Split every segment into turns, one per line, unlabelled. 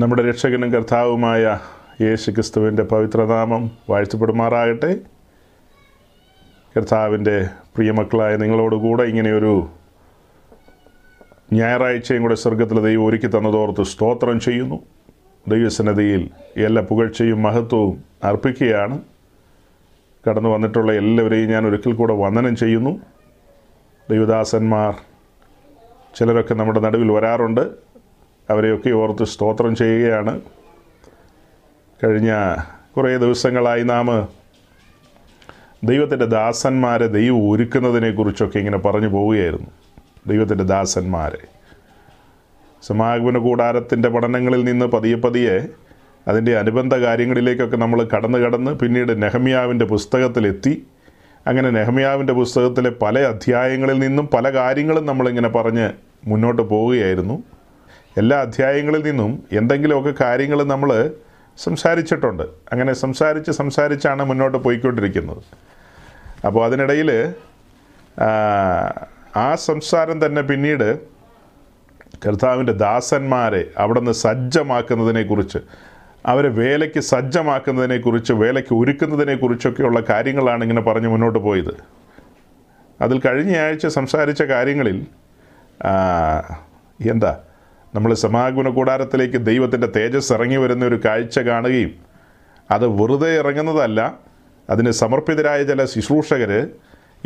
നമ്മുടെ രക്ഷകനും കർത്താവുമായ യേശു ക്രിസ്തുവിന്റെ പവിത്രനാമം വാഴ്ത്തപ്പെടുമാറാകട്ടെ. കർത്താവിന്റെ പ്രിയമക്കളായ നിങ്ങളോടുകൂടെ ഇങ്ങനെയൊരു ഞായറാഴ്ചയും കൂടെ സ്വർഗത്തിൽ ദൈവം ഒരുക്കി തന്നതോർത്ത് സ്തോത്രം ചെയ്യുന്നു. ദൈവസന്നതിയിൽ എല്ലാ പുകഴ്ചയും മഹത്വവും അർപ്പിക്കുകയാണ്. കടന്നു വന്നിട്ടുള്ള എല്ലാവരെയും ഞാൻ ഒരിക്കൽ കൂടെ വന്ദനം ചെയ്യുന്നു. ദൈവദാസന്മാർ ചിലരൊക്കെ നമ്മുടെ നടുവിൽ വരാറുണ്ട്. അവരെയൊക്കെ ഓർത്ത് സ്തോത്രം ചെയ്യുകയാണ്. കഴിഞ്ഞ കുറേ ദിവസങ്ങളായി നാം ദൈവത്തിന്റെ ദാസന്മാരെ ദൈവം ഒരുക്കുന്നതിനെക്കുറിച്ചൊക്കെ ഇങ്ങനെ പറഞ്ഞു പോവുകയായിരുന്നു. ദൈവത്തിന്റെ ദാസന്മാരെ. സമാഗമന കൂടാരത്തിന്റെ പഠനങ്ങളിൽ നിന്ന് പതിയെ പതിയെ അതിന്റെ അനുബന്ധ കാര്യങ്ങളിലേക്കൊക്കെ നമ്മൾ കടന്നു കടന്ന് പിന്നീട് നെഹമ്യാവിന്റെ പുസ്തകത്തിലെത്തി. അങ്ങനെ നെഹമ്യാവിന്റെ പുസ്തകത്തിലെ പല അധ്യായങ്ങളിൽ നിന്നും പല കാര്യങ്ങളും നമ്മളിങ്ങനെ പറഞ്ഞ് മുന്നോട്ട് പോവുകയായിരുന്നു. എല്ലാ അധ്യായങ്ങളിൽ നിന്നും എന്തെങ്കിലുമൊക്കെ കാര്യങ്ങൾ നമ്മൾ സംസാരിച്ചിട്ടുണ്ട്. അങ്ങനെ സംസാരിച്ച് സംസാരിച്ചാണ് മുന്നോട്ട് പോയിക്കൊണ്ടിരിക്കുന്നത്. അപ്പോൾ അതിനിടയിൽ ആ സംസാരം തന്നെ പിന്നീട് കർത്താവിന്റെ ദാസന്മാരെ അവിടെ നിന്ന് സജ്ജമാക്കുന്നതിനെക്കുറിച്ച് അവരെ വേലയ്ക്ക് സജ്ജമാക്കുന്നതിനെക്കുറിച്ച് വേലയ്ക്ക് ഒരുക്കുന്നതിനെക്കുറിച്ചൊക്കെയുള്ള കാര്യങ്ങളാണ് ഇങ്ങനെ പറഞ്ഞ് മുന്നോട്ട് പോയത്. അതിൽ കഴിഞ്ഞയാഴ്ച സംസാരിച്ച കാര്യങ്ങളിൽ എന്താ നമ്മൾ സമാഗമന കൂടാരത്തിലേക്ക് ദൈവത്തിന്റെ തേജസ് ഇറങ്ങി വരുന്ന ഒരു കാഴ്ച കാണുകയും അത് വെറുതെ ഇറങ്ങുന്നതല്ല അതിന് സമർപ്പിതരായ ചില ശുശ്രൂഷകർ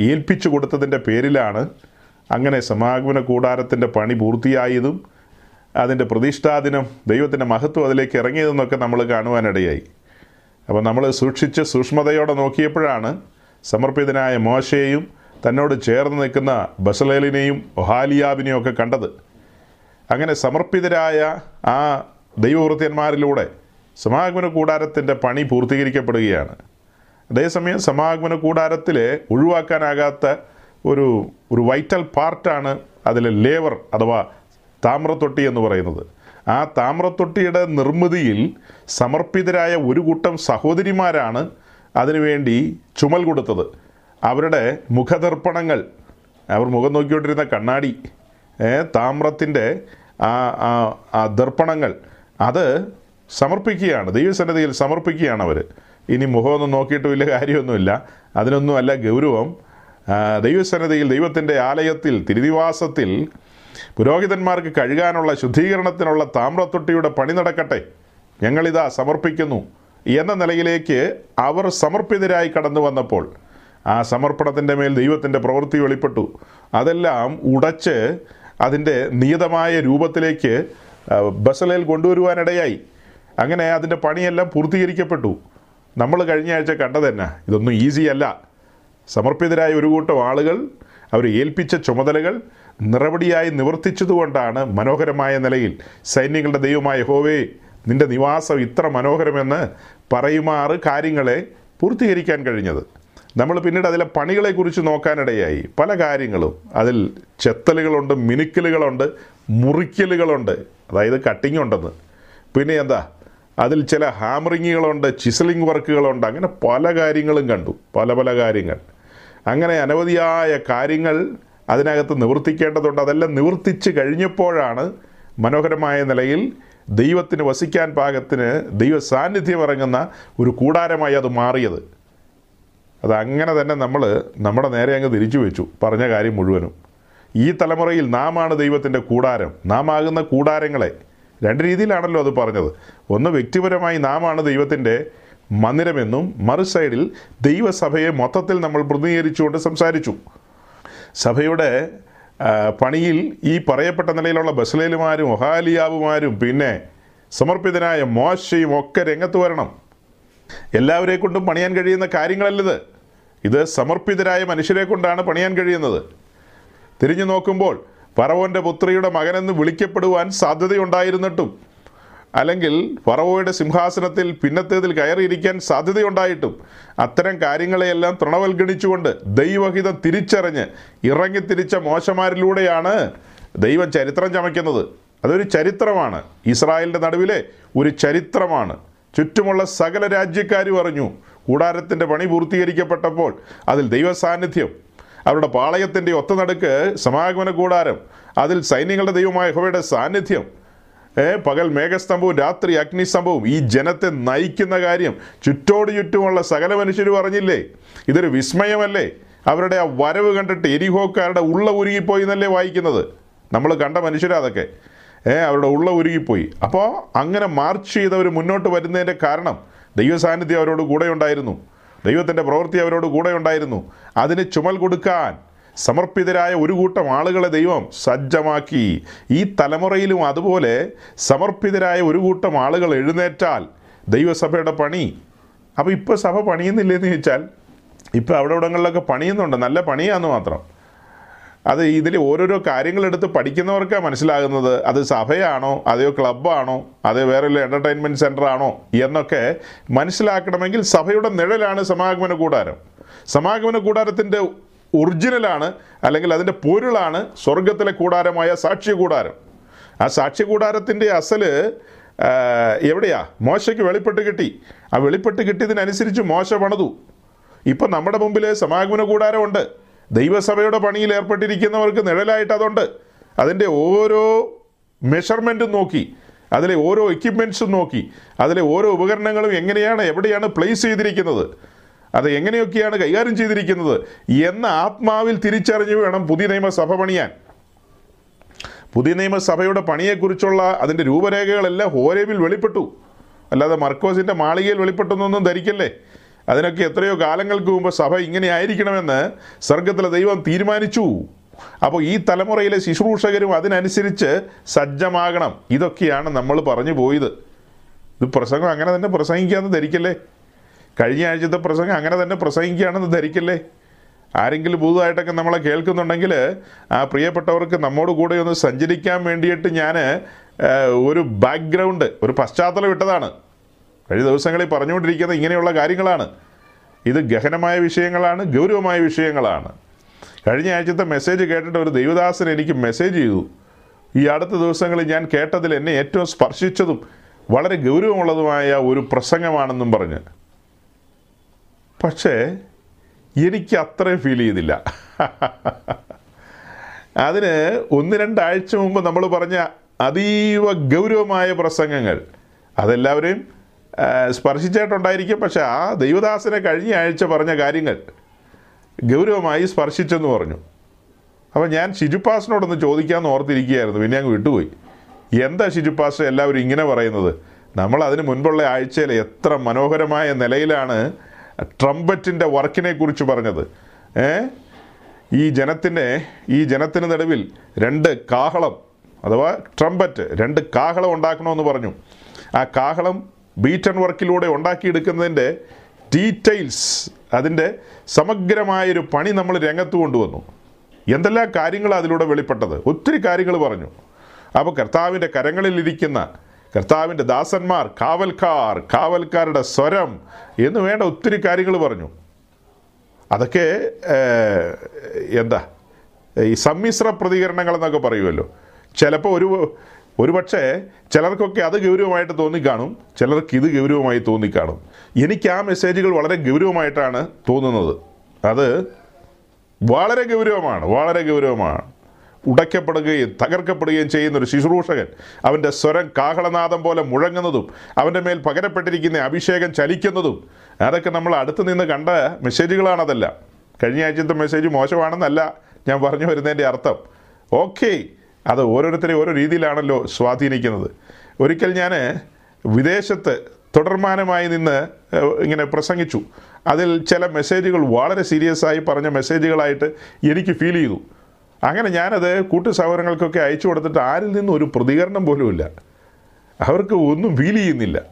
ഏൽപ്പിച്ചു കൊടുത്തതിന്റെ പേരിലാണ് അങ്ങനെ സമാഗമന കൂടാരത്തിന്റെ പണി പൂർത്തിയായതും അതിന്റെ പ്രതിഷ്ഠാദിനം ദൈവത്തിന്റെ മഹത്വം അതിലേക്ക് ഇറങ്ങിയതെന്നൊക്കെ നമ്മൾ കാണുവാനിടയായി. അപ്പോൾ നമ്മൾ സൂക്ഷിച്ച് സൂക്ഷ്മതയോടെ നോക്കിയപ്പോഴാണ് സമർപ്പിതനായ മോശയെയും തന്നോട് ചേർന്ന് നിൽക്കുന്ന ബസലേലിനെയും ഒഹാലിയാബിനെയും ഒക്കെ കണ്ടത്. അങ്ങനെ സമർപ്പിതരായ ആ ദൈവവൃത്തിയന്മാരിലൂടെ സമാഗമന കൂടാരത്തിന്റെ പണി പൂർത്തീകരിക്കപ്പെടുകയാണ്. അതേസമയം സമാഗമന കൂടാരത്തിലെ ഒഴിവാക്കാനാകാത്ത ഒരു ഒരു വൈറ്റൽ പാർട്ടാണ് അതിലെ ലേവർ അഥവാ താമ്രത്തൊട്ടി എന്ന് പറയുന്നത്. ആ താമ്രത്തൊട്ടിയുടെ നിർമ്മിതിയിൽ സമർപ്പിതരായ ഒരു കൂട്ടം സഹോദരിമാരാണ് അതിനുവേണ്ടി ചുമൽ കൊടുത്തത്. അവരുടെ മുഖദർപ്പണങ്ങൾ അവർ മുഖം നോക്കിക്കൊണ്ടിരുന്ന കണ്ണാടി താമ്രത്തിന്റെ ആ ദർപ്പണങ്ങൾ അത് സമർപ്പിക്കുകയാണ്. ദൈവസന്നിധിയിൽ സമർപ്പിക്കുകയാണ് അവർ ഇനി മുഖമൊന്നും നോക്കിയിട്ട് വലിയ കാര്യമൊന്നുമില്ല. അതിനൊന്നുമല്ല ഗൗരവം. ദൈവസന്നിധിയിൽ ദൈവത്തിന്റെ ആലയത്തിൽ തിരുനിവാസത്തിൽ പുരോഹിതന്മാർക്ക് കഴുകാനുള്ള ശുദ്ധീകരണത്തിനുള്ള താമ്രത്തൊട്ടിയുടെ പണി നടക്കട്ടെ. ഞങ്ങളിതാ സമർപ്പിക്കുന്നു. എന്ന നിലയിലേക്ക് അവർ സമർപ്പിതരായി കടന്നു വന്നപ്പോൾ ആ സമർപ്പണത്തിന്റെ മേൽ ദൈവത്തിന്റെ പ്രവൃത്തി വെളിപ്പെട്ടു. അതെല്ലാം ഉടച്ച് അതിന്റെ നിയതമായ രൂപത്തിലേക്ക് ബസലയിൽ കൊണ്ടുവരുവാനിടയായി. അങ്ങനെ അതിന്റെ പണിയെല്ലാം പൂർത്തീകരിക്കപ്പെട്ടു. നമ്മൾ കഴിഞ്ഞ ആഴ്ച കണ്ടത് തന്നെ ഇതൊന്നും ഈസിയല്ല സമർപ്പിതരായ ഒരു കൂട്ടം ആളുകൾ അവർ ഏൽപ്പിച്ച ചുമതലകൾ നിറവടിയായി നിവർത്തിച്ചതുകൊണ്ടാണ് മനോഹരമായ നിലയിൽ സൈന്യങ്ങളുടെ ദൈവമായ ഹോവേ നിന്റെ നിവാസം ഇത്ര മനോഹരമെന്ന് പറയുമാറ് കാര്യങ്ങളെ പൂർത്തീകരിക്കാൻ കഴിഞ്ഞത്. നമ്മൾ പിന്നീട് അതിലെ പണികളെക്കുറിച്ച് നോക്കാനിടയായി. പല കാര്യങ്ങളും. അതിൽ ചെത്തലുകളുണ്ട് മിനുക്കലുകളുണ്ട് മുറിക്കലുകളുണ്ട്. അതായത് കട്ടിങ് ഉണ്ടെന്ന്. പിന്നെ എന്താ? അതിൽ ചില ഹാമറിങ്ങുകളുണ്ട് ചിസലിംഗ് വർക്കുകളുണ്ട് അങ്ങനെ പല കാര്യങ്ങളും കണ്ടു. പല പല കാര്യങ്ങൾ. അങ്ങനെ അനവധിയായ കാര്യങ്ങൾ അതിനകത്ത് നിവർത്തിക്കേണ്ടതുണ്ട്. അതെല്ലാം നിവർത്തിച്ച് കഴിഞ്ഞപ്പോഴാണ് മനോഹരമായ നിലയിൽ ദൈവത്തിന് വസിക്കാൻ പാകത്തിന് ദൈവ സാന്നിധ്യം ഇറങ്ങുന്ന ഒരു കൂടാരമായി അത് മാറിയത്. അത് അങ്ങനെ തന്നെ നമ്മൾ നമ്മുടെ നേരെ അങ്ങ് തിരിച്ചു വെച്ചു പറഞ്ഞ കാര്യം മുഴുവനും. ഈ തലമുറയിൽ നാമാണ് ദൈവത്തിന്റെ കൂടാരം. നാം ആകുന്ന കൂടാരങ്ങളെ. രണ്ട് രീതിയിലാണല്ലോ അത് പറഞ്ഞത്. ഒന്ന് വ്യക്തിപരമായി നാമാണ് ദൈവത്തിന്റെ മന്ദിരമെന്നും മറു സൈഡിൽ ദൈവസഭയെ മൊത്തത്തിൽ നമ്മൾ പ്രതിനിധീകരിച്ചുകൊണ്ട് സംസാരിച്ചു. സഭയുടെ പണിയിൽ ഈ പറയപ്പെട്ട നിലയിലുള്ള ബസ്ലേലുമാരും ഒഹാലിയാവുമാരും പിന്നെ സമർപ്പിതനായ മോശയും ഒക്കെ രംഗത്ത് വരണം. എല്ലാവരെ കൊണ്ടും പണിയാൻ കഴിയുന്ന കാര്യങ്ങളല്ലത്. ഇത് സമർപ്പിതരായ മനുഷ്യരെ കൊണ്ടാണ് പണിയാൻ കഴിയുന്നത്. തിരിഞ്ഞു നോക്കുമ്പോൾ ഫറവോന്റെ പുത്രിയുടെ മകനെന്ന് വിളിക്കപ്പെടുവാൻ സാധ്യതയുണ്ടായിരുന്നിട്ടും അല്ലെങ്കിൽ ഫറവോയുടെ സിംഹാസനത്തിൽ പിന്നത്തേതിൽ കയറിയിരിക്കാൻ സാധ്യതയുണ്ടായിട്ടും അത്തരം കാര്യങ്ങളെയെല്ലാം തൃണവൽഗണിച്ചുകൊണ്ട് ദൈവഹിതം തിരിച്ചറിഞ്ഞ് ഇറങ്ങിത്തിരിച്ച മോശമാരിലൂടെയാണ് ദൈവം ചരിത്രം ചമയ്ക്കുന്നത്. അതൊരു ചരിത്രമാണ്. ഇസ്രായേലിന്റെ നടുവിലെ ഒരു ചരിത്രമാണ്. ചുറ്റുമുള്ള സകല രാജ്യക്കാരും അറിഞ്ഞു. കൂടാരത്തിന്റെ പണി പൂർത്തീകരിക്കപ്പെട്ടപ്പോൾ അതിൽ ദൈവസാന്നിധ്യം അവരുടെ പാളയത്തിന്റെ ഒത്തനടുക്ക് സമാഗമന കൂടാരം അതിൽ സൈന്യങ്ങളുടെ ദൈവമായ ഹോയുടെ സാന്നിധ്യം പകൽ മേഘസ്തംഭവും രാത്രി അഗ്നിസ്തംഭവും ഈ ജനത്തെ നയിക്കുന്ന കാര്യം ചുറ്റോട് ചുറ്റുമുള്ള സകല മനുഷ്യർ പറഞ്ഞില്ലേ ഇതൊരു വിസ്മയമല്ലേ? അവരുടെ ആ വരവ് കണ്ടിട്ട് എരിഹോക്കാരുടെ ഉള്ള ഉരുകിപ്പോയി എന്നല്ലേ വായിക്കുന്നത്? നമ്മൾ കണ്ട മനുഷ്യരാ അതൊക്കെ. അവരുടെ ഉള്ള ഉരുകിപ്പോയി. അപ്പോൾ അങ്ങനെ മാർച്ച് ചെയ്തവർ മുന്നോട്ട് വരുന്നതിന്റെ കാരണം ദൈവ സാന്നിധ്യം അവരോട് കൂടെ ഉണ്ടായിരുന്നു. ദൈവത്തിന്റെ പ്രവൃത്തി അവരോട് കൂടെ ഉണ്ടായിരുന്നു. അതിന് ചുമൽ കൊടുക്കാൻ സമർപ്പിതരായ ഒരു കൂട്ടം ആളുകളെ ദൈവം സജ്ജമാക്കി. ഈ തലമുറയിലും അതുപോലെ സമർപ്പിതരായ ഒരു കൂട്ടം ആളുകൾ എഴുന്നേറ്റാൽ ദൈവസഭയുടെ പണി. അപ്പോൾ ഇപ്പോൾ സഭ പണിയുന്നില്ലെന്ന് ചോദിച്ചാൽ ഇപ്പോൾ അവിടെ ഇവിടങ്ങളിലൊക്കെ പണിയുന്നുണ്ട്. നല്ല പണിയാന്ന് മാത്രം. അത് ഇതിൽ ഓരോരോ കാര്യങ്ങളെടുത്ത് പഠിക്കുന്നവർക്കാണ് മനസ്സിലാകുന്നത്. അത് സഭയാണോ? അതെയോ ക്ലബ്ബാണോ? അത് വേറെ എന്റർടൈൻമെന്റ് സെന്റർ ആണോ? എന്നൊക്കെ മനസ്സിലാക്കണമെങ്കിൽ സഭയുടെ നിഴലാണ് സമാഗമന കൂടാരം. സമാഗമന കൂടാരത്തിന്റെ ഒറിജിനലാണ് അല്ലെങ്കിൽ അതിന്റെ പൊരുളാണ് സ്വർഗത്തിലെ കൂടാരമായ സാക്ഷി കൂടാരം. ആ സാക്ഷി കൂടാരത്തിന്റെ അസൽ എവിടെയാ? മോശയ്ക്ക് വെളിപ്പെട്ട് കിട്ടി. ആ വെളിപ്പെട്ട് കിട്ടിയതിനനുസരിച്ച് മോശ പണിതു. ഇപ്പം നമ്മുടെ മുമ്പിൽ സമാഗമന കൂടാരമുണ്ട്. ദൈവസഭയുടെ പണിയിൽ ഏർപ്പെട്ടിരിക്കുന്നവർക്ക് നിഴലായിട്ട് അതുണ്ട്. അതിന്റെ ഓരോ മെഷർമെന്റും നോക്കി. അതിലെ ഓരോ എക്യുപ്മെന്റ്സും നോക്കി. അതിലെ ഓരോ ഉപകരണങ്ങളും എങ്ങനെയാണ് എവിടെയാണ് പ്ലേസ് ചെയ്തിരിക്കുന്നത്? അത് എങ്ങനെയൊക്കെയാണ് കൈകാര്യം ചെയ്തിരിക്കുന്നത്? എന്ന ആത്മാവിൽ തിരിച്ചറിഞ്ഞ് വേണം പുതിയ നിയമസഭ പണിയാൻ. പുതിയ നിയമസഭയുടെ പണിയെക്കുറിച്ചുള്ള അതിന്റെ രൂപരേഖകളെല്ലാം ഹോരേബിൽ വെളിപ്പെട്ടു. അല്ലാതെ മർക്കോസിന്റെ മാളികയിൽ വെളിപ്പെട്ടെന്നൊന്നും ധരിക്കല്ലേ? അതിനൊക്കെ എത്രയോ കാലങ്ങൾക്ക് മുമ്പ് സഭ ഇങ്ങനെ ആയിരിക്കണമെന്ന് സ്വർഗത്തിലെ ദൈവം തീരുമാനിച്ചു. അപ്പോൾ ഈ തലമുറയിലെ ശുശ്രൂഷകരും അതിനനുസരിച്ച് സജ്ജമാകണം. ഇതൊക്കെയാണ് നമ്മൾ പറഞ്ഞു പോയത്. ഇത് പ്രസംഗം അങ്ങനെ തന്നെ പ്രസംഗിക്കാമെന്ന് ധരിക്കല്ലേ? കഴിഞ്ഞ ആഴ്ചത്തെ പ്രസംഗം അങ്ങനെ തന്നെ പ്രസംഗിക്കുകയാണെന്ന് ധരിക്കല്ലേ? ആരെങ്കിലും പുതുതായിട്ടൊക്കെ നമ്മളെ കേൾക്കുന്നുണ്ടെങ്കിൽ ആ പ്രിയപ്പെട്ടവർക്ക് നമ്മോട് കൂടെ ഒന്ന് സഞ്ചരിക്കാൻ വേണ്ടിയിട്ട് ഞാൻ ഒരു ബാക്ക്ഗ്രൗണ്ട് ഒരു പശ്ചാത്തലം ഇട്ടതാണ്. കഴിഞ്ഞ ദിവസങ്ങളിൽ പറഞ്ഞുകൊണ്ടിരിക്കുന്ന ഇങ്ങനെയുള്ള കാര്യങ്ങളാണ്. ഇത് ഗഹനമായ വിഷയങ്ങളാണ് ഗൗരവമായ വിഷയങ്ങളാണ്. കഴിഞ്ഞ ആഴ്ചത്തെ മെസ്സേജ് കേട്ടിട്ട് ഒരു ദൈവദാസൻ എനിക്ക് മെസ്സേജ് ചെയ്തു. ഈ അടുത്ത ദിവസങ്ങളിൽ ഞാൻ കേട്ടതിൽ എന്നെ ഏറ്റവും സ്പർശിച്ചതും വളരെ ഗൗരവമുള്ളതുമായ ഒരു പ്രസംഗമാണെന്നും പറഞ്ഞ്. പക്ഷേ എനിക്ക് അത്രയും ഫീൽ ചെയ്തില്ല. അതിന് ഒന്ന് രണ്ടാഴ്ച മുമ്പ് നമ്മൾ പറഞ്ഞ അതീവ ഗൗരവമായ പ്രസംഗങ്ങൾ. അതെല്ലാവരെയും സ്പർശിച്ചിട്ടുണ്ടായിരിക്കും. പക്ഷെ ആ ദൈവദാസനെ കഴിഞ്ഞ ആഴ്ച പറഞ്ഞ കാര്യങ്ങൾ ഗൗരവമായി സ്പർശിച്ചെന്ന് പറഞ്ഞു. അപ്പോൾ ഞാൻ ഷിജുപ്പാസിനോടൊന്ന് ചോദിക്കാമെന്ന് ഓർത്തിരിക്കുകയായിരുന്നു. പിന്നെ അങ്ങ് വിട്ടുപോയി. എന്താ ഷിജുപ്പാസ് എല്ലാവരും ഇങ്ങനെ പറയുന്നത്? നമ്മൾ അതിന് മുൻപുള്ള ആഴ്ചയിൽ എത്ര മനോഹരമായ നിലയിലാണ് ട്രംപറ്റിന്റെ വർക്കിനെ കുറിച്ച് പറഞ്ഞത്. ഏ? ഈ ജനത്തിന്റെ ഈ ജനത്തിന് നടുവിൽ രണ്ട് കാഹളം അഥവാ ട്രംപറ്റ് രണ്ട് കാഹളം ഉണ്ടാക്കണമെന്ന് പറഞ്ഞു. ആ കാഹളം ബീറ്റൺ വർക്കിലൂടെ ഉണ്ടാക്കിയെടുക്കുന്നതിന്റെ ഡീറ്റെയിൽസ് അതിന്റെ സമഗ്രമായൊരു പണി നമ്മൾ രംഗത്ത് കൊണ്ടുവന്നു. എന്തെല്ലാം കാര്യങ്ങളാണ് അതിലൂടെ വെളിപ്പെട്ടത്? ഒത്തിരി കാര്യങ്ങൾ പറഞ്ഞു. അപ്പോൾ കർത്താവിന്റെ കരങ്ങളിലിരിക്കുന്ന കർത്താവിന്റെ ദാസന്മാർ കാവൽക്കാർ കാവൽക്കാരുടെ സ്വരം എന്ന് വേണ്ട ഒത്തിരി കാര്യങ്ങൾ പറഞ്ഞു. അതൊക്കെ എന്താ ഈ സമ്മിശ്ര പ്രതികരണങ്ങൾ എന്നൊക്കെ പറയുമല്ലോ. ചിലപ്പോൾ ഒരു ഒരുപക്ഷെ ചിലർക്കൊക്കെ അത് ഗൗരവമായിട്ട് തോന്നിക്കാണും ചിലർക്ക് ഇത് ഗൗരവമായി തോന്നിക്കാണും. എനിക്ക് ആ മെസ്സേജുകൾ വളരെ ഗൗരവമായിട്ടാണ് തോന്നുന്നത്. അത് വളരെ ഗൗരവമാണ് വളരെ ഗൗരവമാണ്. ഉടയ്ക്കപ്പെടുകയും തകർക്കപ്പെടുകയും ചെയ്യുന്ന ഒരു ശുശ്രൂഷകൻ അവന്റെ സ്വരം കാഹളനാദം പോലെ മുഴങ്ങുന്നതും അവന്റെ മേൽ പകരപ്പെട്ടിരിക്കുന്ന അഭിഷേകം ചലിക്കുന്നതും അതൊക്കെ നമ്മൾ അടുത്ത് നിന്ന് കണ്ട മെസ്സേജുകളാണതല്ല. കഴിഞ്ഞ ആഴ്ചത്തെ മെസ്സേജ് മോശമാണെന്നല്ല ഞാൻ പറഞ്ഞു വരുന്നതിന്റെ അർത്ഥം. ഓക്കെ അത് ഓരോരുത്തരെ ഓരോ രീതിയിലാണല്ലോ സ്വാധീനിക്കുന്നത്. ഒരിക്കൽ ഞാൻ വിദേശത്ത് തുടർമാനമായി നിന്ന് ഇങ്ങനെ പ്രസംഗിച്ചു. അതിൽ ചില മെസ്സേജുകൾ വളരെ സീരിയസ് ആയി പറഞ്ഞ മെസ്സേജുകളായിട്ട് എനിക്ക് ഫീൽ ചെയ്തു. അങ്ങനെ ഞാനത് കൂട്ടു സഹോദരങ്ങൾക്കൊക്കെ അയച്ചു കൊടുത്തിട്ട് ആരിൽ നിന്നും ഒരു പ്രതികരണം പോലുമില്ല അവർക്ക് ഒന്നും ഫീൽ ചെയ്യുന്നില്ല.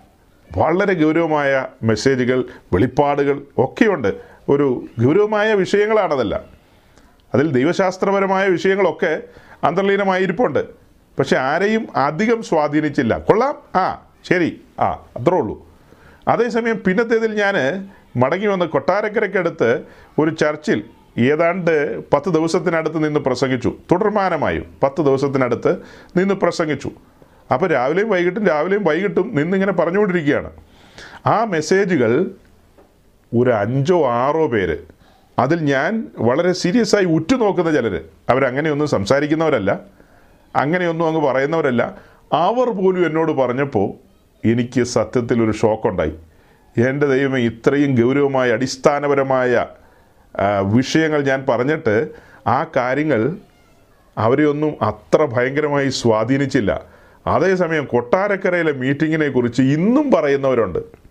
വളരെ ഗൗരവമായ മെസ്സേജുകൾ വെളിപ്പാടുകൾ ഒക്കെയുണ്ട്. ഒരു ഗൗരവമായ വിഷയങ്ങളാണതല്ല. അതിൽ ദൈവശാസ്ത്രപരമായ വിഷയങ്ങളൊക്കെ അന്തർലീനമായിരിപ്പുണ്ട് പക്ഷെ ആരെയും അധികം സ്വാധീനിച്ചില്ല. കൊള്ളാം. ആ ശരി. ആ അത്രേ ഉള്ളൂ. അതേസമയം പിന്നത്തേതിൽ ഞാൻ മടങ്ങി വന്ന് കൊട്ടാരക്കരയ്ക്കടുത്ത് ഒരു ചർച്ചിൽ ഏതാണ്ട് പത്ത് ദിവസത്തിനടുത്ത് നിന്ന് പ്രസംഗിച്ചു. തുടർമാനമായും പത്ത് ദിവസത്തിനടുത്ത് നിന്ന് പ്രസംഗിച്ചു. അപ്പോൾ രാവിലെയും വൈകിട്ടും രാവിലെയും വൈകിട്ടും നിന്നിങ്ങനെ പറഞ്ഞുകൊണ്ടിരിക്കുകയാണ്. ആ മെസ്സേജുകൾ ഒരു അഞ്ചോ ആറോ പേര് അതിൽ ഞാൻ വളരെ സീരിയസ് ആയി ഉറ്റുനോക്കുന്ന ചിലർ അവരങ്ങനെയൊന്നും സംസാരിക്കുന്നവരല്ല. അങ്ങനെയൊന്നും അങ്ങ് പറയുന്നവരല്ല. അവർ പോലും എന്നോട് പറഞ്ഞപ്പോൾ എനിക്ക് സത്യത്തിൽ ഒരു ഷോക്കുണ്ടായി എന്റെ ദൈവമേ ഇത്രയും ഗൗരവമായ അടിസ്ഥാനപരമായ വിഷയങ്ങൾ ഞാൻ പറഞ്ഞിട്ട് ആ കാര്യങ്ങൾ അവരെ ഒന്നും അത്ര ഭയങ്കരമായി സ്വാധീനിച്ചില്ല. അതേസമയം കൊട്ടാരക്കരയിലെ മീറ്റിങ്ങിനെ കുറിച്ച് ഇന്നും പറയുന്നവരുണ്ട്.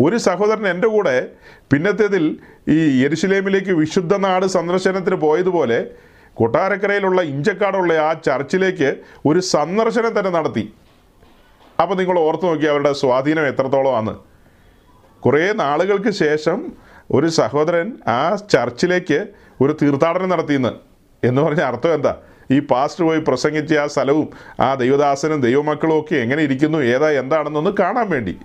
ഒരു സഹോദരൻ എന്റെ കൂടെ പിന്നത്തേതിൽ ഈ യെരുശലേമിലേക്ക് വിശുദ്ധ നാട് സന്ദർശനത്തിന് പോയതുപോലെ കൊട്ടാരക്കരയിലുള്ള ഇഞ്ചക്കാടുള്ള ആ ചർച്ചിലേക്ക് ഒരു സന്ദർശനം തന്നെ നടത്തി. അപ്പോൾ നിങ്ങൾ ഓർത്ത് നോക്കി അവരുടെ സ്വാധീനം എത്രത്തോളമാണ്. കുറേ നാളുകൾക്ക് ശേഷം ഒരു സഹോദരൻ ആ ചർച്ചിലേക്ക് ഒരു തീർത്ഥാടനം നടത്തിയെന്ന്. എന്ന് പറഞ്ഞ അർത്ഥം എന്താ? ഈ പാസ്റ്റ് പോയി പ്രസംഗിച്ച ആ സ്ഥലവും ആ ദൈവദാസനും ദൈവമക്കളും ഒക്കെ എങ്ങനെ ഇരിക്കുന്നു? ഏതാ? എന്താണെന്നൊന്ന് കാണാൻ വേണ്ടി.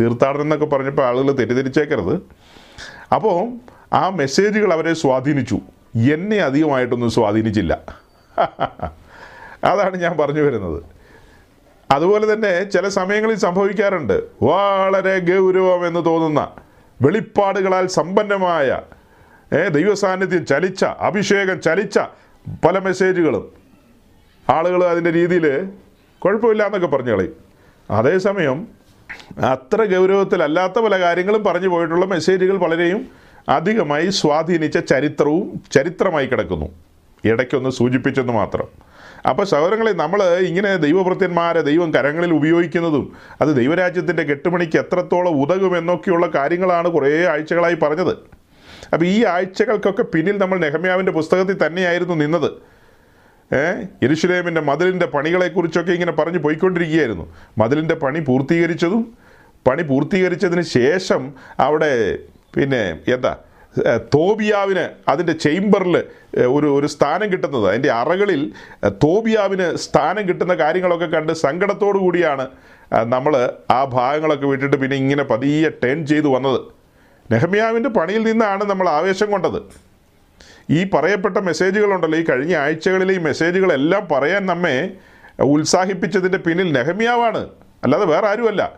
തീർത്ഥാടനം എന്നൊക്കെ പറഞ്ഞപ്പോൾ ആളുകൾ തെറ്റിദ്ധരിച്ചേക്കരുത്. അപ്പോൾ ആ മെസ്സേജുകൾ അവരെ സ്വാധീനിച്ചു. എന്നെ അധികമായിട്ടൊന്നും സ്വാധീനിച്ചില്ല. അതാണ് ഞാൻ പറഞ്ഞു വരുന്നത്. അതുപോലെ തന്നെ ചില സമയങ്ങളിൽ സംഭവിക്കാറുണ്ട്. വളരെ ഗൗരവം എന്ന് തോന്നുന്ന വെളിപ്പാടുകളാൽ സമ്പന്നമായ ദൈവസാന്നിധ്യം ചലിച്ച അഭിഷേകം ചലിച്ച പല മെസ്സേജുകളും ആളുകൾ അതിന്റെ രീതിയിൽ കുഴപ്പമില്ല എന്നൊക്കെ പറഞ്ഞു കളയും. അതേസമയം അത്ര ഗൗരവത്തിലല്ലാത്ത പല കാര്യങ്ങളും പറഞ്ഞു പോയിട്ടുള്ള മെസ്സേജുകൾ പലരെയും അധികമായി സ്വാധീനിച്ച ചരിത്രവും ചരിത്രമായി കിടക്കുന്നു. ഇടയ്ക്കൊന്ന് സൂചിപ്പിച്ചെന്ന് മാത്രം. അപ്പോൾ സഹോദരങ്ങളെ നമ്മൾ ഇങ്ങനെ ദൈവഭൃത്യന്മാരെ ദൈവം കരങ്ങളിൽ ഉപയോഗിക്കുന്നതും അത് ദൈവരാജ്യത്തിന്റെ കെട്ടുമണിക്ക് എത്രത്തോളം ഉതകുമെന്നൊക്കെയുള്ള കാര്യങ്ങളാണ് കുറേ ആഴ്ചകളായി പറഞ്ഞത്. അപ്പോൾ ഈ ആഴ്ചകൾക്കൊക്കെ പിന്നിൽ നമ്മൾ നെഹമ്യാവിന്റെ പുസ്തകത്തിൽ തന്നെയായിരുന്നു നിന്നത്. ഏഹ് യെരുശലേമിന്റെ മതിലിന്റെ പണികളെക്കുറിച്ചൊക്കെ ഇങ്ങനെ പറഞ്ഞു പോയിക്കൊണ്ടിരിക്കുകയായിരുന്നു. മതിലിന്റെ പണി പൂർത്തീകരിച്ചതും പണി പൂർത്തീകരിച്ചതിന് ശേഷം അവിടെ പിന്നെ എന്താ തോബിയാവിന് അതിന്റെ ചേംബറിൽ ഒരു ഒരു സ്ഥാനം കിട്ടുന്നത്. അതിന്റെ അറകളിൽ തോബിയാവിന് സ്ഥാനം കിട്ടുന്ന കാര്യങ്ങളൊക്കെ കണ്ട് സങ്കടത്തോടു കൂടിയാണ് നമ്മൾ ആ ഭാഗങ്ങളൊക്കെ വിട്ടിട്ട് പിന്നെ ഇങ്ങനെ പതിയെ ടേൺ ചെയ്തു വന്നത്. നെഹമ്യാവിന്റെ പണിയിൽ നിന്നാണ് നമ്മൾ ആവേശം കൊണ്ടത്. ഈ പറയപ്പെട്ട മെസ്സേജുകളുണ്ടല്ലോ ഈ കഴിഞ്ഞ ആഴ്ചകളിലെ ഈ മെസ്സേജുകളെല്ലാം പറയാൻ നമ്മെ ഉത്സാഹിപ്പിച്ചതിന്റെ പിന്നിൽ നെഹമ്യാവാണ്. അല്ലാതെ വേറെ ആരുമല്ല.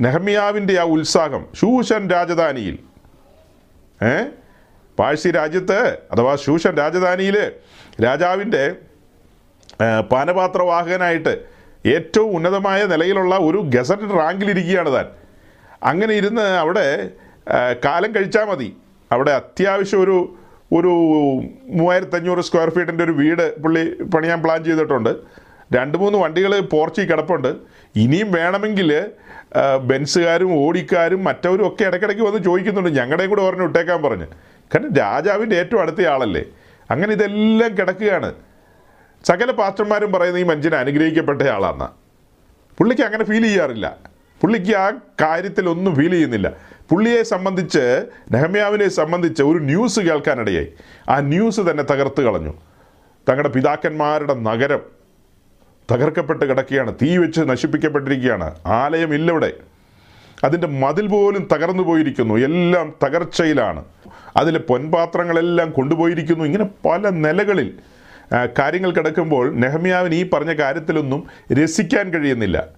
നെഹമ്യാവിന്റെ ആ ഉത്സാഹം ശൂഷൻ രാജധാനിയിൽ. ഏ? പാഴ്സി രാജ്യത്ത് അഥവാ ശൂഷൻ രാജധാനിയിൽ രാജാവിന്റെ പാനപാത്രവാഹകനായിട്ട് ഏറ്റവും ഉന്നതമായ നിലയിലുള്ള ഒരു ഗസറ്റ് റാങ്കിലിരിക്കുകയാണ് താൻ. അങ്ങനെ ഇരുന്ന് അവിടെ കാലം കഴിച്ചാൽ മതി. അവിടെ അത്യാവശ്യം ഒരു ഒരു മൂവായിരത്തഞ്ഞൂറ് സ്ക്വയർ ഫീറ്റിന്റെ ഒരു വീട് പുള്ളി പണിയാൻ പ്ലാൻ ചെയ്തിട്ടുണ്ട്. രണ്ട് മൂന്ന് വണ്ടികൾ പോർച്ചിൽ കിടപ്പുണ്ട്. ഇനിയും വേണമെങ്കിൽ ബെൻസുകാരും ഓടിക്കാരും മറ്റവരും ഒക്കെ ഇടയ്ക്കിടയ്ക്ക് വന്ന് ചോദിക്കുന്നുണ്ട്. ഞങ്ങളുടെയും കൂടെ പറഞ്ഞു ഇട്ടേക്കാൻ പറഞ്ഞ്. കാരണം രാജാവിന്റെ ഏറ്റവും അടുത്ത ആളല്ലേ. അങ്ങനെ ഇതെല്ലാം കിടക്കുകയാണ്. സകല പാസ്റ്റർമാരും പറയുന്ന ഈ മനുഷ്യനെ അനുഗ്രഹിക്കപ്പെട്ട ആളാണ് പുള്ളിക്ക് അങ്ങനെ ഫീൽ ചെയ്യാറില്ല. പുള്ളിക്ക് ആ കാര്യത്തിലൊന്നും ഫീൽ ചെയ്യുന്നില്ല. പുള്ളിയെ സംബന്ധിച്ച് നെഹമ്യാവിനെ സംബന്ധിച്ച് ഒരു ന്യൂസ് കേൾക്കാനിടയായി. ആ ന്യൂസ് തന്നെ തകർത്ത് കളഞ്ഞു. തങ്ങളുടെ പിതാക്കന്മാരുടെ നഗരം തകർക്കപ്പെട്ട് കിടക്കുകയാണ്. തീ വെച്ച് നശിപ്പിക്കപ്പെട്ടിരിക്കുകയാണ്. ആലയം ഇല്ലവിടെ. അതിന്റെ മതിൽ പോലും തകർന്നു പോയിരിക്കുന്നു. എല്ലാം തകർച്ചയിലാണ്. അതിലെ പൊൻപാത്രങ്ങളെല്ലാം കൊണ്ടുപോയിരിക്കുന്നു. ഇങ്ങനെ പല നിലകളിൽ കാര്യങ്ങൾ കിടക്കുമ്പോൾ നെഹമ്യാവിന് ഈ പറഞ്ഞ കാര്യത്തിലൊന്നും രസിക്കാൻ കഴിയുന്നില്ല.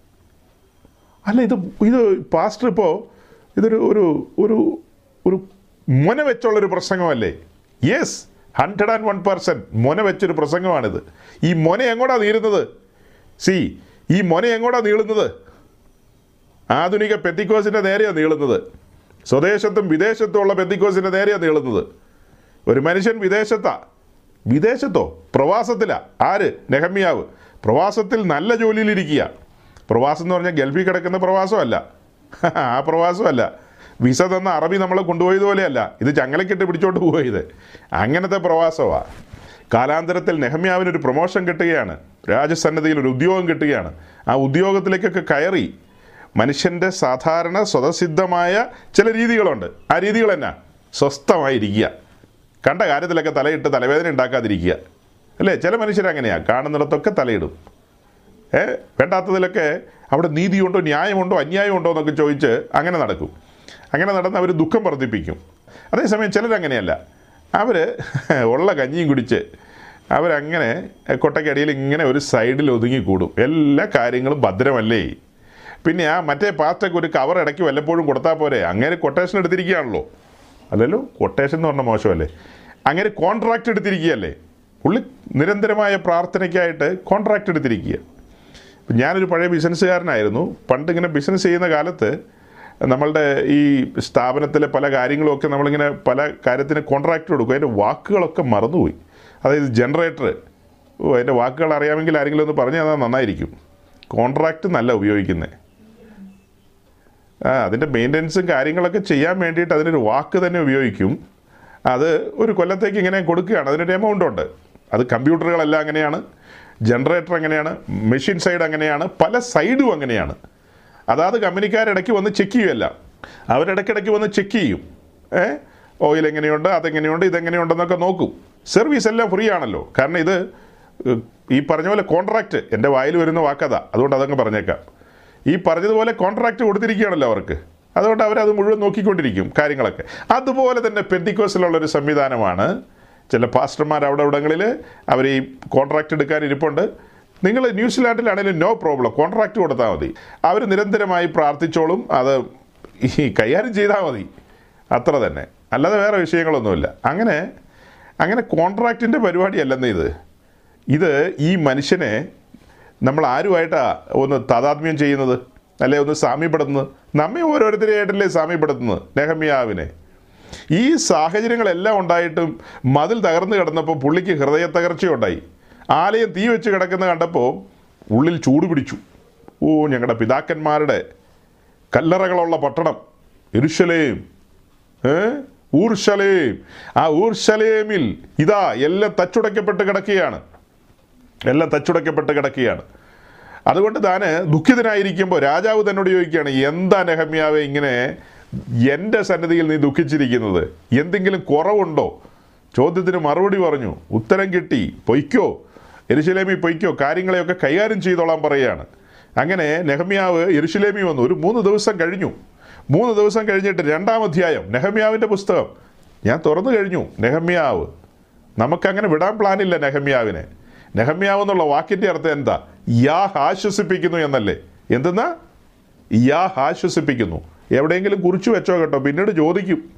അല്ല ഇത് ഇത് പാസ്റ്റർ ഇപ്പോൾ ഇതൊരു ഒരു ഒരു ഒരു മുന വെച്ചുള്ളൊരു പ്രസംഗമല്ലേ? Yes hundred and one percent മുന വെച്ചൊരു പ്രസംഗമാണിത്. ഈ മുന എങ്ങോട്ടാ നീരുന്നത് സി ഈ മുന എങ്ങോട്ടാ നീളുന്നത്? ആധുനിക പെത്തിക്കോസിന്റെ നേരെയാണ് നീളുന്നത്. സ്വദേശത്തും വിദേശത്തും ഉള്ള പെത്തിക്കോസിന്റെ നേരെയാണ് നീളുന്നത്. ഒരു മനുഷ്യൻ വിദേശത്താ. വിദേശത്തോ? പ്രവാസത്തിലാ. ആര്? നെഹമ്യാവ്. പ്രവാസത്തിൽ നല്ല ജോലിയിലിരിക്കുക പ്രവാസം എന്ന് പറഞ്ഞാൽ ഗൾഫിൽ കിടക്കുന്ന പ്രവാസമല്ല. ആ പ്രവാസമല്ല. വിസ തന്ന അറബി നമ്മളെ കൊണ്ടുപോയതുപോലെയല്ല ഇത് ചങ്ങലക്കിട്ട് പിടിച്ചോണ്ട് പോയത് അങ്ങനത്തെ പ്രവാസമാണ് കാലാന്തരത്തിൽ നെഹമ്യാവിനൊരു പ്രൊമോഷൻ കിട്ടുകയാണ്. രാജസന്നദ്ധിയിൽ ഒരു ഉദ്യോഗം കിട്ടുകയാണ്. ആ ഉദ്യോഗത്തിലേക്കൊക്കെ കയറി മനുഷ്യന്റെ സാധാരണ സ്വതസിദ്ധമായ ചില രീതികളുണ്ട്. ആ രീതികൾ എന്നാ? സ്വസ്ഥമായിരിക്കുക. കണ്ട കാര്യത്തിലൊക്കെ തലയിട്ട് തലവേദന ഉണ്ടാക്കാതിരിക്കുക. അല്ലേ? ചില മനുഷ്യരങ്ങനെയാണ് കാണുന്നിടത്തൊക്കെ തലയിടും. ഏ? വേണ്ടാത്തതിലൊക്കെ അവിടെ നീതിയുണ്ടോ ന്യായമുണ്ടോ അന്യായമുണ്ടോ എന്നൊക്കെ ചോദിച്ച് അങ്ങനെ നടക്കും. അങ്ങനെ നടന്ന് അവർ ദുഃഖം വർദ്ധിപ്പിക്കും. അതേസമയം ചിലരങ്ങനെയല്ല. അവർ ഉള്ള കഞ്ഞിയും കുടിച്ച് അവരങ്ങനെ കൊട്ടക്കടിയിൽ ഇങ്ങനെ ഒരു സൈഡിൽ ഒതുങ്ങിക്കൂടും. എല്ലാ കാര്യങ്ങളും ഭദ്രമല്ലേ? പിന്നെ ആ മറ്റേ പാസ്റ്റൊക്കെ ഒരു കവർ ഇടയ്ക്ക് വല്ലപ്പോഴും കൊടുത്താൽ പോരെ? അങ്ങനെ കൊട്ടേഷൻ എടുത്തിരിക്കുകയാണല്ലോ. അല്ലല്ലോ കൊട്ടേഷൻ എന്ന് പറഞ്ഞാൽ മോശമല്ലേ? അങ്ങനെ കോൺട്രാക്റ്റ് എടുത്തിരിക്കുകയല്ലേ? പുള്ളി നിരന്തരമായ പ്രാർത്ഥനയ്ക്കായിട്ട് കോൺട്രാക്റ്റ് എടുത്തിരിക്കുക ഞാനൊരു പഴയ ബിസിനസ്സുകാരനായിരുന്നു. പണ്ട് ഇങ്ങനെ ബിസിനസ് ചെയ്യുന്ന കാലത്ത് നമ്മളുടെ ഈ സ്ഥാപനത്തിലെ പല കാര്യങ്ങളുമൊക്കെ നമ്മളിങ്ങനെ പല കാര്യത്തിന് കോൺട്രാക്റ്റ് കൊടുക്കും. അതിന്റെ വാക്കുകളൊക്കെ മറന്നുപോയി. അതായത് ജനറേറ്റർ അതിന്റെ വാക്കുകൾ അറിയാമെങ്കിൽ ആരെങ്കിലും ഒന്ന് പറഞ്ഞു തന്നാൽ നന്നായിരിക്കും. കോൺട്രാക്റ്റ് നല്ല ഉപയോഗിക്കുന്നത് ആ അതിന്റെ മെയിന്റനൻസും കാര്യങ്ങളൊക്കെ ചെയ്യാൻ വേണ്ടിയിട്ട് അതിനൊരു വാക്ക് തന്നെ ഉപയോഗിക്കും. അത് ഒരു കൊല്ലത്തേക്ക് ഇങ്ങനെ കൊടുക്കുകയാണ്. അതിനൊരു എമൗണ്ട് ഉണ്ട്. അത് കമ്പ്യൂട്ടറുകളെല്ലാം അങ്ങനെയാണ്. ജനറേറ്റർ അങ്ങനെയാണ് മെഷീൻ സൈഡ് അങ്ങനെയാണ് പല സൈഡും അങ്ങനെയാണ്. അതാത് കമ്പനിക്കാരിടയ്ക്ക് വന്ന് ചെക്ക് ചെയ്യുമല്ല അവരിടയ്ക്കിടയ്ക്ക് വന്ന് ചെക്ക് ചെയ്യും. ഏ? ഓയിൽ എങ്ങനെയുണ്ട് അതെങ്ങനെയുണ്ട് ഇതെങ്ങനെയുണ്ടെന്നൊക്കെ നോക്കും. സർവീസ് എല്ലാം ഫ്രീ ആണല്ലോ. കാരണം ഇത് ഈ പറഞ്ഞ പോലെ കോൺട്രാക്റ്റ് എന്റെ വായിൽ വരുന്ന വാക്കതാ. അതുകൊണ്ട് അതങ്ങ് പറഞ്ഞേക്കാം. ഈ പറഞ്ഞതുപോലെ കോൺട്രാക്റ്റ് കൊടുത്തിരിക്കുകയാണല്ലോ അവർക്ക്. അതുകൊണ്ട് അവരത് മുഴുവൻ നോക്കിക്കൊണ്ടിരിക്കും കാര്യങ്ങളൊക്കെ. അതുപോലെ തന്നെ പെന്തിക്കോസിലുള്ള ഒരു സംവിധാനമാണ് ചില പാസ്റ്റർമാർ അവിടെ ഇവിടങ്ങളിൽ അവർ ഈ കോൺട്രാക്റ്റ് എടുക്കാൻ ഇരിപ്പുണ്ട്. നിങ്ങൾ ന്യൂസിലാൻഡിലാണെങ്കിലും നോ പ്രോബ്ലം കോൺട്രാക്റ്റ് കൊടുത്താൽ മതി. അവർ നിരന്തരമായി പ്രാർത്ഥിച്ചോളും അത് ഈ കൈകാര്യം ചെയ്താൽ മതി. അത്ര തന്നെ. അല്ലാതെ വേറെ വിഷയങ്ങളൊന്നുമില്ല. അങ്ങനെ അങ്ങനെ കോൺട്രാക്റ്റിന്റെ പരിപാടിയല്ലെന്ന് ഇത്. ഇത് ഈ മനുഷ്യനെ നമ്മൾ ആരുമായിട്ടാണ് ഒന്ന് താതാത്മ്യം ചെയ്യുന്നത്? അല്ലെ ഒന്ന് സാമ്യപ്പെടുത്തുന്നത്? നമ്മെ ഓരോരുത്തരെയായിട്ടല്ലേ സാമ്യപ്പെടുത്തുന്നത്? നെഹമ്യാവിനെ. ഈ സാഹചര്യങ്ങളെല്ലാം ഉണ്ടായിട്ടും മതിൽ തകർന്നു കിടന്നപ്പോൾ പുള്ളിക്ക് ഹൃദയ തകർച്ചയുണ്ടായി. ആലയം തീ വെച്ച് കിടക്കുന്ന കണ്ടപ്പോൾ ഉള്ളിൽ ചൂട് പിടിച്ചു. ഓ ഞങ്ങളുടെ പിതാക്കന്മാരുടെ കല്ലറകളുള്ള പട്ടണം എരുശലേം ഏ? ഊർശലേം. ആ ഊർശലേമിൽ ഇതാ എല്ലാം തച്ചുടയ്ക്കപ്പെട്ട് കിടക്കുകയാണ്. എല്ലാം തച്ചുടയ്ക്കപ്പെട്ട് കിടക്കുകയാണ്. അതുകൊണ്ട് താൻ ദുഃഖിതനായിരിക്കുമ്പോൾ രാജാവ് തന്നോട് ചോദിക്കുകയാണ് എന്താ നെഹമ്യാവെ ഇങ്ങനെ എന്റെ സന്നിധിയിൽ നീ ദുഃഖിച്ചിരിക്കുന്നത് എന്തെങ്കിലും കുറവുണ്ടോ? ചോദ്യത്തിന് മറുപടി പറഞ്ഞു ഉത്തരം കിട്ടി പൊയ്ക്കോ. എരുശലേമി പൊയ്ക്കോ കാര്യങ്ങളെയൊക്കെ കൈകാര്യം ചെയ്തോളാൻ പറയുകയാണ്. അങ്ങനെ നെഹമ്യാവ് എരുശലേമി വന്നു. ഒരു മൂന്ന് ദിവസം കഴിഞ്ഞു. മൂന്ന് ദിവസം കഴിഞ്ഞിട്ട് രണ്ടാം അധ്യായം നെഹമ്യാവിന്റെ പുസ്തകം. ഞാൻ തുറന്നു കഴിഞ്ഞു. നെഹമ്യാവ്. നമുക്കങ്ങനെ വിടാൻ പ്ലാനില്ല നെഹമ്യാവിനെ. നെഹമ്യാവ് എന്നുള്ള വാക്കിന്റെ അർത്ഥം എന്താ? യാ ആശ്വസിപ്പിക്കുന്നു എന്നല്ലേ. എന്തെന്നാ? യാ ആശ്വസിപ്പിക്കുന്നു. എവിടെയെങ്കിലും കുറിച്ചു വെച്ചോ കേട്ടോ. പിന്നീട് ചോദിക്കും.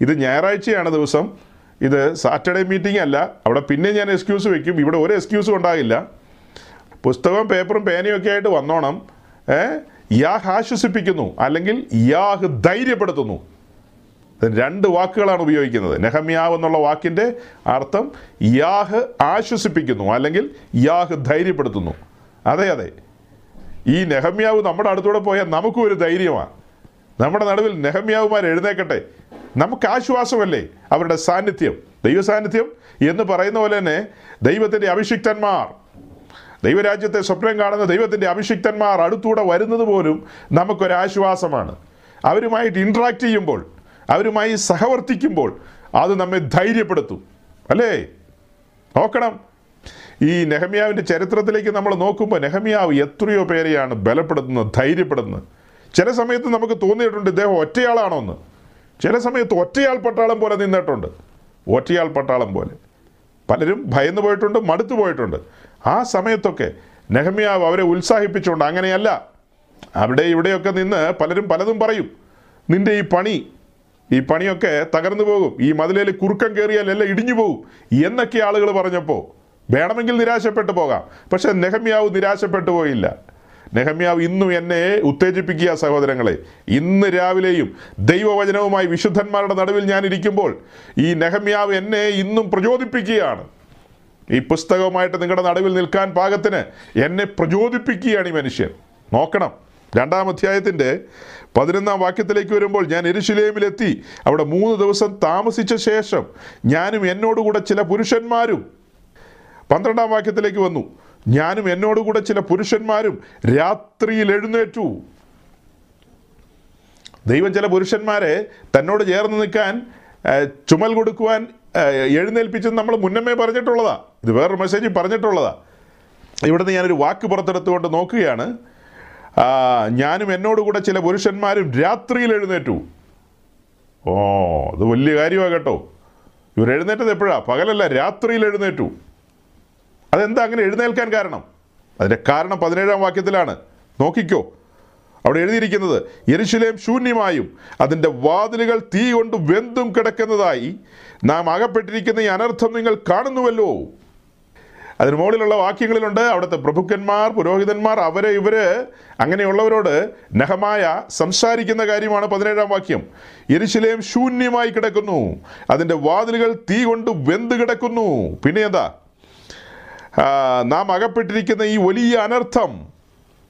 ഇത് ഞായറാഴ്ചയാണ് ദിവസം. ഇത് സാറ്റർഡേ മീറ്റിംഗ് അല്ല. അവിടെ പിന്നെ ഞാൻ എക്സ്ക്യൂസ് വെക്കും. ഇവിടെ ഒരു എക്സ്ക്യൂസും ഉണ്ടാകില്ല. പുസ്തകവും പേപ്പറും പേനയും ഒക്കെ ആയിട്ട് വന്നോണം. ഏ? യാഹ് ആശ്വസിപ്പിക്കുന്നു. അല്ലെങ്കിൽ യാഹ് ധൈര്യപ്പെടുത്തുന്നു. രണ്ട് വാക്കുകളാണ് ഉപയോഗിക്കുന്നത്. നെഹമ്യാവ് എന്നുള്ള വാക്കിന്റെ അർത്ഥം യാഹ് ആശ്വസിപ്പിക്കുന്നു. അല്ലെങ്കിൽ യാഹ് ധൈര്യപ്പെടുത്തുന്നു. അതെ അതെ. ഈ നെഹമ്യാവ് നമ്മുടെ അടുത്തൂടെ പോയാൽ നമുക്കും ഒരു ധൈര്യമാണ് നമ്മുടെ നടുവിൽ നെഹമ്യാവുമാർ എഴുന്നേക്കട്ടെ. നമുക്ക് ആശ്വാസമല്ലേ അവരുടെ സാന്നിധ്യം? ദൈവ സാന്നിധ്യം എന്ന് പറയുന്ന പോലെ തന്നെ ദൈവത്തിന്റെ അഭിഷിക്തന്മാർ. ദൈവരാജ്യത്തെ സ്വപ്നം കാണുന്ന ദൈവത്തിന്റെ അഭിഷിക്തന്മാർ അടുത്തൂടെ വരുന്നത് പോലും നമുക്കൊരാശ്വാസമാണ് അവരുമായിട്ട് ഇൻട്രാക്ട് ചെയ്യുമ്പോൾ അവരുമായി സഹവർത്തിക്കുമ്പോൾ അത് നമ്മെ ധൈര്യപ്പെടുത്തും. അല്ലേ? നോക്കണം. ഈ നെഹമ്യാവിന്റെ ചരിത്രത്തിലേക്ക് നമ്മൾ നോക്കുമ്പോൾ നെഹമ്യാവ് എത്രയോ പേരെയാണ് ബലപ്പെടുത്തുന്നത് ധൈര്യപ്പെടുന്നത് ചില സമയത്ത് നമുക്ക് തോന്നിയിട്ടുണ്ട് ഇദ്ദേഹം ഒറ്റയാളാണോ എന്ന് ചില സമയത്ത് ഒറ്റയാൾ പട്ടാളം പോലെ നിന്നിട്ടുണ്ട്. ഒറ്റയാൾ പട്ടാളം പോലെ. പലരും ഭയന്നു പോയിട്ടുണ്ട് മടുത്തു പോയിട്ടുണ്ട്. ആ സമയത്തൊക്കെ നെഹമ്യാവ് അവരെ ഉത്സാഹിപ്പിച്ചുകൊണ്ട് അങ്ങനെയല്ല. അവിടെ ഇവിടെയൊക്കെ നിന്ന് പലരും പലതും പറയും. നിന്റെ ഈ പണി ഈ പണിയൊക്കെ തകർന്നു പോകും. ഈ മതിലേൽ കുറുക്കം കയറിയാൽ എല്ലാം ഇടിഞ്ഞു പോകും എന്നൊക്കെ ആളുകൾ പറഞ്ഞപ്പോൾ വേണമെങ്കിൽ നിരാശപ്പെട്ടു പോകാം. പക്ഷേ നെഹമ്യാവ് നിരാശപ്പെട്ടു പോയില്ല. നെഹമ്യാവ് ഇന്നും എന്നെ ഉത്തേജിപ്പിക്കുക സഹോദരങ്ങളെ. ഇന്ന് രാവിലെയും ദൈവവചനവുമായി വിശുദ്ധന്മാരുടെ നടുവിൽ ഞാൻ ഇരിക്കുമ്പോൾ ഈ നെഹമ്യാവ് എന്നെ ഇന്നും പ്രചോദിപ്പിക്കുകയാണ്. ഈ പുസ്തകവുമായിട്ട് നിങ്ങളുടെ നടുവിൽ നിൽക്കാൻ പാകത്തിന് എന്നെ പ്രചോദിപ്പിക്കുകയാണ് ഈ മനുഷ്യൻ. നോക്കണം. രണ്ടാം അധ്യായത്തിന്റെ പതിനൊന്നാം വാക്യത്തിലേക്ക് വരുമ്പോൾ ഞാൻ എരുശിലേമിലെത്തി. അവിടെ മൂന്ന് ദിവസം താമസിച്ച ശേഷം ഞാനും എന്നോടുകൂടെ ചില പുരുഷന്മാരും പന്ത്രണ്ടാം വാക്യത്തിലേക്ക് വന്നു. ഞാനും എന്നോടുകൂടെ ചില പുരുഷന്മാരും രാത്രിയിൽ എഴുന്നേറ്റു. ദൈവം ചില പുരുഷന്മാരെ തന്നോട് ചേർന്ന് നിൽക്കാൻ ചുമൽ കൊടുക്കുവാൻ എഴുന്നേൽപ്പിച്ചെന്ന് നമ്മൾ മുന്നമേ പറഞ്ഞിട്ടുള്ളതാ. ഇത് വേറൊരു മെസ്സേജിൽ പറഞ്ഞിട്ടുള്ളതാ. ഇവിടുന്ന് ഞാനൊരു വാക്ക് പുറത്തെടുത്തുകൊണ്ട് നോക്കുകയാണ്. ഞാനും എന്നോടുകൂടെ ചില പുരുഷന്മാരും രാത്രിയിൽ എഴുന്നേറ്റു. ഓ അത് വലിയ കാര്യമാണ് കേട്ടോ. ഇവർ എഴുന്നേറ്റത് എപ്പോഴാണ് പകലല്ല രാത്രിയിൽ എഴുന്നേറ്റു. അതെന്താ അങ്ങനെ എഴുന്നേൽക്കാൻ കാരണം? അതിന്റെ കാരണം പതിനേഴാം വാക്യത്തിലാണ്. നോക്കിക്കോ. അവിടെ എഴുതിയിരിക്കുന്നത് യരിശിലേം ശൂന്യമായും അതിന്റെ വാതിലുകൾ തീ കൊണ്ട് വെന്തും കിടക്കുന്നതായി നാം അകപ്പെട്ടിരിക്കുന്ന ഈ അനർത്ഥം നിങ്ങൾ കാണുന്നുവല്ലോ. അതിന് മുകളിലുള്ള വാക്യങ്ങളിലുണ്ട് അവിടുത്തെ പ്രഭുക്കന്മാർ പുരോഹിതന്മാർ അവരെ ഇവർ അങ്ങനെയുള്ളവരോട് നഹമായ സംസാരിക്കുന്ന കാര്യമാണ് പതിനേഴാം വാക്യം. എരിശിലേം ശൂന്യമായി കിടക്കുന്നു അതിന്റെ വാതിലുകൾ തീ കൊണ്ട് വെന്ത് കിടക്കുന്നു. പിന്നെ എന്താ? നാം അകപ്പെട്ടിരിക്കുന്ന ഈ വലിയ അനർത്ഥം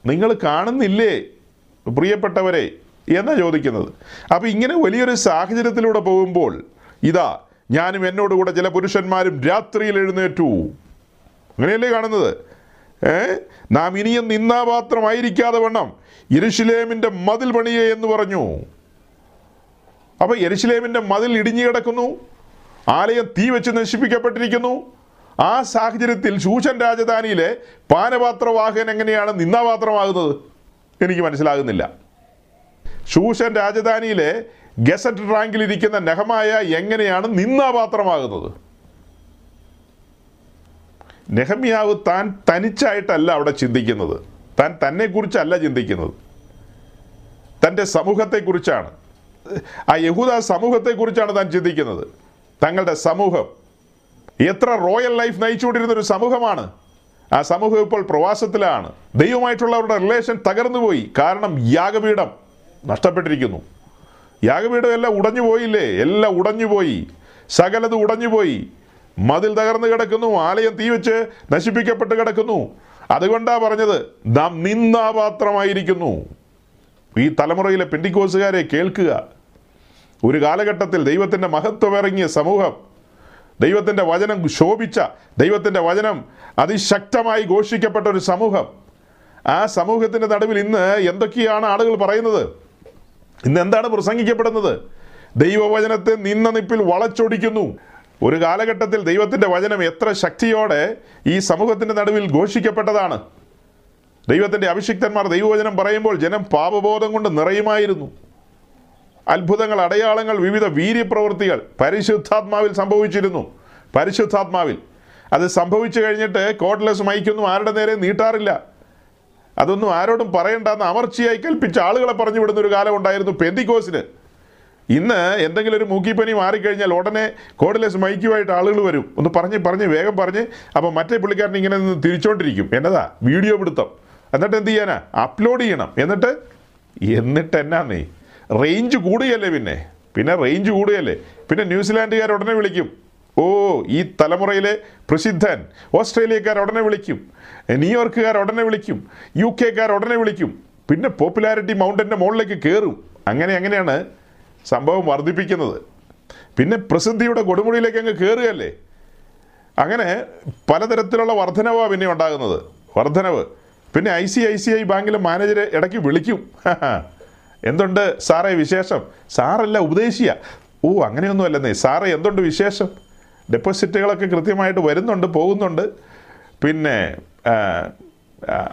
നിങ്ങൾ കാണുന്നില്ലേ പ്രിയപ്പെട്ടവരെ എന്നാ ചോദിക്കുന്നത്. അപ്പോൾ ഇങ്ങനെ വലിയൊരു സാഹചര്യത്തിലൂടെ പോകുമ്പോൾ ഇതാ ഞാനും എന്നോടുകൂടെ ചില പുരുഷന്മാരും രാത്രിയിൽ എഴുന്നേറ്റു. അങ്ങനെയല്ലേ കാണുന്നത്? ഏ? നാം ഇനിയും നിന്നാപാത്രമായിരിക്കാതെ വണ്ണം. യെരുശലേമിന്റെ മതിൽ പണിയേ എന്ന് പറഞ്ഞു. അപ്പോൾ യെരുശലേമിന്റെ മതിൽ ഇടിഞ്ഞു കിടക്കുന്നു. ആലയം തീ വെച്ച് നശിപ്പിക്കപ്പെട്ടിരിക്കുന്നു. ആ സാഹചര്യത്തിൽ ശൂഷൻ രാജധാനിയിലെ പാനപാത്രവാഹകൻ എങ്ങനെയാണ് നിന്നാപാത്രമാകുന്നത് എനിക്ക് മനസ്സിലാകുന്നില്ല. ശൂഷൻ രാജധാനിയിലെ ഗസറ്റ് റാങ്കിലിരിക്കുന്ന നെഹമായ എങ്ങനെയാണ് നിന്നാപാത്രമാകുന്നത് നെഹമ്യാവ് താൻ തനിച്ചായിട്ടല്ല അവിടെ ചിന്തിക്കുന്നത്. താൻ തന്നെക്കുറിച്ചല്ല ചിന്തിക്കുന്നത്. തന്റെ സമൂഹത്തെക്കുറിച്ചാണ്. ആ യഹൂദ സമൂഹത്തെക്കുറിച്ചാണ് താൻ ചിന്തിക്കുന്നത്. തങ്ങളുടെ സമൂഹം എത്ര റോയൽ ലൈഫ് നയിച്ചുകൊണ്ടിരുന്ന ഒരു സമൂഹമാണ്. ആ സമൂഹം ഇപ്പോൾ പ്രവാസത്തിലാണ്. ദൈവമായിട്ടുള്ളവരുടെ റിലേഷൻ തകർന്നുപോയി കാരണം യാഗപീഠം നഷ്ടപ്പെട്ടിരിക്കുന്നു. യാഗപീഠം എല്ലാം ഉടഞ്ഞു പോയില്ലേ? എല്ലാം ഉടഞ്ഞു പോയി. സകലത് ഉടഞ്ഞു പോയി. മതിൽ തകർന്നു കിടക്കുന്നു. ആലയം തീ വെച്ച് നശിപ്പിക്കപ്പെട്ട് കിടക്കുന്നു. അതുകൊണ്ടാ പറഞ്ഞത് നാം നിന്നാപാത്രമായിരിക്കുന്നു ഈ തലമുറയിലെ പെൻഡിക്കോസുകാരെ കേൾക്കുക. ഒരു കാലഘട്ടത്തിൽ ദൈവത്തിന്റെ മഹത്വമിറങ്ങിയ സമൂഹം ദൈവത്തിന്റെ വചനം ശോഭിച്ച ദൈവത്തിന്റെ വചനം അതിശക്തമായി ഘോഷിക്കപ്പെട്ട ഒരു സമൂഹം. ആ സമൂഹത്തിന്റെ നടുവിൽ ഇന്ന് എന്തൊക്കെയാണ് ആളുകൾ പറയുന്നത്? ഇന്ന് എന്താണ് പ്രസംഗിക്കപ്പെടുന്നത്? ദൈവവചനത്തെ നിന്ന നിപ്പിൽ വളച്ചൊടിക്കുന്നു. ഒരു കാലഘട്ടത്തിൽ ദൈവത്തിന്റെ വചനം എത്ര ശക്തിയോടെ ഈ സമൂഹത്തിന്റെ നടുവിൽ ഘോഷിക്കപ്പെട്ടതാണ്. ദൈവത്തിന്റെ അഭിഷിക്തന്മാർ ദൈവവചനം പറയുമ്പോൾ ജനം പാപബോധം കൊണ്ട് നിറയുമായിരുന്നു. അത്ഭുതങ്ങൾ അടയാളങ്ങൾ വിവിധ വീര്യപ്രവൃത്തികൾ പരിശുദ്ധാത്മാവിൽ സംഭവിച്ചിരുന്നു. പരിശുദ്ധാത്മാവിൽ. അത് സംഭവിച്ചു കഴിഞ്ഞിട്ട് കോഡ്ലെസ് മൈക്കൊന്നും ആരുടെ നേരെ നീട്ടാറില്ല. അതൊന്നും ആരോടും പറയണ്ടെന്ന് അമർച്ചയായി കൽപ്പിച്ച ആളുകളെ പറഞ്ഞു വിടുന്ന ഒരു കാലം ഉണ്ടായിരുന്നു പെന്തിക്കോസിന്. ഇന്ന് എന്തെങ്കിലും ഒരു മൂക്കിപ്പനി മാറിക്കഴിഞ്ഞാൽ ഉടനെ കോഡ്ലെസ് മൈക്കുമായിട്ട് ആളുകൾ വരും. ഒന്ന് പറഞ്ഞ് പറഞ്ഞ് വേഗം പറഞ്ഞ് അപ്പോൾ മറ്റേ പുള്ളിക്കാരൻ ഇങ്ങനെ നിന്ന് തിരിച്ചോണ്ടിരിക്കും. എന്നതാ? വീഡിയോ പിടുത്തം. എന്നിട്ട് എന്ത് ചെയ്യാനാ? അപ്ലോഡ് ചെയ്യണം. എന്നിട്ട്? എന്നിട്ട് എന്നാന്നേ റേഞ്ച് കൂടുകയല്ലേ പിന്നെ? പിന്നെ റേഞ്ച് കൂടുകയല്ലേ? പിന്നെ ന്യൂസിലാൻഡുകാർ ഉടനെ വിളിക്കും. ഓ ഈ തലമുറയിലെ പ്രസിദ്ധൻ ഓസ്ട്രേലിയക്കാർ ഉടനെ വിളിക്കും. ന്യൂയോർക്കുകാർ ഉടനെ വിളിക്കും. യു കെക്കാർ ഉടനെ വിളിക്കും. പിന്നെ പോപ്പുലാരിറ്റി മൗണ്ടന്റെ മുകളിലേക്ക് കയറും അങ്ങനെ അങ്ങനെയാണ് സംഭവം വർദ്ധിപ്പിക്കുന്നത്. പിന്നെ പ്രസിദ്ധിയുടെ കൊടുമുടിയിലേക്ക് അങ്ങ് കയറുകയല്ലേ അങ്ങനെ പലതരത്തിലുള്ള വർധനവാണ് പിന്നെ ഉണ്ടാകുന്നത്. വർധനവ്. പിന്നെ I C I C I ബാങ്കിലെ മാനേജരെ ഇടയ്ക്ക് വിളിക്കും. എന്തുണ്ട് സാറേ വിശേഷം? സാറല്ല ഉപദേശിയ. ഓ അങ്ങനെയൊന്നും അല്ലെന്നേ സാറേ എന്തുണ്ട് വിശേഷം? ഡെപ്പോസിറ്റുകളൊക്കെ കൃത്യമായിട്ട് വരുന്നുണ്ട് പോകുന്നുണ്ട്. പിന്നെ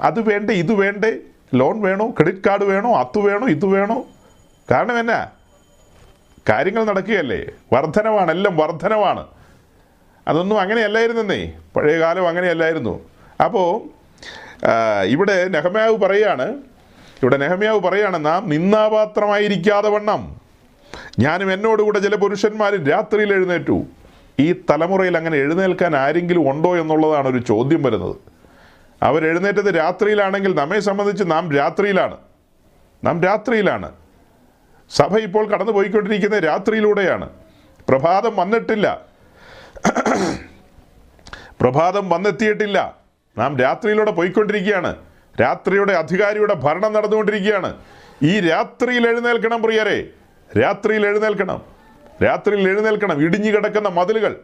അത് വേണ്ടേ ഇത് വേണ്ടേ? ലോൺ വേണോ? ക്രെഡിറ്റ് കാർഡ് വേണോ? അത് വേണോ? ഇത് വേണോ? കാരണം എന്നാ? കാര്യങ്ങൾ നടക്കുകയല്ലേ? വർധനവാണ് എല്ലാം വർധനവാണ്. അതൊന്നും അങ്ങനെയല്ലായിരുന്നേ പഴയ കാലം അങ്ങനെയല്ലായിരുന്നു അപ്പോൾ ഇവിടെ നെഹമ്യാവ് പറയാണ് ഇവിടെ നെഹമ്യാവ് പറയാണ് നാം നിന്നാപാത്രമായിരിക്കാതെ വണ്ണം. ഞാനും എന്നോടുകൂടെ ചില പുരുഷന്മാരും രാത്രിയിൽ എഴുന്നേറ്റു. ഈ തലമുറയിൽ അങ്ങനെ എഴുന്നേൽക്കാൻ ആരെങ്കിലും ഉണ്ടോ എന്നുള്ളതാണ് ഒരു ചോദ്യം വരുന്നത്. അവരെഴുന്നേറ്റത് രാത്രിയിലാണെങ്കിൽ നമ്മെ സംബന്ധിച്ച് നാം രാത്രിയിലാണ്. നാം രാത്രിയിലാണ്. സഭ ഇപ്പോൾ കടന്നു പോയിക്കൊണ്ടിരിക്കുന്ന രാത്രിയിലൂടെയാണ്. പ്രഭാതം വന്നിട്ടില്ല. പ്രഭാതം വന്നെത്തിയിട്ടില്ല. നാം രാത്രിയിലൂടെ പോയിക്കൊണ്ടിരിക്കുകയാണ്. രാത്രിയുടെ അധികാരിയുടെ ഭരണം നടന്നുകൊണ്ടിരിക്കുകയാണ്. ഈ രാത്രിയിൽ എഴുന്നേൽക്കണം പ്രിയരെ. രാത്രിയിൽ എഴുന്നേൽക്കണം. രാത്രിയിൽ എഴുന്നേൽക്കണം. ഇടിഞ്ഞു കിടക്കുന്ന മതിലുകൾ.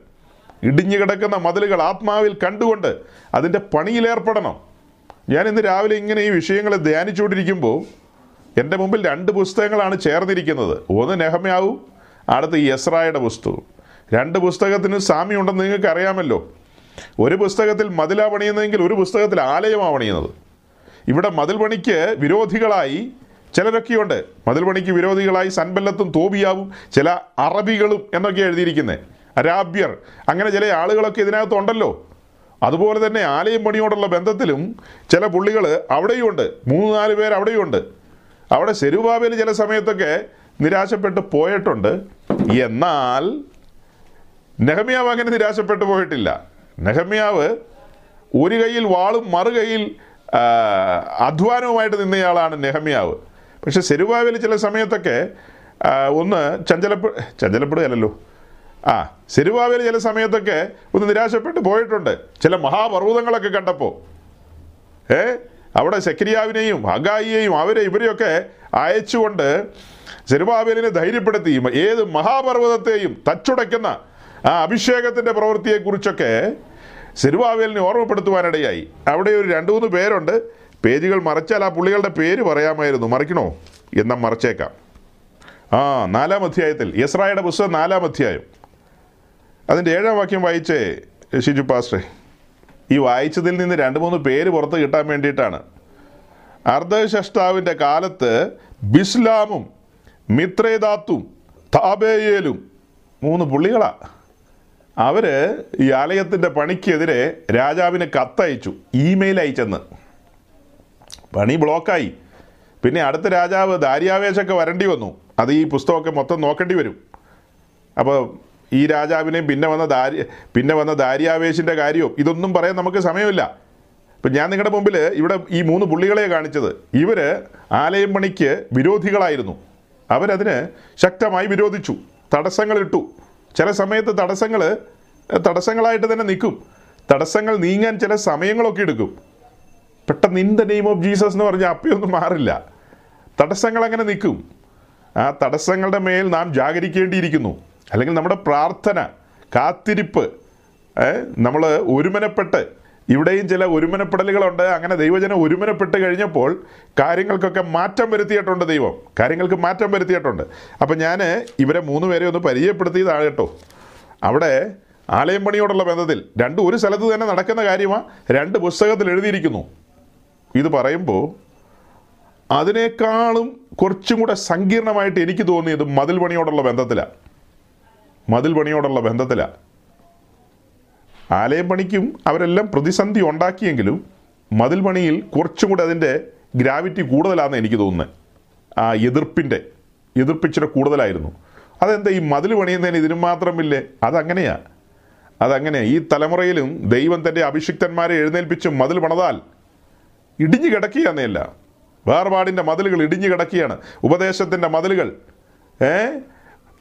ഇടിഞ്ഞു കിടക്കുന്ന മതിലുകൾ ആത്മാവിൽ കണ്ടുകൊണ്ട് അതിന്റെ പണിയിലേർപ്പെടണം ഞാൻ ഇന്ന് രാവിലെ ഇങ്ങനെ ഈ വിഷയങ്ങളെ ധ്യാനിച്ചുകൊണ്ടിരിക്കുമ്പോൾ എന്റെ മുമ്പിൽ രണ്ട് പുസ്തകങ്ങളാണ് ചേർന്നിരിക്കുന്നത്. ഒന്ന് നെഹമ്യാവും അടുത്ത് ഈ എസ്രായുടെ പുസ്തകവും രണ്ട് പുസ്തകത്തിന് സാമ്യമുണ്ടെന്ന് നിങ്ങൾക്ക് അറിയാമല്ലോ ഒരു പുസ്തകത്തിൽ മതിലാ പണിയുന്നതെങ്കിൽ ഒരു പുസ്തകത്തിൽ ആലയമാണ് പണിയുന്നത് ഇവിടെ മതിൽ പണിക്ക് വിരോധികളായി ചിലരൊക്കെയുണ്ട്. മതിൽ പണിക്ക് വിരോധികളായി സൻബല്ലത്തും തോബിയാവും ചില അറബികളും എന്നൊക്കെ എഴുതിയിരിക്കുന്നത് അരാബ്യർ അങ്ങനെ ചില ആളുകളൊക്കെ ഇതിനകത്തുണ്ടല്ലോ. അതുപോലെ തന്നെ ആലയം പണിയോടുള്ള ബന്ധത്തിലും ചില പുള്ളികൾ അവിടെയുമുണ്ട് മൂന്ന് നാല് പേർ അവിടെയുമുണ്ട് അവിടെ സെരുബാബേൽ ചില സമയത്തൊക്കെ നിരാശപ്പെട്ട് പോയിട്ടുണ്ട്. എന്നാൽ നെഹമ്യാവ് അങ്ങനെ നിരാശപ്പെട്ടു പോയിട്ടില്ല. നെഹമ്യാവ് ഒരു കയ്യിൽ വാളും മറുകൈയിൽ അധ്വാനവുമായിട്ട് നിന്നയാളാണ് നെഹമ്യാവ്. പക്ഷെ സെരുവാവിൽ ചില സമയത്തൊക്കെ ഒന്ന് ചഞ്ചലപ്പെ ചഞ്ചലപ്പെടുകയല്ലോ ആ സെരുവാവിൽ ചില സമയത്തൊക്കെ ഒന്ന് നിരാശപ്പെട്ട് പോയിട്ടുണ്ട്. ചില മഹാപർവതങ്ങളൊക്കെ കണ്ടപ്പോൾ ഏ അവിടെ സെക്രിയാവിനെയും ഹഗായിയെയും അവരെ ഇവരെയൊക്കെ അയച്ചുകൊണ്ട് സെരുബാബേലിനെ ധൈര്യപ്പെടുത്തി. ഏത് മഹാപർവതത്തെയും തച്ചുടയ്ക്കുന്ന ആ അഭിഷേകത്തിന്റെ പ്രവൃത്തിയെക്കുറിച്ചൊക്കെ സെരുബാബേലിനെ ഓർമ്മപ്പെടുത്തുവാനിടയായി. അവിടെ ഒരു രണ്ട് മൂന്ന് പേരുണ്ട്. പേജുകൾ മറച്ചാൽ ആ പുള്ളികളുടെ പേര് പറയാമായിരുന്നു. മറിക്കണോ? എന്നാൽ മറച്ചേക്കാം. ആ നാലാം അധ്യായത്തിൽ. യസ്രായുടെ പുസ്തകം നാലാം അധ്യായം. അതിന്റെ ഏഴാം വാക്യം വായിച്ചേ ഷിജു പാസ്റ്റേ ഈ വായിച്ചതിൽ നിന്ന് രണ്ട് മൂന്ന് പേര് പുറത്ത് കിട്ടാൻ വേണ്ടിയിട്ടാണ്. അർദ്ധശഷ്ടാവിന്റെ കാലത്ത് ബിസ്ലാമും മിത്രേദാത്തും താബേയേലും മൂന്ന് പുള്ളികളാ. അവർ ഈ ആലയത്തിന്റെ പണിക്കെതിരെ രാജാവിന് കത്തയച്ചു ഇമെയിൽ അയച്ചെന്ന്. പണി ബ്ലോക്കായി. പിന്നെ അടുത്ത രാജാവ് ദാര്യാവേശമൊക്കെ വരേണ്ടി വന്നു. അത് ഈ പുസ്തകമൊക്കെ മൊത്തം നോക്കേണ്ടി വരും. അപ്പോൾ ഈ രാജാവിനെയും പിന്നെ വന്ന ദാരി പിന്നെ വന്ന ദാര്യാവേശിന്റെ കാര്യവും ഇതൊന്നും പറയാൻ നമുക്ക് സമയമില്ല. ഇപ്പം ഞാൻ നിങ്ങളുടെ മുമ്പിൽ ഇവിടെ ഈ മൂന്ന് പുള്ളികളെ കാണിച്ചത്. ഇവർ ആലയം പണിക്ക് വിരോധികളായിരുന്നു. അവരതിന് ശക്തമായി വിരോധിച്ചു തടസ്സങ്ങളിട്ടു. ചില സമയത്ത് തടസ്സങ്ങൾ തടസ്സങ്ങളായിട്ട് തന്നെ നിൽക്കും. തടസ്സങ്ങൾ നീങ്ങാൻ ചില സമയങ്ങളൊക്കെ എടുക്കും. പെട്ടെന്ന് in the name of Jesus എന്ന് പറഞ്ഞാൽ അപ്പയൊന്നും മാറില്ല. തടസ്സങ്ങൾ അങ്ങനെ നിൽക്കും. ആ തടസ്സങ്ങളുടെ മേൽ നാം ജാഗരിക്കേണ്ടിയിരിക്കുന്നു. അല്ലെങ്കിൽ നമ്മുടെ പ്രാർത്ഥന കാത്തിരിപ്പ് നമ്മൾ ഒരുമനപ്പെട്ട് ഇവിടെയും ചില ഒരുമനപ്പെടലുകളുണ്ട്. അങ്ങനെ ദൈവജനം ഒരുമനപ്പെട്ട് കഴിഞ്ഞപ്പോൾ കാര്യങ്ങൾക്കൊക്കെ മാറ്റം വരുത്തിയിട്ടുണ്ട് ദൈവം. കാര്യങ്ങൾക്ക് മാറ്റം വരുത്തിയിട്ടുണ്ട്. അപ്പം ഞാൻ ഇവരെ മൂന്ന് പേരെ ഒന്ന് പരിചയപ്പെടുത്തിയതാണ് കേട്ടോ. അവിടെ ആലയം പണിയോടുള്ള ബന്ധത്തിൽ രണ്ട് ഒരു സ്ഥലത്ത് തന്നെ നടക്കുന്ന കാര്യമാണ് രണ്ട് പുസ്തകത്തിൽ എഴുതിയിരിക്കുന്നു. ഇത് പറയുമ്പോൾ അതിനേക്കാളും കുറച്ചും കൂടെ സങ്കീർണമായിട്ട് എനിക്ക് തോന്നിയത് മതിൽ പണിയോടുള്ള ബന്ധത്തിലാണ് മതിൽ പണിയോടുള്ള ബന്ധത്തിലാണ് ആലയം പണിക്കും അവരെല്ലാം പ്രതിസന്ധി ഉണ്ടാക്കിയെങ്കിലും മതിൽ പണിയിൽ കുറച്ചും കൂടി അതിന്റെ ഗ്രാവിറ്റി കൂടുതലാണെന്ന് എനിക്ക് തോന്നുന്നത്. ആ എതിർപ്പിന്റെ എതിർപ്പിച്ചിട്ട് കൂടുതലായിരുന്നു. അതെന്താ ഈ മതിൽ പണിയുന്നതിന് ഇതിനും മാത്രമില്ലേ അതങ്ങനെയാ? അതങ്ങനെ ഈ തലമുറയിലും ദൈവം തന്റെ അഭിഷിക്തന്മാരെ എഴുന്നേൽപ്പിച്ച് മതിൽ പണതാൽ ഇടിഞ്ഞു കിടക്കുകയെന്നല്ല വേർപാടിന്റെ മതിലുകൾ ഇടിഞ്ഞു കിടക്കുകയാണ്. ഉപദേശത്തിന്റെ മതിലുകൾ ഏ?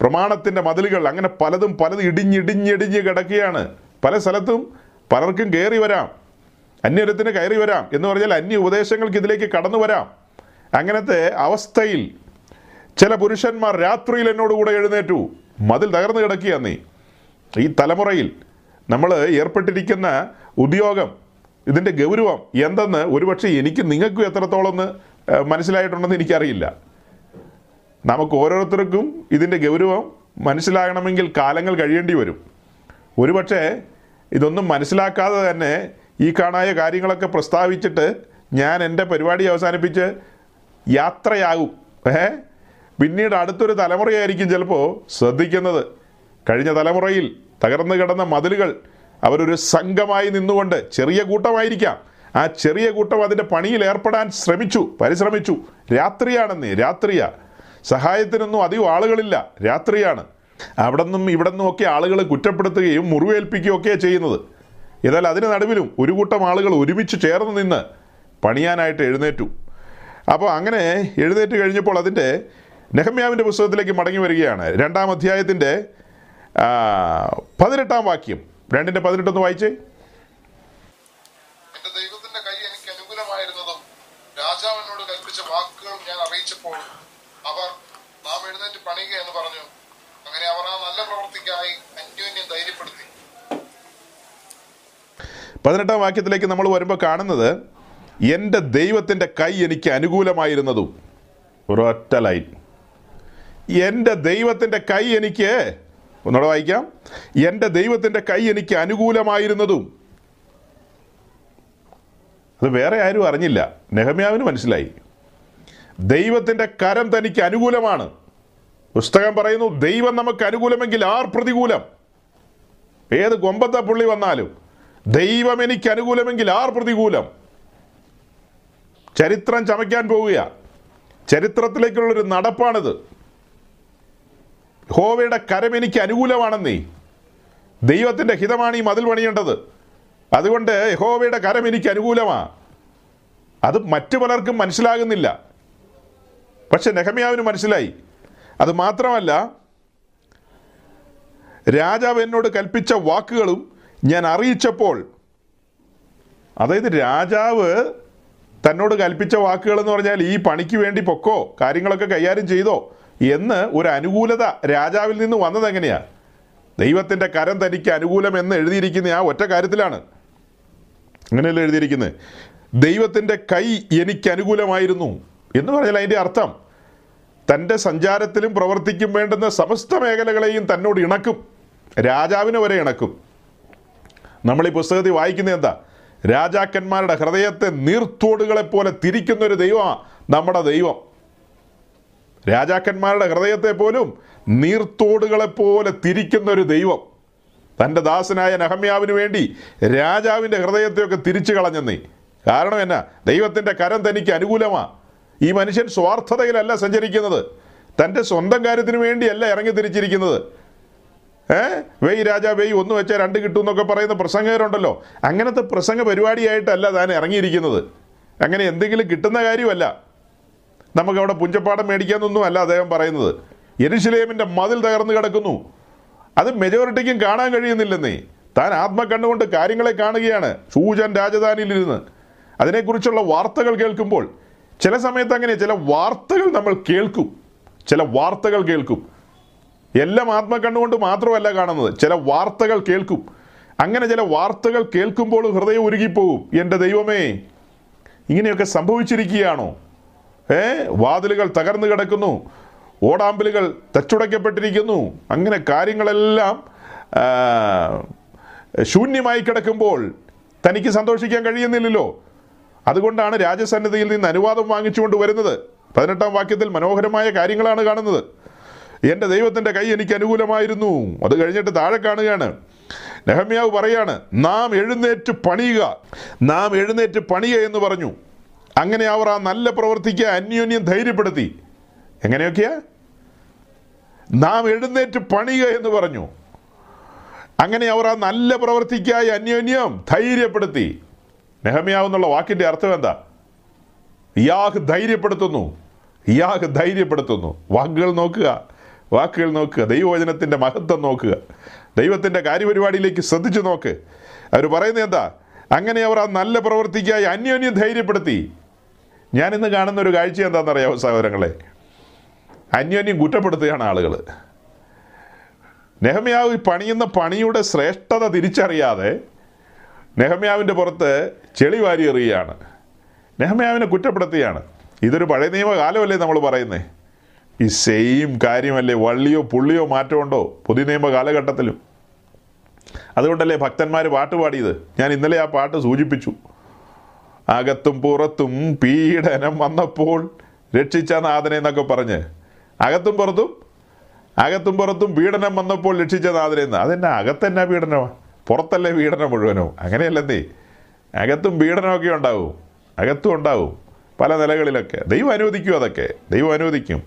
പ്രമാണത്തിന്റെ മതിലുകൾ അങ്ങനെ പലതും പലതും ഇടിഞ്ഞിടിഞ്ഞിടിഞ്ഞ് കിടക്കുകയാണ്. പല സ്ഥലത്തും പലർക്കും കയറി വരാം. അന്യരത്തിന് കയറി വരാം എന്ന് പറഞ്ഞാൽ അന്യ ഉപദേശങ്ങൾക്ക് ഇതിലേക്ക് കടന്നു വരാം. അങ്ങനത്തെ അവസ്ഥയിൽ ചില പുരുഷന്മാർ രാത്രിയിൽ എന്നോടുകൂടെ എഴുന്നേറ്റു. മതിൽ തകർന്നു കിടക്കുകയെന്നേ ഈ തലമുറയിൽ നമ്മൾ ഏർപ്പെട്ടിരിക്കുന്ന ഉദ്യോഗം ഇതിന്റെ ഗൗരവം എന്തെന്ന് ഒരുപക്ഷെ എനിക്ക് നിങ്ങൾക്കും എത്രത്തോളം മനസ്സിലായിട്ടുണ്ടെന്ന് എനിക്കറിയില്ല. നമുക്ക് ഓരോരുത്തർക്കും ഇതിന്റെ ഗൗരവം മനസ്സിലാകണമെങ്കിൽ കാലങ്ങൾ കഴിയേണ്ടി വരും. ഒരുപക്ഷെ ഇതൊന്നും മനസ്സിലാക്കാതെ തന്നെ ഈ കാണായ കാര്യങ്ങളൊക്കെ പ്രസ്താവിച്ചിട്ട് ഞാൻ എന്റെ പരിപാടി അവസാനിപ്പിച്ച് യാത്രയാകും. ഏ? പിന്നീട് അടുത്തൊരു തലമുറയായിരിക്കും ചിലപ്പോൾ ശ്രദ്ധിക്കുന്നത്. കഴിഞ്ഞ തലമുറയിൽ തകർന്നു കിടന്ന മതിലുകൾ അവരൊരു സംഘമായി നിന്നുകൊണ്ട് ചെറിയ കൂട്ടമായിരിക്കാം. ആ ചെറിയ കൂട്ടം അതിന്റെ പണിയിൽ ഏർപ്പെടാൻ ശ്രമിച്ചു പരിശ്രമിച്ചു. രാത്രിയാണെന്നേ രാത്രിയാ. സഹായത്തിനൊന്നും അധികം ആളുകളില്ല. രാത്രിയാണ്. അവിടെ നിന്നും ഇവിടെ നിന്നും ഒക്കെ ആളുകൾ കുറ്റപ്പെടുത്തുകയും മുറിവേൽപ്പിക്കുകയും ഒക്കെയാണ് ചെയ്യുന്നത്. എന്നാൽ അതിന് നടുവിലും ഒരു കൂട്ടം ആളുകൾ ഒരുമിച്ച് ചേർന്ന് നിന്ന് പണിയാനായിട്ട് എഴുന്നേറ്റു. അപ്പോൾ അങ്ങനെ എഴുന്നേറ്റ് കഴിഞ്ഞപ്പോൾ അതിന്റെ നെഹമ്യാവിന്റെ പുസ്തകത്തിലേക്ക് മടങ്ങി വരികയാണ്. രണ്ടാം അധ്യായത്തിന്റെ പതിനെട്ടാം വാക്യം. രണ്ടിന്റെ പതിനെട്ടൊന്ന് വായിച്ചേ.
രാജാവിനോട് കൽപ്പിച്ച വാക്കുകൾ ഞാൻ അറിയിച്ചപ്പോൾ അവർ നാം എഴുന്നേറ്റ് പണിയുക എന്ന് പറഞ്ഞു. അങ്ങനെ അവർ ആ നല്ല പ്രവൃത്തിക്കായി അന്യോന്യം ധൈര്യപ്പെടുത്തി.
പതിനെട്ടാം വാക്യത്തിലേക്ക് നമ്മൾ വരുമ്പോൾ കാണുന്നത് എന്റെ ദൈവത്തിന്റെ കൈ എനിക്ക് അനുകൂലമായിരുന്നതും ഒരൊറ്റ ലൈൻ. എന്റെ ദൈവത്തിന്റെ കൈ എനിക്ക് ഒന്നുകൂടെ വായിക്കാം. എന്റെ ദൈവത്തിന്റെ കൈ എനിക്ക് അനുകൂലമായിരുന്നതും. അത് വേറെ ആരും അറിഞ്ഞില്ല. നെഹമ്യാവിന് മനസ്സിലായി. ദൈവത്തിന്റെ കരം തനിക്ക് അനുകൂലമാണ്. പുസ്തകം പറയുന്നു ദൈവം നമുക്ക് അനുകൂലമെങ്കിൽ ആർ പ്രതികൂലം? ഏത് കൊമ്പത്തെ പുള്ളി വന്നാലും ദൈവം എനിക്ക് അനുകൂലമെങ്കിൽ ആർ പ്രതികൂലം? ചരിത്രം ചമയ്ക്കാൻ പോവുക ചരിത്രത്തിലേക്കുള്ളൊരു നടപ്പാണിത്. ഹോവയുടെ കരം എനിക്ക് അനുകൂലമാണെന്നേ. ദൈവത്തിന്റെ ഹിതമാണ് ഈ മതിൽ പണിയേണ്ടത്. അതുകൊണ്ട് യഹോവയുടെ കരം എനിക്ക് അനുകൂലമാണ് അത് മറ്റു പലർക്കും മനസ്സിലാകുന്നില്ല. പക്ഷെ നെഹമ്യാവിന് മനസ്സിലായി. അത് മാത്രമല്ല രാജാവ് എന്നോട് കൽപ്പിച്ച വാക്കുകളും ഞാൻ അറിയിച്ചപ്പോൾ അതായത് രാജാവ് തന്നോട് കൽപ്പിച്ച വാക്കുകൾ എന്ന് പറഞ്ഞാൽ ഈ പണിക്ക് വേണ്ടി പൊക്കോ കാര്യങ്ങളൊക്കെ കൈകാര്യം ചെയ്തോ എന്ന് ഒരു അനുകൂലത രാജാവിൽ നിന്ന് വന്നത് എങ്ങനെയാണ് ദൈവത്തിന്റെ കരം തനിക്ക് അനുകൂലം എന്ന് എഴുതിയിരിക്കുന്ന ആ ഒറ്റ കാര്യത്തിലാണ്. അങ്ങനെയല്ല എഴുതിയിരിക്കുന്നത്? ദൈവത്തിന്റെ കൈ എനിക്ക് അനുകൂലമായിരുന്നു എന്ന് പറഞ്ഞാൽ അതിന്റെ അർത്ഥം തന്റെ സഞ്ചാരത്തിലും പ്രവർത്തിക്കും വേണ്ടുന്ന സമസ്ത മേഖലകളെയും തന്നോട് ഇണക്കും. രാജാവിനെ വരെ ഇണക്കും. നമ്മൾ ഈ പുസ്തകത്തിൽ വായിക്കുന്നത് എന്താ? രാജാക്കന്മാരുടെ ഹൃദയത്തെ നീർത്തോടുകളെ പോലെ തിരിക്കുന്ന ഒരു ദൈവമാണ് നമ്മുടെ ദൈവം. രാജാക്കന്മാരുടെ ഹൃദയത്തെ പോലും നീർത്തോടുകളെ പോലെ തിരിക്കുന്ന ഒരു ദൈവം. തന്റെ ദാസനായ നഹമ്യാവിന് വേണ്ടി രാജാവിന്റെ ഹൃദയത്തെയൊക്കെ തിരിച്ചു കളഞ്ഞെന്നേ. കാരണം എന്നാ? ദൈവത്തിന്റെ കരം തനിക്ക് അനുകൂലമാ. ഈ മനുഷ്യൻ സ്വാർത്ഥതയിലല്ല സഞ്ചരിക്കുന്നത്. തന്റെ സ്വന്തം കാര്യത്തിന് വേണ്ടിയല്ല ഇറങ്ങി തിരിച്ചിരിക്കുന്നത്. ഏ? വെയ് രാജ വെയ് ഒന്ന് വെച്ചാൽ രണ്ട് കിട്ടും എന്നൊക്കെ പറയുന്ന പ്രസംഗകരുണ്ടല്ലോ. അങ്ങനത്തെ പ്രസംഗ പരിപാടിയായിട്ടല്ല താൻ ഇറങ്ങിയിരിക്കുന്നത്. അങ്ങനെ എന്തെങ്കിലും കിട്ടുന്ന കാര്യമല്ല. നമുക്ക് അവിടെ പുഞ്ചപ്പാടം മേടിക്കാന്നൊന്നും അല്ല അദ്ദേഹം പറയുന്നത്. എരുശിലേമിന്റെ മതിൽ തകർന്നു കിടക്കുന്നു. അത് മെജോറിറ്റിക്കും കാണാൻ കഴിയുന്നില്ലെന്നേ. താൻ ആത്മകണ്ണുകൊണ്ട് കാര്യങ്ങളെ കാണുകയാണ്. സൂചൻ രാജധാനിയിലിരുന്ന്. അതിനെക്കുറിച്ചുള്ള വാർത്തകൾ കേൾക്കുമ്പോൾ ചില സമയത്ത് അങ്ങനെ ചില വാർത്തകൾ നമ്മൾ കേൾക്കും. ചില വാർത്തകൾ കേൾക്കും. എല്ലാം ആത്മകണ്ണുകൊണ്ട് മാത്രമല്ല കാണുന്നത്. ചില വാർത്തകൾ കേൾക്കും. അങ്ങനെ ചില വാർത്തകൾ കേൾക്കുമ്പോൾ ഹൃദയം ഉരുകിപ്പോകും. എന്റെ ദൈവമേ ഇങ്ങനെയൊക്കെ സംഭവിച്ചിരിക്കുകയാണോ? ഏ വാതിലുകൾ തകർന്നു കിടക്കുന്നു. ഓടാമ്പലുകൾ തച്ചുടയ്ക്കപ്പെട്ടിരിക്കുന്നു. അങ്ങനെ കാര്യങ്ങളെല്ലാം ശൂന്യമായി കിടക്കുമ്പോൾ തനിക്ക് സന്തോഷിക്കാൻ കഴിയുന്നില്ലല്ലോ. അതുകൊണ്ടാണ് രാജസന്നിധിയിൽ നിന്ന് അനുവാദം വാങ്ങിച്ചുകൊണ്ട് വരുന്നത്. പതിനെട്ടാം വാക്യത്തിൽ മനോഹരമായ കാര്യങ്ങളാണ് കാണുന്നത്. എന്റെ ദൈവത്തിന്റെ കൈ എനിക്ക് അനുകൂലമായിരുന്നു. അത് കഴിഞ്ഞിട്ട് താഴെ കാണുകയാണ്. നെഹമ്യാവ് പറയാണ് നാം എഴുന്നേറ്റ് പണിയുക. നാം എഴുന്നേറ്റ് പണിയുക എന്ന് പറഞ്ഞു. അങ്ങനെ അവർ ആ നല്ല പ്രവർത്തിക്ക് അന്യോന്യം ധൈര്യപ്പെടുത്തി. എങ്ങനെയൊക്കെയാ? നാം എഴുന്നേറ്റ് പണിയുക എന്ന് പറഞ്ഞു. അങ്ങനെ അവർ ആ നല്ല പ്രവർത്തിക്കായി അന്യോന്യം ധൈര്യപ്പെടുത്തി. നെഹമ്യാവ് എന്നുള്ള വാക്കിന്റെ അർത്ഥം എന്താ? ഇയാഹ് ധൈര്യപ്പെടുത്തുന്നു. ഇയാഹ് ധൈര്യപ്പെടുത്തുന്നു. വാക്കുകൾ നോക്കുക. വാക്കുകൾ നോക്കുക. ദൈവവചനത്തിന്റെ മഹത്വം നോക്കുക. ദൈവത്തിന്റെ കാര്യപരിപാടിയിലേക്ക് ശ്രദ്ധിച്ചു നോക്ക്. അവർ പറയുന്നത് എന്താ? അങ്ങനെ അവർ ആ നല്ല പ്രവൃത്തിക്കായി അന്യോന്യം ധൈര്യപ്പെടുത്തി. ഞാൻ ഇന്ന് കാണുന്ന ഒരു കാഴ്ച എന്താണെന്നറിയാമോ സഹോദരങ്ങളെ? അന്യോന്യം കുറ്റപ്പെടുത്തുകയാണ് ആളുകൾ നെഹമ്യാവ് പണിയുന്ന പണിയുടെ ശ്രേഷ്ഠത തിരിച്ചറിയാതെ നെഹമ്യാവിന്റെ പുറത്ത് ചെളി വാരി എറിയുകയാണ് നെഹമ്യാവിനെ കുറ്റപ്പെടുത്തുകയാണ്. ഇതൊരു പഴയ നിയമ കാലമല്ലേ നമ്മൾ പറയുന്നത് ഈ സെയിം കാര്യമല്ലേ വള്ളിയോ പുള്ളിയോ മാറ്റമുണ്ടോ പുതിയ നിയമ കാലഘട്ടത്തിലും അതുകൊണ്ടല്ലേ ഭക്തന്മാർ പാട്ട് പാടിയത്? ഞാൻ ഇന്നലെ ആ പാട്ട് സൂചിപ്പിച്ചു. അകത്തും പുറത്തും പീഡനം വന്നപ്പോൾ രക്ഷിച്ച നാഥനെ എന്നൊക്കെ പറഞ്ഞ്. അകത്തും പുറത്തും? അകത്തും പുറത്തും പീഡനം വന്നപ്പോൾ രക്ഷിച്ച നാഥനെ എന്ന്. അതെന്നാ? അകത്തെന്നാ പീഡനമാ? പുറത്തല്ലേ പീഡനം മുഴുവനോ? അങ്ങനെയല്ലെന്തേ അകത്തും പീഡനമൊക്കെ ഉണ്ടാവും. അകത്തും ഉണ്ടാവും. പല നിലകളിലൊക്കെ. ദൈവം അനുവദിക്കും അതൊക്കെ. ദൈവം അനുവദിക്കും.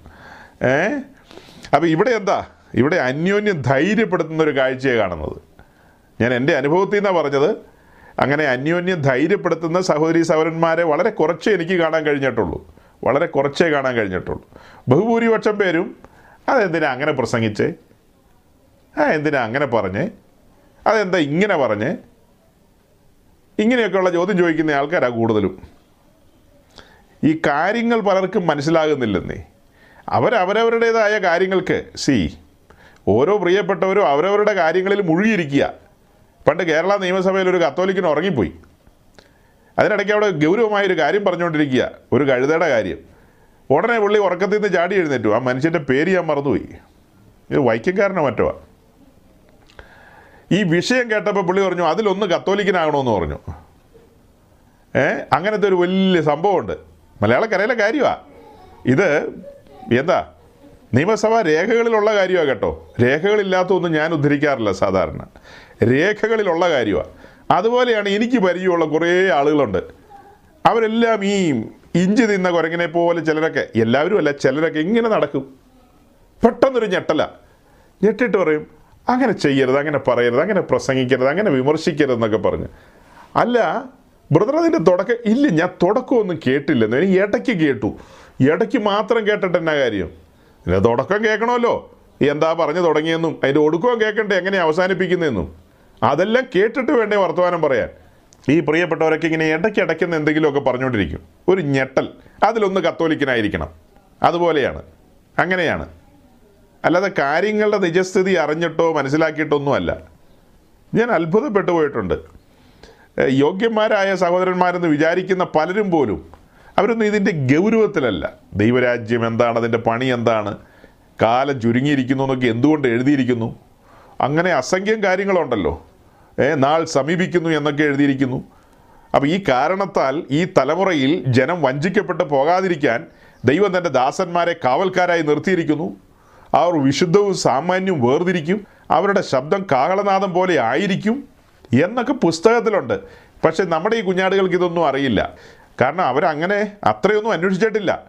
ഏ? അപ്പോൾ ഇവിടെ എന്താ? ഇവിടെ അന്യോന്യം ധൈര്യപ്പെടുത്തുന്ന ഒരു കാഴ്ചയെ കാണുന്നത്. ഞാൻ എന്റെ അനുഭവത്തിൽ നിന്നാണ് പറഞ്ഞത്. അങ്ങനെ അന്യോന്യം ധൈര്യപ്പെടുത്തുന്ന സഹോദരി സഹോദരന്മാരെ വളരെ കുറച്ചേ എനിക്ക് കാണാൻ കഴിഞ്ഞിട്ടുള്ളൂ. വളരെ കുറച്ചേ കാണാൻ കഴിഞ്ഞിട്ടുള്ളൂ. ബഹുഭൂരിപക്ഷം പേരും അതെന്തിനാ അങ്ങനെ പ്രസംഗിച്ചേ? ആ എന്തിനാ അങ്ങനെ പറഞ്ഞേ? അതെന്താ ഇങ്ങനെ പറഞ്ഞ്? ഇങ്ങനെയൊക്കെയുള്ള ചോദ്യം ചോദിക്കുന്ന ആൾക്കാരാണ് കൂടുതലും. ഈ കാര്യങ്ങൾ പലർക്കും മനസ്സിലാകുന്നില്ലെന്നേ. അവരവരവരുടേതായ കാര്യങ്ങൾക്ക് സി ഓരോ പ്രിയപ്പെട്ടവരും അവരവരുടെ കാര്യങ്ങളിൽ മുഴുകിയിരിക്കുക. പണ്ട് കേരള നിയമസഭയിൽ ഒരു കത്തോലിക്കൻ ഉറങ്ങിപ്പോയി. അതിനിടയ്ക്ക് അവിടെ ഗൗരവമായൊരു കാര്യം പറഞ്ഞുകൊണ്ടിരിക്കുക. ഒരു കഴുതയുടെ കാര്യം. ഉടനെ പുള്ളി ഉറക്കത്തിൽ നിന്ന് ചാടി എഴുന്നേറ്റു. ആ മനുഷ്യന്റെ പേര് ഞാൻ മറന്നുപോയി. ഇത് വൈക്കക്കാരനോ മറ്റോ ഈ വിഷയം കേട്ടപ്പോൾ പുള്ളി പറഞ്ഞു അതിലൊന്ന് കത്തോലിക്കനാകണമെന്ന് പറഞ്ഞു. ഏ അങ്ങനത്തെ ഒരു വലിയ സംഭവമുണ്ട്. മലയാളക്കരയിലെ കാര്യമാണ് ഇത് എന്താ നിയമസഭാ രേഖകളിലുള്ള കാര്യമാണ് കേട്ടോ. രേഖകളില്ലാത്തൊന്നും ഞാൻ ഉദ്ധരിക്കാറില്ല സാധാരണ. രേഖകളിലുള്ള കാര്യമാണ് അതുപോലെയാണ് എനിക്ക് പരിചയമുള്ള കുറേ ആളുകളുണ്ട്. അവരെല്ലാം ഈ ഇഞ്ചി തിന്ന കുരങ്ങിനെ പോലെ ചിലരൊക്കെ എല്ലാവരും അല്ല ചിലരൊക്കെ ഇങ്ങനെ നടക്കും. പെട്ടെന്നൊരു ഞെട്ടല. ഞെട്ടിട്ട് പറയും അങ്ങനെ ചെയ്യരുത് അങ്ങനെ പറയരുത് അങ്ങനെ പ്രസംഗിക്കരുത് അങ്ങനെ വിമർശിക്കരുത് എന്നൊക്കെ പറഞ്ഞ്. അല്ല ബ്രദർ അതിന്റെ തുടക്കം ഇല്ല ഞാൻ തുടക്കമൊന്നും കേട്ടില്ലെന്ന്. എനിക്ക് ഇടയ്ക്ക് കേട്ടു. ഇടയ്ക്ക് മാത്രം കേട്ടിട്ട് എന്നാ കാര്യം? പിന്നെ തുടക്കം കേൾക്കണമല്ലോ. എന്താ പറഞ്ഞു തുടങ്ങിയെന്നും അതിന്റെ ഒടുക്കവും കേൾക്കണ്ടേ എങ്ങനെ അവസാനിപ്പിക്കുന്നതെന്നും. അതെല്ലാം കേട്ടിട്ട് വേണ്ടേ വർത്തമാനം പറയാൻ. ഈ പ്രിയപ്പെട്ടവരൊക്കെ ഇങ്ങനെ ഇടയ്ക്ക് ഇടയ്ക്കുന്ന എന്തെങ്കിലുമൊക്കെ പറഞ്ഞുകൊണ്ടിരിക്കും. ഒരു ഞെട്ടൽ. അതിലൊന്ന് കത്തോലിക്കനായിരിക്കണം. അതുപോലെയാണ്. അങ്ങനെയാണ്. അല്ലാതെ കാര്യങ്ങളുടെ നിജസ്ഥിതി അറിഞ്ഞിട്ടോ മനസ്സിലാക്കിയിട്ടൊന്നുമല്ല. ഞാൻ അത്ഭുതപ്പെട്ടു പോയിട്ടുണ്ട്. യോഗ്യന്മാരായ സഹോദരന്മാരെന്ന് വിചാരിക്കുന്ന പലരും പോലും അവരൊന്നും ഇതിന്റെ ഗൗരവത്തിലല്ല. ദൈവരാജ്യം എന്താണ്? അതിന്റെ പണി എന്താണ്? കാലം ചുരുങ്ങിയിരിക്കുന്നു എന്നൊക്കെ എന്തുകൊണ്ട് എഴുതിയിരിക്കുന്നു? അങ്ങനെ അസംഖ്യം കാര്യങ്ങളുണ്ടല്ലോ. ഏ നാൾ സമീപിക്കുന്നു എന്നൊക്കെ എഴുതിയിരിക്കുന്നു. അപ്പോൾ ഈ കാരണത്താൽ ഈ തലമുറയിൽ ജനം വഞ്ചിക്കപ്പെട്ട് പോകാതിരിക്കാൻ ദൈവം തന്റെ ദാസന്മാരെ കാവൽക്കാരായി നിർത്തിയിരിക്കുന്നു. അവർ വിശുദ്ധവും സാമാന്യവും വേർതിരിക്കും. അവരുടെ ശബ്ദം കാഹളനാദം പോലെ ആയിരിക്കും എന്നൊക്കെ പുസ്തകത്തിലുണ്ട്. പക്ഷെ നമ്മുടെ ഈ കുഞ്ഞാടുകൾക്ക് ഇതൊന്നും അറിയില്ല. കാരണം അവരങ്ങനെ അത്രയൊന്നും അന്വേഷിച്ചിട്ടില്ല.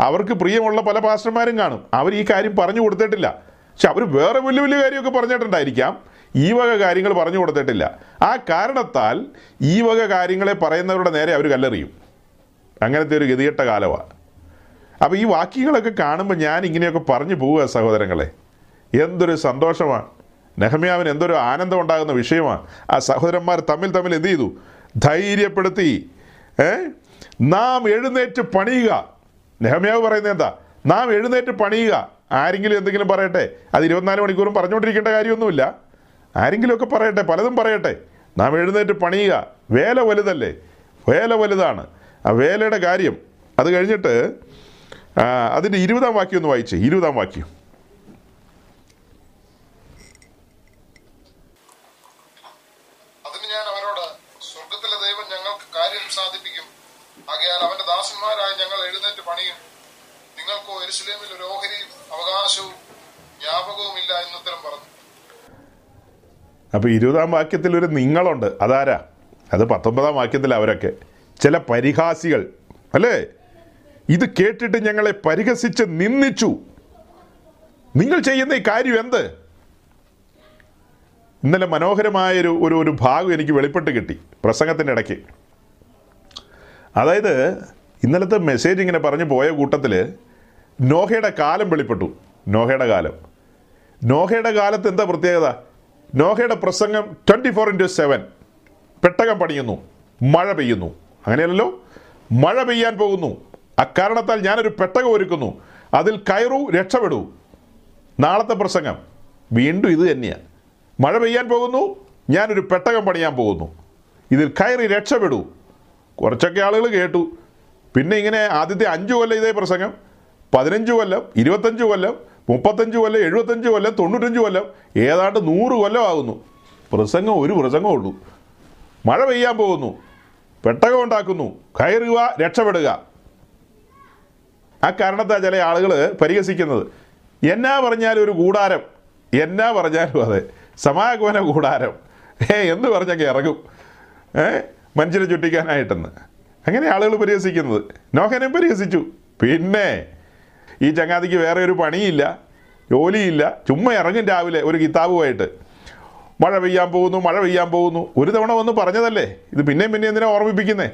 അവർക്ക് പ്രിയമുള്ള പല പാസ്റ്റർമാരും കാണും. അവർ ഈ കാര്യം പറഞ്ഞു കൊടുത്തിട്ടില്ല. പക്ഷെ അവർ വേറെ വലിയ വലിയ കാര്യമൊക്കെ പറഞ്ഞിട്ടുണ്ടായിരിക്കാം. ഈ വക കാര്യങ്ങൾ പറഞ്ഞു കൊടുത്തിട്ടില്ല. ആ കാരണത്താൽ ഈ വക കാര്യങ്ങളെ പറയുന്നവരുടെ നേരെ അവർ കല്ലെറിയും. അങ്ങനത്തെ ഒരു ഗതികെട്ട കാലമാണ് അപ്പോൾ ഈ വാക്യങ്ങളൊക്കെ കാണുമ്പോൾ ഞാൻ ഇങ്ങനെയൊക്കെ പറഞ്ഞു പോവുക സഹോദരങ്ങളെ. എന്തൊരു സന്തോഷമാണ്. നെഹമ്യാവിന് എന്തൊരു ആനന്ദം ഉണ്ടാകുന്ന വിഷയമാണ്. ആ സഹോദരന്മാർ തമ്മിൽ തമ്മിൽ എന്ത് ചെയ്തു? ധൈര്യപ്പെടുത്തി. ഏ? നാം എഴുന്നേറ്റ് പണിയുക. നെഹമ്യാവ് പറയുന്നത് എന്താ? നാം എഴുന്നേറ്റ് പണിയുക. ആരെങ്കിലും എന്തെങ്കിലും പറയട്ടെ. അത് ഇരുപത്തിനാല് മണിക്കൂറും പറഞ്ഞുകൊണ്ടിരിക്കേണ്ട കാര്യമൊന്നുമില്ല. ആരെങ്കിലുമൊക്കെ പറയട്ടെ. പലതും പറയട്ടെ. നാം എഴുന്നേറ്റ് പണിയുക. വേല വലുതല്ലേ? വേല വലുതാണ്. ആ വേലയുടെ കാര്യം. അത് കഴിഞ്ഞിട്ട് അതിന്റെ ഇരുപതാം വാക്യം ഒന്ന് വായിച്ചേ. ഇരുപതാം വാക്യം. അപ്പോൾ ഇരുപതാം വാക്യത്തിൽ ഒരു നിങ്ങളുണ്ട്. അതാരാ? അത് പത്തൊമ്പതാം വാക്യത്തിൽ അവരൊക്കെ. ചില പരിഹാസികൾ. അല്ലേ? ഇത് കേട്ടിട്ട് ഞങ്ങളെ പരിഹസിച്ച് നിന്ദിച്ചു. നിങ്ങൾ ചെയ്യുന്ന ഈ കാര്യം എന്ത്? ഇന്നലെ മനോഹരമായൊരു ഒരു ഒരു ഭാഗം എനിക്ക് വെളിപ്പെട്ട് കിട്ടി പ്രസംഗത്തിന്റെ ഇടയ്ക്ക്. അതായത് ഇന്നലത്തെ മെസ്സേജ് ഇങ്ങനെ പറഞ്ഞു പോയ കൂട്ടത്തിൽ നോഹയുടെ കാലം വെളിപ്പെട്ടു. നോഹയുടെ കാലം. നോഹയുടെ കാലത്ത് എന്താ പ്രത്യേകത? നോഹയുടെ പ്രസംഗം ട്വന്റി ഫോർ ഇന്റു സെവൻ പെട്ടകം പണിയുന്നു മഴ പെയ്യുന്നു. അങ്ങനെയല്ലല്ലോ? മഴ പെയ്യാൻ പോകുന്നു. അക്കാരണത്താൽ ഞാനൊരു പെട്ടകം ഒരുക്കുന്നു. അതിൽ കയറൂ രക്ഷപ്പെടൂ. നാളത്തെ പ്രസംഗം. വീണ്ടും ഇത് തന്നെയാണ് മഴ പെയ്യാൻ പോകുന്നു ഞാനൊരു പെട്ടകം പണിയാൻ പോകുന്നു. ഇതിൽ കയറി രക്ഷപ്പെടൂ. കുറച്ചൊക്കെ ആളുകൾ കേട്ടു. പിന്നെ ഇങ്ങനെ ആദ്യത്തെ അഞ്ച് കൊല്ലം ഇതേ പ്രസംഗം. പതിനഞ്ച് കൊല്ലം ഇരുപത്തഞ്ച് കൊല്ലം മുപ്പത്തഞ്ച് കൊല്ലം എഴുപത്തഞ്ച് കൊല്ലം തൊണ്ണൂറ്റഞ്ച് കൊല്ലം ഏതാണ്ട് നൂറ് കൊല്ലം ആകുന്നു. പ്രസംഗം ഒരു പ്രസംഗം ഉള്ളൂ. മഴ പെയ്യാൻ പോകുന്നു. പെട്ടകം ഉണ്ടാക്കുന്നു. കയറുക രക്ഷപ്പെടുക. ആ കാരണത്താ ചില ആളുകൾ പരിഹസിക്കുന്നത്. എന്നാ പറഞ്ഞാലും ഒരു കൂടാരം എന്നാ പറഞ്ഞാലും അതെ. സമാഗമന കൂടാരം ഏ എന്ന് പറഞ്ഞൊക്കെ ഇറങ്ങും. ഏ മനുഷ്യരെ ചുറ്റിക്കാനായിട്ടെന്ന് അങ്ങനെ ആളുകൾ പരിഹസിക്കുന്നത്. നോഹനെ പരിഹസിച്ചു. പിന്നെ ഈ ചങ്ങാതിക്ക് വേറെ ഒരു പണിയില്ല ജോലിയില്ല. ചുമ്മാ ഇറങ്ങും രാവിലെ ഒരു കിതാബുമായിട്ട്. മഴ പെയ്യാൻ പോകുന്നു മഴ പെയ്യാൻ പോകുന്നു. ഒരു തവണ വന്ന് പറഞ്ഞതല്ലേ? ഇത് പിന്നെയും പിന്നെ എന്തിനാ ഓർമ്മിപ്പിക്കുന്നേ?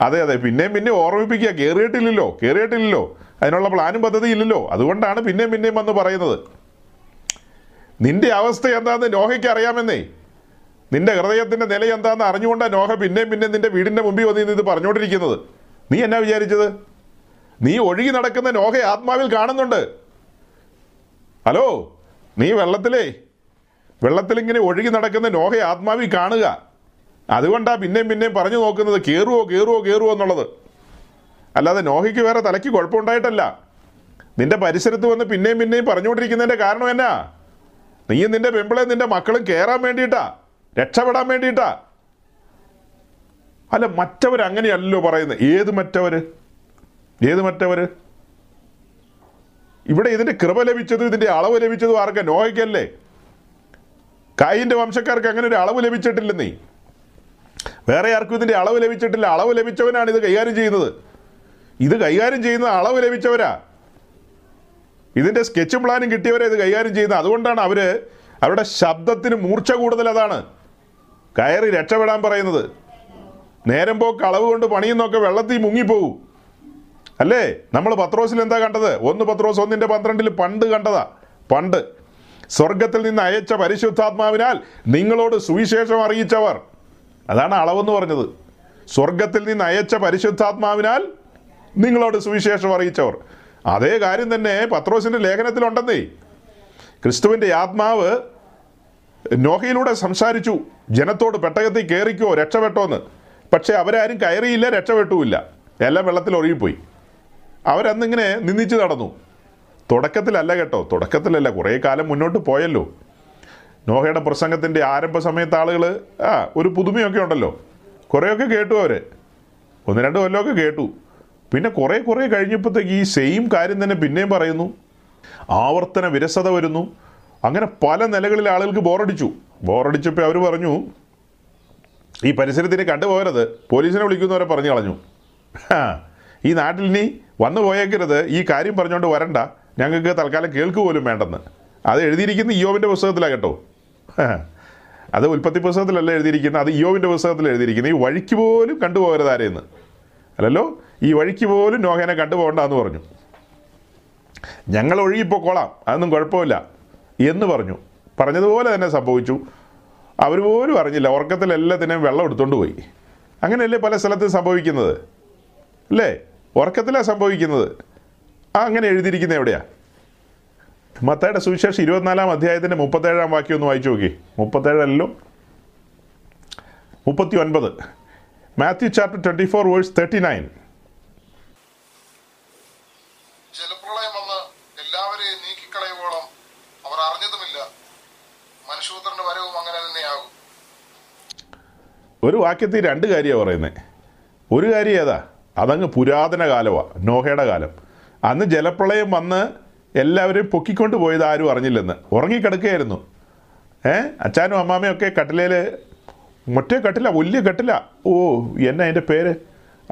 അതെ അതെ. പിന്നെയും പിന്നെ ഓർമ്മിപ്പിക്കുക. കയറിയിട്ടില്ലല്ലോ കയറിയിട്ടില്ലല്ലോ അതിനുള്ള പ്ലാനും പദ്ധതി ഇല്ലല്ലോ. അതുകൊണ്ടാണ് പിന്നെയും പിന്നെയും വന്ന് പറയുന്നത്. നിന്റെ അവസ്ഥ എന്താണെന്ന് നോഹയ്ക്ക് അറിയാമെന്നേ. നിന്റെ ഹൃദയത്തിന്റെ നില എന്താണെന്ന് അറിഞ്ഞുകൊണ്ടാണ് നോഹ പിന്നെയും പിന്നെ നിന്റെ വീടിന്റെ മുമ്പിൽ വന്ന് ഇത് പറഞ്ഞുകൊണ്ടിരിക്കുന്നത്. നീ എന്നാ വിചാരിച്ചത്? നീ ഒഴുകി നടക്കുന്ന നോഹ ആത്മാവിൽ കാണുന്നുണ്ട്. ഹലോ നീ വെള്ളത്തിലേ. വെള്ളത്തിൽ ഇങ്ങനെ ഒഴുകി നടക്കുന്ന നോഹ ആത്മാവിൽ കാണുക. അതുകൊണ്ടാ പിന്നെയും പിന്നെയും പറഞ്ഞു നോക്കുന്നത് കയറുവോ കയറുവോ കയറുവോ എന്നുള്ളത്. അല്ലാതെ നോഹിക്ക് വേറെ തലയ്ക്ക് കുഴപ്പമുണ്ടായിട്ടല്ല. നിന്റെ പരിസരത്ത് വന്ന് പിന്നെയും പിന്നെയും പറഞ്ഞുകൊണ്ടിരിക്കുന്നതിന്റെ കാരണം എന്നാ? നീയും നിന്റെ പെമ്പിളെ നിന്റെ മക്കളും കയറാൻ വേണ്ടിയിട്ടാ രക്ഷപ്പെടാൻ വേണ്ടിയിട്ടാ. അല്ല മറ്റവർ അങ്ങനെയല്ലോ പറയുന്നത്? ഏത് മറ്റവര്? ഏത് മറ്റവര്? ഇവിടെ ഇതിന്റെ കൃപ ലഭിച്ചതും ഇതിന്റെ അളവ് ലഭിച്ചതും ആർക്കാ നോഹയ്ക്കല്ലേ? കായിന്റെ വംശക്കാർക്ക് അങ്ങനെ ഒരു അളവ് ലഭിച്ചിട്ടില്ലെന്നേ. വേറെ ആർക്കും ഇതിന്റെ അളവ് ലഭിച്ചിട്ടില്ല. അളവ് ലഭിച്ചവനാണ് ഇത് കൈകാര്യം ചെയ്യുന്നത്. ഇത് കൈകാര്യം ചെയ്യുന്ന അളവ് ലഭിച്ചവരാ. ഇതിന്റെ സ്കെച്ചും പ്ലാനും കിട്ടിയവരെ ഇത് കൈകാര്യം ചെയ്യുന്നത്. അതുകൊണ്ടാണ് അവർ അവരുടെ ശബ്ദത്തിന് മൂർച്ച കൂടുതൽ അതാണ്. കയറി രക്ഷപ്പെടാൻ പറയുന്നത്. നേരം പോക്ക് അളവ് കൊണ്ട് പണിയുന്നൊക്കെ വെള്ളത്തിൽ മുങ്ങിപ്പോവും. അല്ലേ? നമ്മൾ പത്രോസിൽ എന്താ കണ്ടത്? ഒന്ന് പത്രോസ് ഒന്നിന്റെ പന്ത്രണ്ടിൽ പണ്ട് കണ്ടതാ. പണ്ട്. സ്വർഗത്തിൽ നിന്ന് അയച്ച പരിശുദ്ധാത്മാവിനാൽ നിങ്ങളോട് സുവിശേഷം അറിയിച്ചവർ. അതാണ് അളവെന്ന് പറഞ്ഞത്. സ്വർഗത്തിൽ നിന്ന് അയച്ച പരിശുദ്ധാത്മാവിനാൽ നിങ്ങളോട് സുവിശേഷം അറിയിച്ചവർ. അതേ കാര്യം തന്നെ പത്രോസിന്റെ ലേഖനത്തിലുണ്ടെന്നേ. ക്രിസ്തുവിന്റെ ആത്മാവ് നോഹയിലൂടെ സംസാരിച്ചു ജനത്തോട് പെട്ടകത്തിൽ കയറിക്കോ രക്ഷപ്പെട്ടോന്ന്. പക്ഷേ അവരാരും കയറിയില്ല രക്ഷപ്പെട്ടുമില്ല. എല്ലാം വെള്ളത്തിൽ ഒഴുകിപ്പോയി. അവരന്നിങ്ങനെ നിന്നിച്ച് നടന്നു. തുടക്കത്തിലല്ല കേട്ടോ തുടക്കത്തിലല്ല കുറേ കാലം മുന്നോട്ട് പോയല്ലോ. നോഹയുടെ പ്രസംഗത്തിന്റെ ആരംഭ സമയത്ത് ആളുകൾ ആ ഒരു പുതുമയൊക്കെ ഉണ്ടല്ലോ. കുറേയൊക്കെ കേട്ടു അവർ ഒന്ന് രണ്ട് കൊല്ലമൊക്കെ കേട്ടു. പിന്നെ കുറേ കുറേ കഴിഞ്ഞപ്പോഴത്തേക്ക് ഈ സെയിം കാര്യം തന്നെ പിന്നെയും പറയുന്നു. ആവർത്തന വിരസത വരുന്നു. അങ്ങനെ പല നിലകളിൽ ആളുകൾക്ക് ബോറടിച്ചു. ബോറടിച്ചപ്പോൾ അവർ പറഞ്ഞു ഈ പരിസരത്തിന് കണ്ടുപോകരുത്. പോലീസിനെ വിളിക്കുന്നവരെ പറഞ്ഞു കളഞ്ഞു. ഈ നാട്ടിൽ നീ വന്നു പോയേക്കരുത്. ഈ കാര്യം പറഞ്ഞുകൊണ്ട് വരണ്ട. ഞങ്ങൾക്ക് തൽക്കാലം കേൾക്കുക പോലും വേണ്ടെന്ന്. അത് എഴുതിയിരിക്കുന്ന ഇയോവിന്റെ പുസ്തകത്തിലാണ് കേട്ടോ. അത് ഉൽപ്പത്തി പുസ്തകത്തിലല്ല എഴുതിയിരിക്കുന്നത് അത് ഇയോവിന്റെ പുസ്തകത്തിൽ എഴുതിയിരിക്കുന്നത്. ഈ വഴിക്ക് പോലും കണ്ടുപോകരുത് ആരെയെന്ന്. അല്ലല്ലോ? ഈ വഴിക്ക് പോലും നോഹേനെ കണ്ടുപോകണ്ടെന്ന് പറഞ്ഞു. ഞങ്ങൾ ഒഴുകിപ്പോക്കോളാം അതൊന്നും കുഴപ്പമില്ല എന്ന് പറഞ്ഞു. പറഞ്ഞതുപോലെ തന്നെ സംഭവിച്ചു. അവർ പോലും അറിഞ്ഞില്ല ഉറക്കത്തിൽ എല്ലാത്തിനെയും വെള്ളം എടുത്തുകൊണ്ട് പോയി. അങ്ങനെയല്ലേ പല സ്ഥലത്തും സംഭവിക്കുന്നത്? അല്ലേ? ഉറക്കത്തിലാണ് സംഭവിക്കുന്നത്. ആ അങ്ങനെ എഴുതിയിരിക്കുന്നത് എവിടെയാ? മത്തയുടെ സുവിശേഷം ഇരുപത്തിനാലാം അധ്യായത്തിന്റെ മുപ്പത്തേഴാം വാക്യം ഒന്ന് വായിച്ചു നോക്കി. മുപ്പത്തേഴല്ലോ മുപ്പത്തി ഒൻപത് Matthew chapter twenty four verse thirty nine
ജലപ്രളയം വന്ന് എല്ലാവരെയും നീക്കിക്കളയുവോളം അവർ അറിഞ്ഞതുമില്ല. മനുഷ്യപുത്രന്റെ വരവും അങ്ങനെ തന്നെയാകും.
ഒരു വാക്യത്തിൽ രണ്ട് കാര്യമാണ് പറയുന്നത് ഒരു കാര്യം ഏതാ? അതങ്ങ് പുരാതന കാലമാണ് നോഹയുടെ കാലം. അന്ന് ജലപ്രളയം വന്ന് എല്ലാവരെയും പൊക്കിക്കൊണ്ട് പോയത് ആരും അറിഞ്ഞില്ലെന്ന്. ഉറങ്ങിക്കിടക്കുകയായിരുന്നു. ഏ? അച്ഛനും ഒക്കെ കട്ടിലയിൽ മറ്റേ കട്ടില വലിയ കട്ടില. ഓ എന്നാ അതിന്റെ പേര്?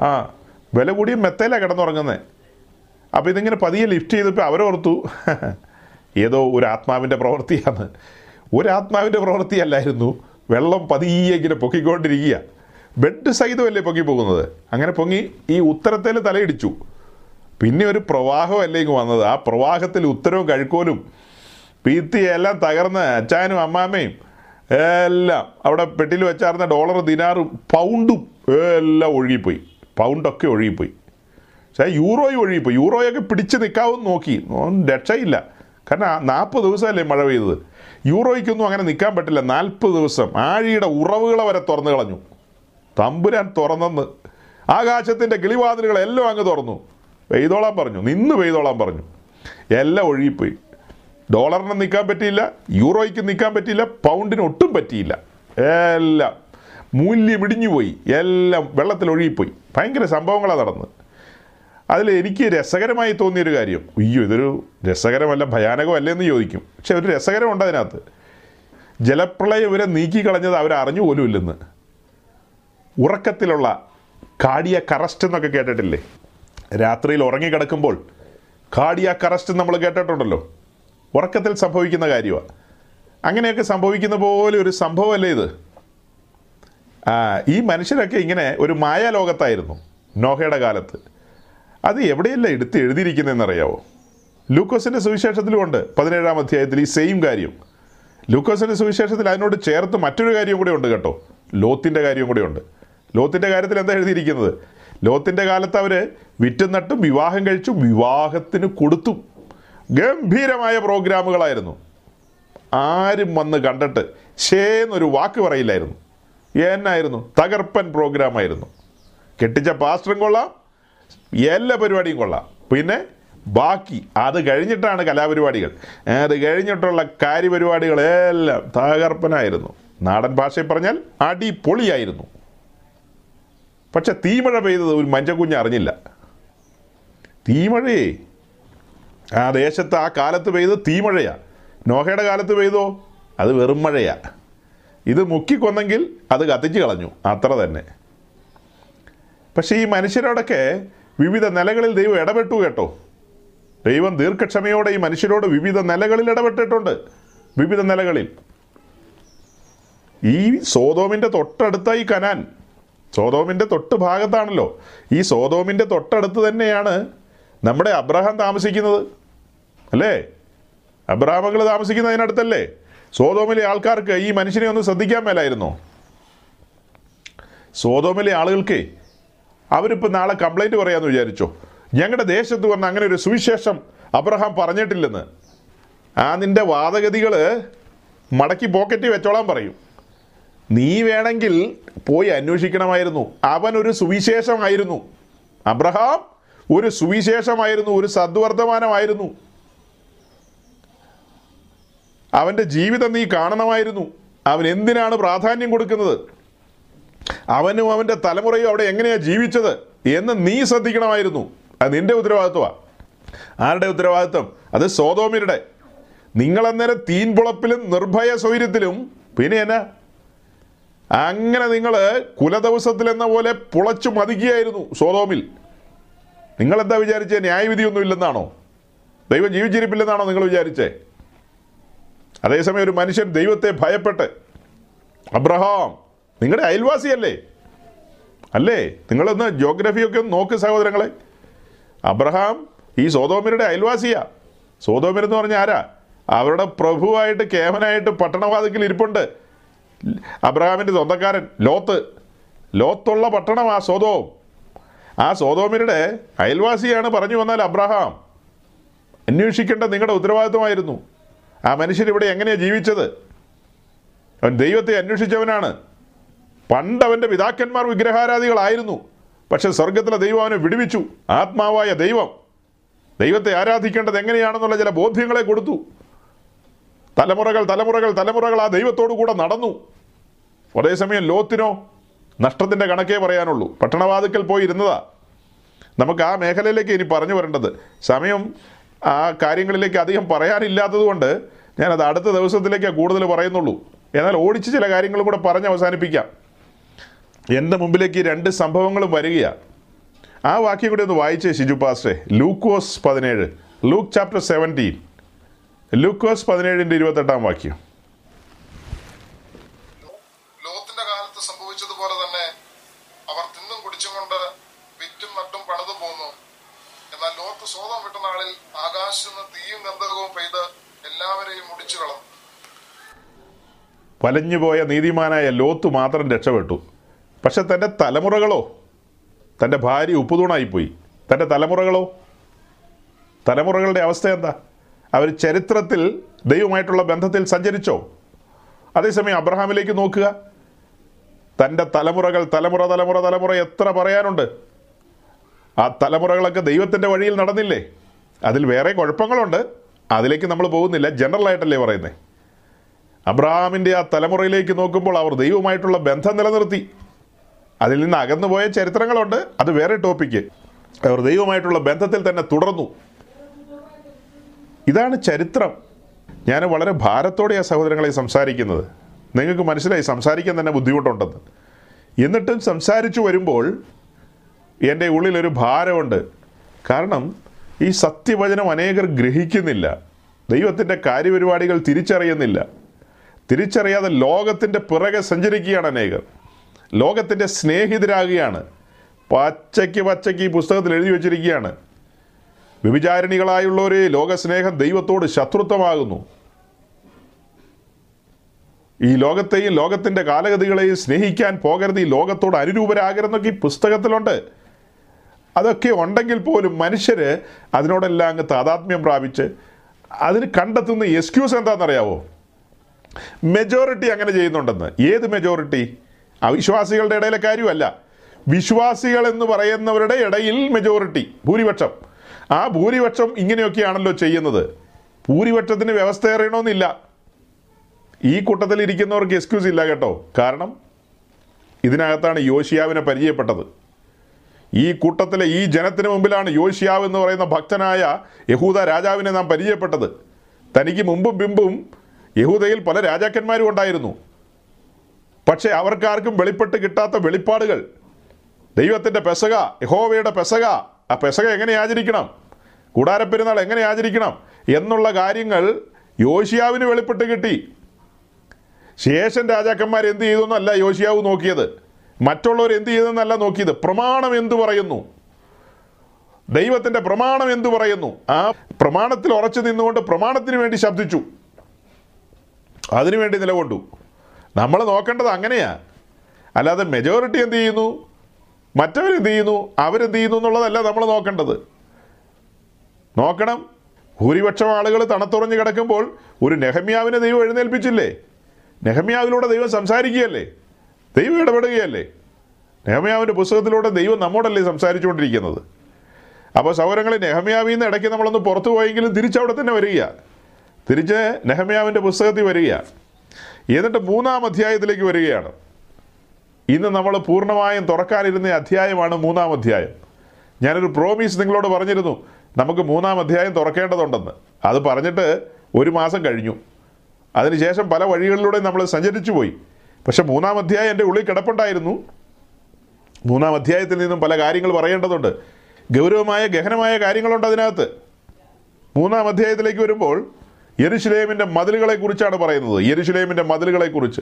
ആ വില കൂടിയ മെത്തയിലാണ് കിടന്നുറങ്ങുന്നത് അപ്പോൾ ഇതിങ്ങനെ പതിയെ ലിഫ്റ്റ് ചെയ്തപ്പോൾ അവരോർത്തു ഏതോ ഒരു ആത്മാവിന്റെ പ്രവൃത്തിയാണ് ഒരു ആത്മാവിന്റെ പ്രവൃത്തിയല്ലായിരുന്നു. വെള്ളം പതിയെ ഇങ്ങനെ പൊക്കിക്കൊണ്ടിരിക്കുക. ബെഡ് സഹിതമല്ലേ പൊങ്ങി പോകുന്നത് അങ്ങനെ പൊങ്ങി ഈ ഉത്തരത്തിൽ തലയിടിച്ചു. പിന്നെ ഒരു പ്രവാഹമല്ലേ ഇങ്ങ് വന്നത്. ആ പ്രവാഹത്തിൽ ഉത്തരവും കഴുക്കോലും പീത്തിയെല്ലാം തകർന്ന് അച്ചാനും അമ്മാമ്മയും എല്ലാം അവിടെ പെട്ടിൽ വെച്ചാർന്ന ഡോളർ ദിനാറും പൗണ്ടും എല്ലാം ഒഴുകിപ്പോയി. പൗണ്ടൊക്കെ ഒഴുകിപ്പോയി. പക്ഷേ യൂറോയും ഒഴുകിപ്പോയി. യൂറോയൊക്കെ പിടിച്ച് നിൽക്കാവും നോക്കി. രക്ഷയില്ല. കാരണം നാൽപ്പത് ദിവസമല്ലേ മഴ പെയ്തത്? യൂറോയ്ക്കൊന്നും അങ്ങനെ നിൽക്കാൻ പറ്റില്ല. നാൽപ്പത് ദിവസം ആഴിയുടെ ഉറവുകളെ വരെ തുറന്നു കളഞ്ഞു. തമ്പുരാൻ തുറന്നെന്ന്. ആകാശത്തിന്റെ കിളിവാതിലുകളെല്ലാം അങ്ങ് തുറന്നു. പെയ്തോളാൻ പറഞ്ഞു. നിന്ന് പെയ്തോളാൻ പറഞ്ഞു. എല്ലാം ഒഴുകിപ്പോയി. ഡോളറിന് നിൽക്കാൻ പറ്റിയില്ല യൂറോയ്ക്ക് നിൽക്കാൻ പറ്റിയില്ല പൗണ്ടിന് ഒട്ടും പറ്റിയില്ല. എല്ലാം മൂല്യം ഇടിഞ്ഞു പോയി. എല്ലാം വെള്ളത്തിൽ ഒഴുകിപ്പോയി. ഭയങ്കര സംഭവങ്ങളാണ് നടന്നത്. അതിൽ എനിക്ക് രസകരമായി തോന്നിയൊരു കാര്യം അയ്യോ ഇതൊരു രസകരമല്ല ഭയാനകമല്ല എന്ന് ചോദിക്കും. പക്ഷെ ഒരു രസകരമുണ്ട് അതിനകത്ത്. ജലപ്രളയം ഇവരെ നീക്കിക്കളഞ്ഞത് അവർ അറിഞ്ഞു ഇല്ലെന്ന് ഉറക്കത്തിലുള്ള കാടിയ കറസ്റ്റ് എന്നൊക്കെ കേട്ടിട്ടില്ലേ? രാത്രിയിൽ ഉറങ്ങിക്കിടക്കുമ്പോൾ കാടിയ കറസ്റ്റ് നമ്മൾ കേട്ടിട്ടുണ്ടല്ലോ. ഉറക്കത്തിൽ സംഭവിക്കുന്ന കാര്യമാണ്. അങ്ങനെയൊക്കെ സംഭവിക്കുന്ന പോലെ ഒരു സംഭവമല്ലേ ഇത്? ഈ മനുഷ്യരൊക്കെ ഇങ്ങനെ ഒരു മായാലോകത്തായിരുന്നു നോഹയുടെ കാലത്ത്. അത് എവിടെയല്ല എടുത്ത് എഴുതിയിരിക്കുന്നതെന്നറിയാവോ? ലൂക്കോസിന്റെ സുവിശേഷത്തിലുമുണ്ട് പതിനേഴാം അധ്യായത്തിൽ ഈ സെയിം കാര്യം. ലൂക്കോസിന്റെ സുവിശേഷത്തിൽ അതിനോട് ചേർത്ത് മറ്റൊരു കാര്യം കൂടെ ഉണ്ട് കേട്ടോ. ലോത്തിന്റെ കാര്യം കൂടെ ഉണ്ട്. ലോത്തിന്റെ കാര്യത്തിൽ എന്താ എഴുതിയിരിക്കുന്നത്? ലോത്തിന്റെ കാലത്ത് അവർ വിറ്റും നട്ടും വിവാഹം കഴിച്ചും വിവാഹത്തിന് കൊടുത്തും ഗംഭീരമായ പ്രോഗ്രാമുകളായിരുന്നു. ആരും വന്ന് കണ്ടിട്ട് ഷേന്നൊരു വാക്ക് പറയില്ലായിരുന്നു. എന്നായിരുന്നു? തകർപ്പൻ പ്രോഗ്രാമായിരുന്നു. കെട്ടിച്ച പാസ്റ്ററും കൊള്ളാം എല്ലാ പരിപാടിയും കൊള്ളാം. പിന്നെ ബാക്കി അത് കഴിഞ്ഞിട്ടാണ് കലാപരിപാടികൾ. അത് കഴിഞ്ഞിട്ടുള്ള കാര്യപരിപാടികളെല്ലാം തകർപ്പനായിരുന്നു. നാടൻ ഭാഷയിൽ പറഞ്ഞാൽ അടിപൊളിയായിരുന്നു. പക്ഷെ തീമഴ പെയ്തത് ഒരു മഞ്ചക്കുഞ്ഞ് അറിഞ്ഞില്ല. തീമഴയേ. ആ ദേശത്ത് ആ കാലത്ത് പെയ്ത് തീമഴയാ. നോഹയുടെ കാലത്ത് പെയ്തോ? അത് വെറും മഴയാ. ഇത് മുക്കിക്കൊന്നെങ്കിൽ അത് കത്തിച്ച് കളഞ്ഞു. അത്ര തന്നെ. പക്ഷേ ഈ മനുഷ്യരോടൊക്കെ വിവിധ നിലകളിൽ ദൈവം ഇടപെട്ടു കേട്ടോ. ദൈവം ദീർഘക്ഷമയോടെ ഈ മനുഷ്യരോട് വിവിധ നിലകളിൽ ഇടപെട്ടിട്ടുണ്ട്. വിവിധ നിലകളിൽ. ഈ സോതോമിന്റെ തൊട്ടടുത്ത ഈ കനാൻ സോതോമിന്റെ തൊട്ട് ഭാഗത്താണല്ലോ. ഈ സോതോമിന്റെ തൊട്ടടുത്ത് തന്നെയാണ് നമ്മുടെ അബ്രഹാം താമസിക്കുന്നത്. അല്ലേ? അബ്രഹാമകൾ താമസിക്കുന്നതിനടുത്തല്ലേ സോതോമിലെ ആൾക്കാർക്ക് ഈ മനുഷ്യനെ ഒന്ന് ശ്രദ്ധിക്കാൻ മേലായിരുന്നോ. സോതോമിലെ ആളുകൾക്ക് അവരിപ്പോൾ നാളെ കംപ്ലൈന്റ് പറയാമെന്ന് വിചാരിച്ചോ. ഞങ്ങളുടെ ദേശത്ത് വന്ന് അങ്ങനെ ഒരു സുവിശേഷം അബ്രഹാം പറഞ്ഞിട്ടില്ലെന്ന്. ആ നിന്റെ വാദഗതികൾ മടക്കി പോക്കറ്റിൽ വെച്ചോളാൻ പറയും. നീ വേണമെങ്കിൽ പോയി അന്വേഷിക്കണമായിരുന്നു. അവൻ ഒരു സുവിശേഷമായിരുന്നു. അബ്രഹാം ഒരു സുവിശേഷമായിരുന്നു ഒരു സദ്വർത്തമാനമായിരുന്നു അവന്റെ ജീവിതം നീ കാണണമായിരുന്നു. അവൻ എന്തിനാണ് പ്രാധാന്യം കൊടുക്കുന്നത്? അവനും അവന്റെ തലമുറയും അവിടെ എങ്ങനെയാണ് ജീവിച്ചത് എന്ന് നീ ശ്രദ്ധിക്കണമായിരുന്നു. അത് നിന്റെ ഉത്തരവാദിത്വമാണ് ആരുടെ ഉത്തരവാദിത്വം? അത് സോതോമിരുടെ നിങ്ങളന്നേരം തീൻപുളപ്പിലും നിർഭയ സ്വൈര്യത്തിലും പിന്നെ എന്നാ? അങ്ങനെ നിങ്ങൾ കുലദിവസത്തിൽ എന്ന പോലെ പുളച്ചു മതിക്കുകയായിരുന്നു സോതോമിൽ. നിങ്ങളെന്താ വിചാരിച്ചേ? ന്യായവിധിയൊന്നും ഇല്ലെന്നാണോ ദൈവം ജീവിച്ചിരിപ്പില്ലെന്നാണോ നിങ്ങൾ വിചാരിച്ചേ? അതേസമയം ഒരു മനുഷ്യൻ ദൈവത്തെ ഭയപ്പെട്ട് അബ്രഹാം നിങ്ങളുടെ അയൽവാസിയല്ലേ? അല്ലേ? നിങ്ങളൊന്ന് ജോഗ്രഫിയൊക്കെ ഒന്ന് നോക്ക് സഹോദരങ്ങളെ. അബ്രഹാം ഈ സോതോമിരുടെ അയൽവാസിയാ. സോതോമിരെന്ന് പറഞ്ഞ ആരാ? അവരുടെ പ്രഭുവായിട്ട് കേമനായിട്ട് പട്ടണവാതിക്കൽ ഇരിപ്പുണ്ട്. അബ്രഹാമിന്റെ സ്വന്തക്കാരൻ ലോത്ത്. ലോത്തുള്ള പട്ടണം ആ സോതോം. ആ സോതോമിരുടെ അയൽവാസിയാണ് പറഞ്ഞു വന്നാൽ അബ്രഹാം അന്വേഷിക്കേണ്ട നിങ്ങളുടെ ഉത്തരവാദിത്വമായിരുന്നു. ആ മനുഷ്യൻ ഇവിടെ എങ്ങനെയാണ് ജീവിച്ചത്? അവൻ ദൈവത്തെ അന്വേഷിച്ചവനാണ്. പണ്ട് അവന്റെ പിതാക്കന്മാർ വിഗ്രഹാരാധികളായിരുന്നു. പക്ഷെ സ്വർഗത്തിലെ ദൈവം അവനെ വിടുവിച്ചു. ആത്മാവായ ദൈവം. ദൈവത്തെ ആരാധിക്കേണ്ടത് എങ്ങനെയാണെന്നുള്ള ചില ബോധ്യങ്ങളെ കൊടുത്തു. തലമുറകൾ തലമുറകൾ തലമുറകൾ ആ ദൈവത്തോടു കൂടെ നടന്നു. അതേസമയം ലോത്തിനോ നഷ്ടത്തിന്റെ കണക്കേ പറയാനുള്ളൂ. പട്ടണവാതിക്കൽ പോയി ഇരുന്നതാ നമുക്ക് ആ മേഖലയിലേക്ക് ഇനി പറഞ്ഞു വരേണ്ടത്. സമയം ആ കാര്യങ്ങളിലേക്ക് അധികം പറയാനില്ലാത്തതുകൊണ്ട് ഞാനത് അടുത്ത ദിവസത്തിലേക്കേ കൂടുതൽ പറയുന്നുള്ളൂ. എന്നാൽ ഓടിച്ച് ചില കാര്യങ്ങളും കൂടെ പറഞ്ഞ് അവസാനിപ്പിക്കാം. എന്റെ മുമ്പിലേക്ക് രണ്ട് സംഭവങ്ങളും വരികയാണ് ആ വാക്യം കൂടി ഒന്ന് വായിച്ചേ ഷിജു പാസ്റ്റേ. ലൂക്കോസ് പതിനേഴ്. Luke chapter seventeen. ലൂക്കോസ് പതിനേഴിന്റെ ഇരുപത്തെട്ടാം വാക്യം.
ലോത്തിന്റെ കാലത്ത് സംഭവിച്ചതുപോലെ തന്നെ അവർ തിന്നും കുടിച്ചും കൊണ്ട് വിറ്റും നട്ടും പണിതു പോന്നു. എന്നാൽ ലോത്ത് സ്വതം വിട്ട നാളിൽ ആകാശത്ത് നിന്ന് തീയും ഗന്ധകവും പെയ്ത് എല്ലാവരെയും മുടിച്ചു കളഞ്ഞു.
വലഞ്ഞുപോയ നീതിമാനായ ലോത്ത് മാത്രം രക്ഷപ്പെട്ടു. പക്ഷെ തന്റെ തലമുറകളോ തന്റെ ഭാര്യ ഉപ്പുതൂണായിപ്പോയി. തന്റെ തലമുറകളോ തലമുറകളുടെ അവസ്ഥ എന്താ? അവർ ചരിത്രത്തിൽ ദൈവമായിട്ടുള്ള ബന്ധത്തിൽ സഞ്ചരിച്ചോ? അതേസമയം അബ്രഹാമിലേക്ക് നോക്കുക. തന്റെ തലമുറകൾ തലമുറ തലമുറ തലമുറ എത്ര പറയാനുണ്ട്? ആ തലമുറകളൊക്കെ ദൈവത്തിന്റെ വഴിയിൽ നടന്നില്ലേ? അതിൽ വേറെ കുഴപ്പങ്ങളുണ്ട്. അതിലേക്ക് നമ്മൾ പോകുന്നില്ല. ജനറൽ ആയിട്ടല്ലേ പറയുന്നത് അബ്രഹാമിന്റെ ആ തലമുറയിലേക്ക് നോക്കുമ്പോൾ അവർ ദൈവമായിട്ടുള്ള ബന്ധം നിലനിർത്തി. അതിൽ നിന്ന് അകന്നുപോയ ചരിത്രങ്ങളുണ്ട്. അത് വേറെ ടോപ്പിക്ക് അവർ ദൈവമായിട്ടുള്ള ബന്ധത്തിൽ തന്നെ തുടർന്നു. ഇതാണ് ചരിത്രം. ഞാൻ വളരെ ഭാരത്തോടെ ആ സഹോദരങ്ങളെ സംസാരിക്കുന്നത്. നിങ്ങൾക്ക് മനസ്സിലായി സംസാരിക്കാൻ തന്നെ ബുദ്ധിമുട്ടുണ്ടെന്ന്. എന്നിട്ടും സംസാരിച്ചു വരുമ്പോൾ എന്റെ ഉള്ളിലൊരു ഭാരമുണ്ട്. കാരണം ഈ സത്യവചനം അനേകർ ഗ്രഹിക്കുന്നില്ല. ദൈവത്തിന്റെ കാര്യപരിപാടികൾ തിരിച്ചറിയുന്നില്ല. തിരിച്ചറിയാതെ ലോകത്തിന്റെ പിറകെ സഞ്ചരിക്കുകയാണ് അനേകർ. ലോകത്തിന്റെ സ്നേഹിതരാകുകയാണ്. പച്ചയ്ക്ക് പച്ചയ്ക്ക് ഈ പുസ്തകത്തിൽ എഴുതി വച്ചിരിക്കുകയാണ്. വ്യഭിചാരിണികളായുള്ളവരെ ലോകസ്നേഹം ദൈവത്തോട് ശത്രുത്വമാകുന്നു. ഈ ലോകത്തെയും ലോകത്തിന്റെ കാലഗതികളെയും സ്നേഹിക്കാൻ പോകരുത്. ഈ ലോകത്തോട് അനുരൂപരാകരുതെന്നൊക്കെ ഈ പുസ്തകത്തിലുണ്ട്. അതൊക്കെ ഉണ്ടെങ്കിൽ പോലും മനുഷ്യർ അതിനോടെല്ലാം അങ്ങ് താതാത്മ്യം പ്രാപിച്ച് അതിന് കണ്ടെത്തുന്ന എക്സ്ക്യൂസ് എന്താണെന്നറിയാവോ? മെജോറിറ്റി അങ്ങനെ ചെയ്യുന്നുണ്ടെന്ന്. ഏത് മെജോറിറ്റി അവിശ്വാസികളുടെ ഇടയിലെ കാര്യമല്ല. വിശ്വാസികൾ എന്ന് പറയുന്നവരുടെ ഇടയിൽ മെജോറിറ്റി ഭൂരിപക്ഷം. ആ ഭൂരിപക്ഷം ഇങ്ങനെയൊക്കെയാണല്ലോ ചെയ്യുന്നത്. ഭൂരിപക്ഷത്തിന് വ്യവസ്ഥ അറിയണമെന്നില്ല. ഈ കൂട്ടത്തിൽ ഇരിക്കുന്നവർക്ക് എക്സ്ക്യൂസ് ഇല്ല കേട്ടോ. കാരണം ഇതിനകത്താണ് യോഷിയാവിനെ പരിചയപ്പെട്ടത്. ഈ കൂട്ടത്തിലെ ഈ ജനത്തിന് മുമ്പിലാണ് യോഷിയാവ് എന്ന് പറയുന്ന ഭക്തനായ യഹൂദ രാജാവിനെ നാം പരിചയപ്പെട്ടത്. തനിക്ക് മുമ്പും പിമ്പും യഹൂദയിൽ പല രാജാക്കന്മാരും ഉണ്ടായിരുന്നു. പക്ഷേ അവർക്കാർക്കും വെളിപ്പെട്ട് കിട്ടാത്ത വെളിപ്പാടുകൾ. ദൈവത്തിന്റെ പെസക യഹോവയുടെ പെസക. ആ പെസക എങ്ങനെ ആചരിക്കണം? കൂടാരപ്പെരുന്നാൾ എങ്ങനെ ആചരിക്കണം എന്നുള്ള കാര്യങ്ങൾ യോശിയാവിന് വെളിപ്പെട്ട് കിട്ടി. ശേഷൻ രാജാക്കന്മാർ എന്ത് ചെയ്തു എന്നല്ല യോശിയാവ് നോക്കിയത്. മറ്റുള്ളവർ എന്ത് ചെയ്തെന്നല്ല നോക്കിയത്. പ്രമാണം എന്തു പറയുന്നു? ദൈവത്തിന്റെ പ്രമാണം എന്തു പറയുന്നു? ആ പ്രമാണത്തിൽ ഉറച്ചു നിന്നുകൊണ്ട് പ്രമാണത്തിന് വേണ്ടി ശബ്ദിച്ചു. അതിനുവേണ്ടി നിലകൊണ്ടു. നമ്മൾ നോക്കേണ്ടത് അങ്ങനെയാ. അല്ലാതെ മെജോറിറ്റി എന്ത് ചെയ്യുന്നു? മറ്റവരെന്ത് ചെയ്യുന്നു? അവരെന്ത് ചെയ്യുന്നു എന്നുള്ളതല്ല നമ്മൾ നോക്കേണ്ടത്. നോക്കണം. ഭൂരിപക്ഷം ആളുകൾ തണുത്തുറഞ്ഞ് കിടക്കുമ്പോൾ ഒരു നെഹമ്യാവിനെ ദൈവം എഴുന്നേൽപ്പിച്ചില്ലേ? നെഹമ്യാവിലൂടെ ദൈവം സംസാരിക്കുകയല്ലേ? ദൈവം ഇടപെടുകയല്ലേ? നെഹമ്യാവിന്റെ പുസ്തകത്തിലൂടെ ദൈവം നമ്മോടല്ലേ സംസാരിച്ചുകൊണ്ടിരിക്കുന്നത്? അപ്പോൾ സൗരങ്ങളിൽ നെഹമ്യാവിൽ നിന്ന് ഇടയ്ക്ക് നമ്മളൊന്ന് പുറത്തു പോയെങ്കിലും തിരിച്ചവിടെ തന്നെ വരിക. തിരിച്ച് നെഹമ്യാവിന്റെ പുസ്തകത്തിൽ വരിക. എന്നിട്ട് മൂന്നാം അധ്യായത്തിലേക്ക് വരികയാണ്. ഇന്ന് നമ്മൾ പൂർണമായും തുറക്കാനിരുന്ന അധ്യായമാണ് മൂന്നാം അധ്യായം. ഞാനൊരു പ്രോമിസ് നിങ്ങളോട് പറഞ്ഞിരുന്നു. നമുക്ക് മൂന്നാം അധ്യായം തുറക്കേണ്ടതുണ്ടെന്ന്. അത് പറഞ്ഞിട്ട് ഒരു മാസം കഴിഞ്ഞു. അതിനുശേഷം പല വഴികളിലൂടെ നമ്മൾ സഞ്ചരിച്ചു പോയി. പക്ഷെ മൂന്നാം അധ്യായം എന്റെ ഉള്ളിൽ കിടപ്പുണ്ടായിരുന്നു. മൂന്നാം അധ്യായത്തിൽ നിന്നും പല കാര്യങ്ങൾ പറയേണ്ടതുണ്ട്. ഗൗരവമായ ഗഹനമായ കാര്യങ്ങളുണ്ട് അതിനകത്ത്. മൂന്നാം അധ്യായത്തിലേക്ക് വരുമ്പോൾ യെരുശലേമിന്റെ മതിലുകളെ കുറിച്ചാണ് പറയുന്നത്. യെരുശലേമിന്റെ മതിലുകളെ കുറിച്ച്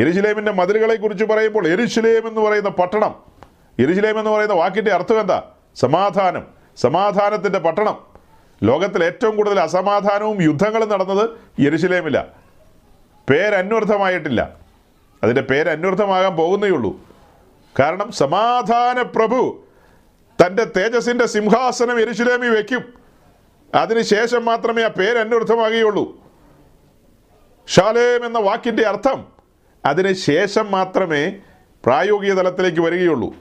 യെരുശലേമിന്റെ മതിലുകളെ കുറിച്ച് പറയുമ്പോൾ യെരുശലേം എന്ന് പറയുന്ന പട്ടണം യെരുശലേം എന്ന് പറയുന്ന വാക്കിന്റെ അർത്ഥം എന്താ? സമാധാനം. സമാധാനത്തിന്റെ പട്ടണം. ലോകത്തിൽ ഏറ്റവും കൂടുതൽ അസമാധാനവും യുദ്ധങ്ങളും നടന്നത് യെരുശലേമില്ല പേരന്വർത്ഥമായിട്ടില്ല. അതിന്റെ പേരന്വർത്ഥമാകാൻ പോകുന്നേ ഉള്ളൂ. കാരണം സമാധാന പ്രഭു തന്റെ തേജസ്സിന്റെ സിംഹാസനം യെരുശലേമിൽ വയ്ക്കും അതിനുശേഷം മാത്രമേ ആ പേര് അന്വർത്ഥമാകുകയുള്ളൂ. ഷാലേം എന്ന വാക്കിന്റെ അർത്ഥം അതിന് ശേഷം മാത്രമേ പ്രായോഗിക തലത്തിലേക്ക് വരികയുള്ളൂ.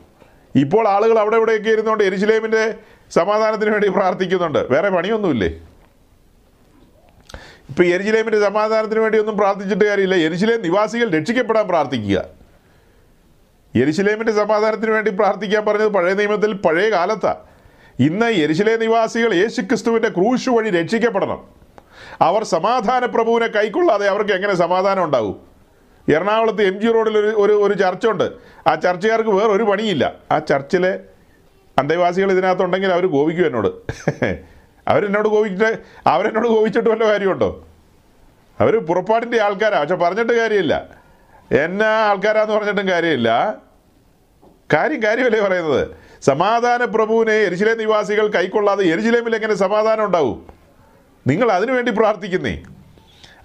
ഇപ്പോൾ ആളുകൾ അവിടെ ഇവിടെയൊക്കെ ഇരുന്നുകൊണ്ട് എരിശിലേമിന്റെ സമാധാനത്തിന് വേണ്ടി പ്രാർത്ഥിക്കുന്നുണ്ട്. വേറെ പണിയൊന്നുമില്ലേ? ഇപ്പം എരിശിലേമിന്റെ സമാധാനത്തിന് വേണ്ടി ഒന്നും പ്രാർത്ഥിച്ചിട്ട് കാര്യമില്ല. എരിശിലേം നിവാസികൾ രക്ഷിക്കപ്പെടാൻ പ്രാർത്ഥിക്കുക. എരിശിലേമിന്റെ സമാധാനത്തിന് വേണ്ടി പ്രാർത്ഥിക്കാൻ പറഞ്ഞത് പഴയ നിയമത്തിൽ പഴയ കാലത്താണ് ഇന്ന് എരിശിലേ നിവാസികൾ യേശുക്രിസ്തുവിന്റെ ക്രൂശ് വഴി രക്ഷിക്കപ്പെടണം. അവർ സമാധാന പ്രഭുവിനെ കൈക്കൊള്ളാതെ അവർക്ക് എങ്ങനെ സമാധാനം ഉണ്ടാവും? എറണാകുളത്ത് എം ജി റോഡിൽ ഒരു ഒരു ഒരു ചർച്ച ഉണ്ട് ആ ചർച്ചക്കാർക്ക് വേറൊരു പണിയില്ല. ആ ചർച്ചിലെ അന്തേവാസികൾ ഇതിനകത്തുണ്ടെങ്കിൽ അവർ കോപിക്കും എന്നോട്. അവരെന്നോട് കോപിച്ചിട്ട് അവരെന്നോട് കോപിച്ചിട്ട് വല്ല കാര്യമുണ്ടോ? അവർ പുറപ്പാടിന്റെ ആൾക്കാരാണ് പക്ഷെ പറഞ്ഞിട്ട് കാര്യമില്ല. എന്നാ ആൾക്കാരാന്ന് പറഞ്ഞിട്ടും കാര്യമില്ല. കാര്യം കാര്യമല്ലേ പറയുന്നത്? സമാധാന പ്രഭുവിനെ എരിശിലേ നിവാസികൾ കൈക്കൊള്ളാതെ എരിശിലേമിൽ എങ്ങനെ സമാധാനം ഉണ്ടാവും? നിങ്ങൾ അതിനുവേണ്ടി പ്രാർത്ഥിക്കുന്നേ.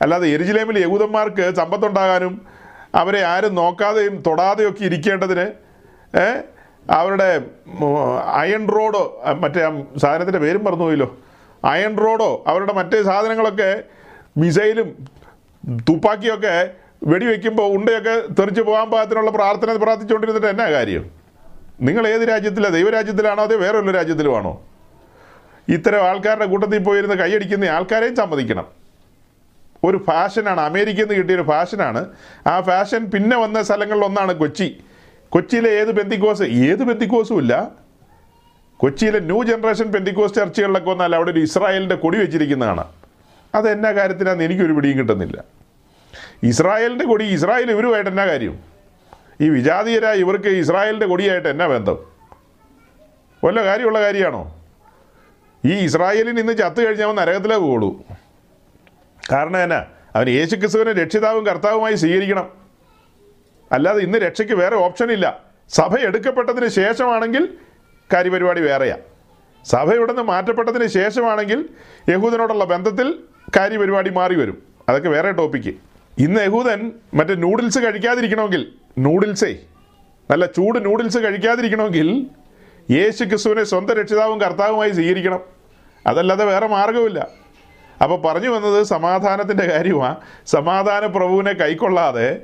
അല്ലാതെ എരിശിലേമിൽ യഹൂദന്മാർക്ക് സമ്പത്തുണ്ടാകാനും അവരെ ആരും നോക്കാതെയും തൊടാതെയും ഇരിക്കേണ്ടതിന് ഏ, അവരുടെ അയൺ റോഡോ മറ്റേ ആ സാധനത്തിന്റെ പേരും മറന്നുപോയല്ലോ. അയൺ റോഡോ അവരുടെ മറ്റേ സാധനങ്ങളൊക്കെ മിസൈലും തുപ്പാക്കിയൊക്കെ വെടിവെക്കുമ്പോൾ ഉണ്ടയൊക്കെ തെറിച്ച് പോകാൻ പാകത്തിനുള്ള പ്രാർത്ഥന പ്രാർത്ഥിച്ചുകൊണ്ടിരുന്നിട്ട് എന്നാ കാര്യം? നിങ്ങൾ ഏത് രാജ്യത്തിലാണ് ദൈവരാജ്യത്തിലാണോ അതോ വേറെ ഒരു രാജ്യത്തിലുമാണോ? ഇത്തരം ആൾക്കാരുടെ കൂട്ടത്തിൽ പോയിരുന്ന് കൈയടിക്കുന്ന ആൾക്കാരെയും സമ്മതിക്കണം. ഒരു ഫാഷനാണ് അമേരിക്കയിൽ നിന്ന് കിട്ടിയൊരു ഫാഷനാണ്. ആ ഫാഷൻ പിന്നെ വന്ന സ്ഥലങ്ങളിലൊന്നാണ് കൊച്ചി. കൊച്ചിയിലെ ഏത് പെന്തിക്കോസ്? ഏത് പെന്തിക്കോസും ഇല്ല. കൊച്ചിയിലെ ന്യൂ ജനറേഷൻ പെന്തിക്കോസ് ചർച്ചകളിലൊക്കെ വന്നാൽ അവിടെ ഒരു ഇസ്രായേലിന്റെ കൊടി വെച്ചിരിക്കുന്നതാണ്. അത് എന്നാ കാര്യത്തിനാന്ന് എനിക്കൊരു പിടിയും കിട്ടുന്നില്ല. ഇസ്രായേലിന്റെ കൊടി ഇസ്രായേൽ ഇവരുമായിട്ട് എന്നാ കാര്യം? ഈ വിജാതീയരായ ഇവർക്ക് ഇസ്രായേലിന്റെ കൊടിയായിട്ട് എന്നാ ബന്ധം? വല്ല കാര്യമുള്ള കാര്യമാണോ? ഈ ഇസ്രായേലിന് ഇന്ന് ചത്തു കഴിഞ്ഞാൽ നരകത്തിലേ പോകുള്ളൂ കാരണം എന്നാ? അവൻ യേശു ക്രിസ്തുവിനെ രക്ഷിതാവും കർത്താവുമായി സ്വീകരിക്കണം. അല്ലാതെ ഇന്ന് രക്ഷയ്ക്ക് വേറെ ഓപ്ഷൻ ഇല്ല. സഭ എടുക്കപ്പെട്ടതിന് ശേഷമാണെങ്കിൽ കാര്യപരിപാടി വേറെയാ. സഭ ഇവിടെ നിന്ന് മാറ്റപ്പെട്ടതിന് ശേഷമാണെങ്കിൽ യഹൂദനോടുള്ള ബന്ധത്തിൽ കാര്യപരിപാടി മാറി വരും. അതൊക്കെ വേറെ ടോപ്പിക്ക് ഇന്ന് യഹൂദൻ മറ്റേ നൂഡിൽസ് കഴിക്കാതിരിക്കണമെങ്കിൽ നൂഡിൽസേ നല്ല ചൂട് നൂഡിൽസ് കഴിക്കാതിരിക്കണമെങ്കിൽ യേശു ക്രിസ്തുവിനെ സ്വന്തം രക്ഷിതാവും കർത്താവുമായി സ്വീകരിക്കണം. അതല്ലാതെ വേറെ മാർഗമില്ല അപ്പോൾ പറഞ്ഞു വന്നത് സമാധാനത്തിന്റെ കാര്യമാണ് സമാധാന പ്രഭുവിനെ കൈക്കൊള്ളാതെ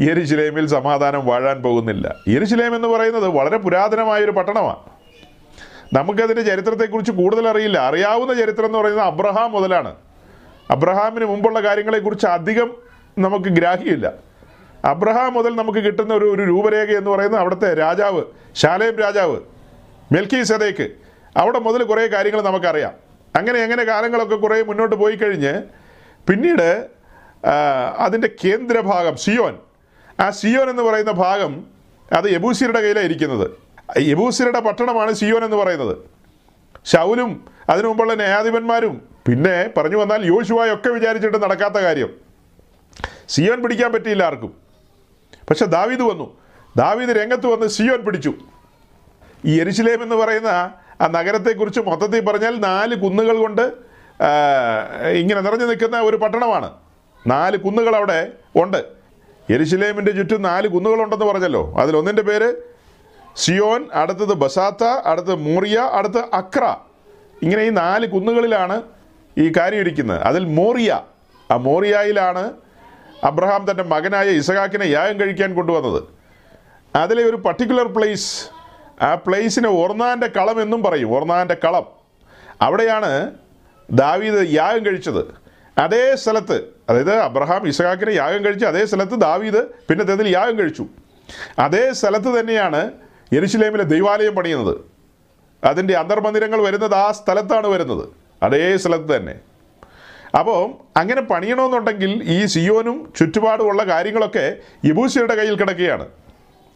യെരുശലേമിൽ സമാധാനം വാഴാൻ പോകുന്നില്ല. യെരുശലേം എന്ന് പറയുന്നത് വളരെ പുരാതനമായൊരു പട്ടണമാണ്. നമുക്കതിന്റെ ചരിത്രത്തെക്കുറിച്ച് കൂടുതൽ അറിയില്ല അറിയാവുന്ന ചരിത്രം എന്ന് പറയുന്നത് അബ്രഹാം മുതലാണ്. അബ്രഹാമിന് മുമ്പുള്ള കാര്യങ്ങളെക്കുറിച്ച് അധികം നമുക്ക് ഗ്രാഹ്യമില്ല. അബ്രഹാം മുതൽ നമുക്ക് കിട്ടുന്ന ഒരു ഒരു രൂപരേഖ എന്ന് പറയുന്നത് അവിടുത്തെ രാജാവ് ശാലേം രാജാവ് മെൽക്കി സദേക്ക് അവിടെ മുതൽ കുറേ കാര്യങ്ങൾ നമുക്കറിയാം. അങ്ങനെ എങ്ങനെ കാലങ്ങളൊക്കെ കുറേ മുന്നോട്ട് പോയി കഴിഞ്ഞ് പിന്നീട് അതിന്റെ കേന്ദ്രഭാഗം സിയോൻ. ആ സിയോൻ എന്ന് പറയുന്ന ഭാഗം അത് യബൂസിയുടെ കയ്യിലാണ് ഇരിക്കുന്നത്. യബൂസിയുടെ പട്ടണമാണ് സിയോൻ എന്ന് പറയുന്നത്. ശൗലും അതിനു മുമ്പുള്ള ന്യായാധിപന്മാരും പിന്നെ പറഞ്ഞു വന്നാൽ യോശുവായൊക്കെ വിചാരിച്ചിട്ട് നടക്കാത്ത കാര്യം. സിയോൻ പിടിക്കാൻ പറ്റിയില്ല ആർക്കും. പക്ഷെ ദാവീദ് വന്നു. ദാവീദ് രംഗത്ത് വന്ന് സിയോൻ പിടിച്ചു. ഈ എരിശിലേം എന്ന് പറയുന്ന ആ നഗരത്തെക്കുറിച്ച് മൊത്തത്തിൽ പറഞ്ഞാൽ നാല് കുന്നുകൾ കൊണ്ട് ഇങ്ങനെ നിറഞ്ഞു നിൽക്കുന്ന ഒരു പട്ടണമാണ്. നാല് കുന്നുകൾ അവിടെ ഉണ്ട്. എരിശിലേമിന്റെ ചുറ്റും നാല് കുന്നുകളുണ്ടെന്ന് പറഞ്ഞല്ലോ. അതിലൊന്നിന്റെ പേര് സിയോൻ അടുത്തത് ബസാത്ത അടുത്തത് മോറിയ അടുത്ത് അക്ര. ഇങ്ങനെ ഈ നാല് കുന്നുകളിലാണ് ഈ കാര്യം ഇരിക്കുന്നത്. അതിൽ മോറിയ ആ മോറിയയിലാണ് അബ്രഹാം തന്റെ മകനായ ഇസഹാക്കിനെ യാഗം കഴിക്കാൻ കൊണ്ടുവന്നത്. അതിലെ ഒരു പർട്ടിക്കുലർ പ്ലേസ് ആ പ്ലേസിനെ ഓർണാന്റെ കളം എന്നും പറയും ഓർണാന്റെ കളം. അവിടെയാണ് ദാവീദ് യാഗം കഴിച്ചത്. അതേ സ്ഥലത്ത് അതായത് അബ്രഹാം ഇസഹാക്കിനെ യാഗം കഴിച്ച് അതേ സ്ഥലത്ത് ദാവീദ് പിന്നെ തെതിൽ യാഗം കഴിച്ചു. അതേ സ്ഥലത്ത് തന്നെയാണ് യെരുശലേമിലെ ദൈവാലയം പണിയുന്നത്. അതിന്റെ അന്തർമന്ദിരങ്ങൾ വരുന്നത് ആ സ്ഥലത്താണ് വരുന്നത്. അതേ സ്ഥലത്ത് തന്നെ. അപ്പോൾ അങ്ങനെ പണിയണമെന്നുണ്ടെങ്കിൽ ഈ സിയോനും ചുറ്റുപാടുമുള്ള കാര്യങ്ങളൊക്കെ യബൂസിയുടെ കയ്യിൽ കിടക്കുകയാണ്.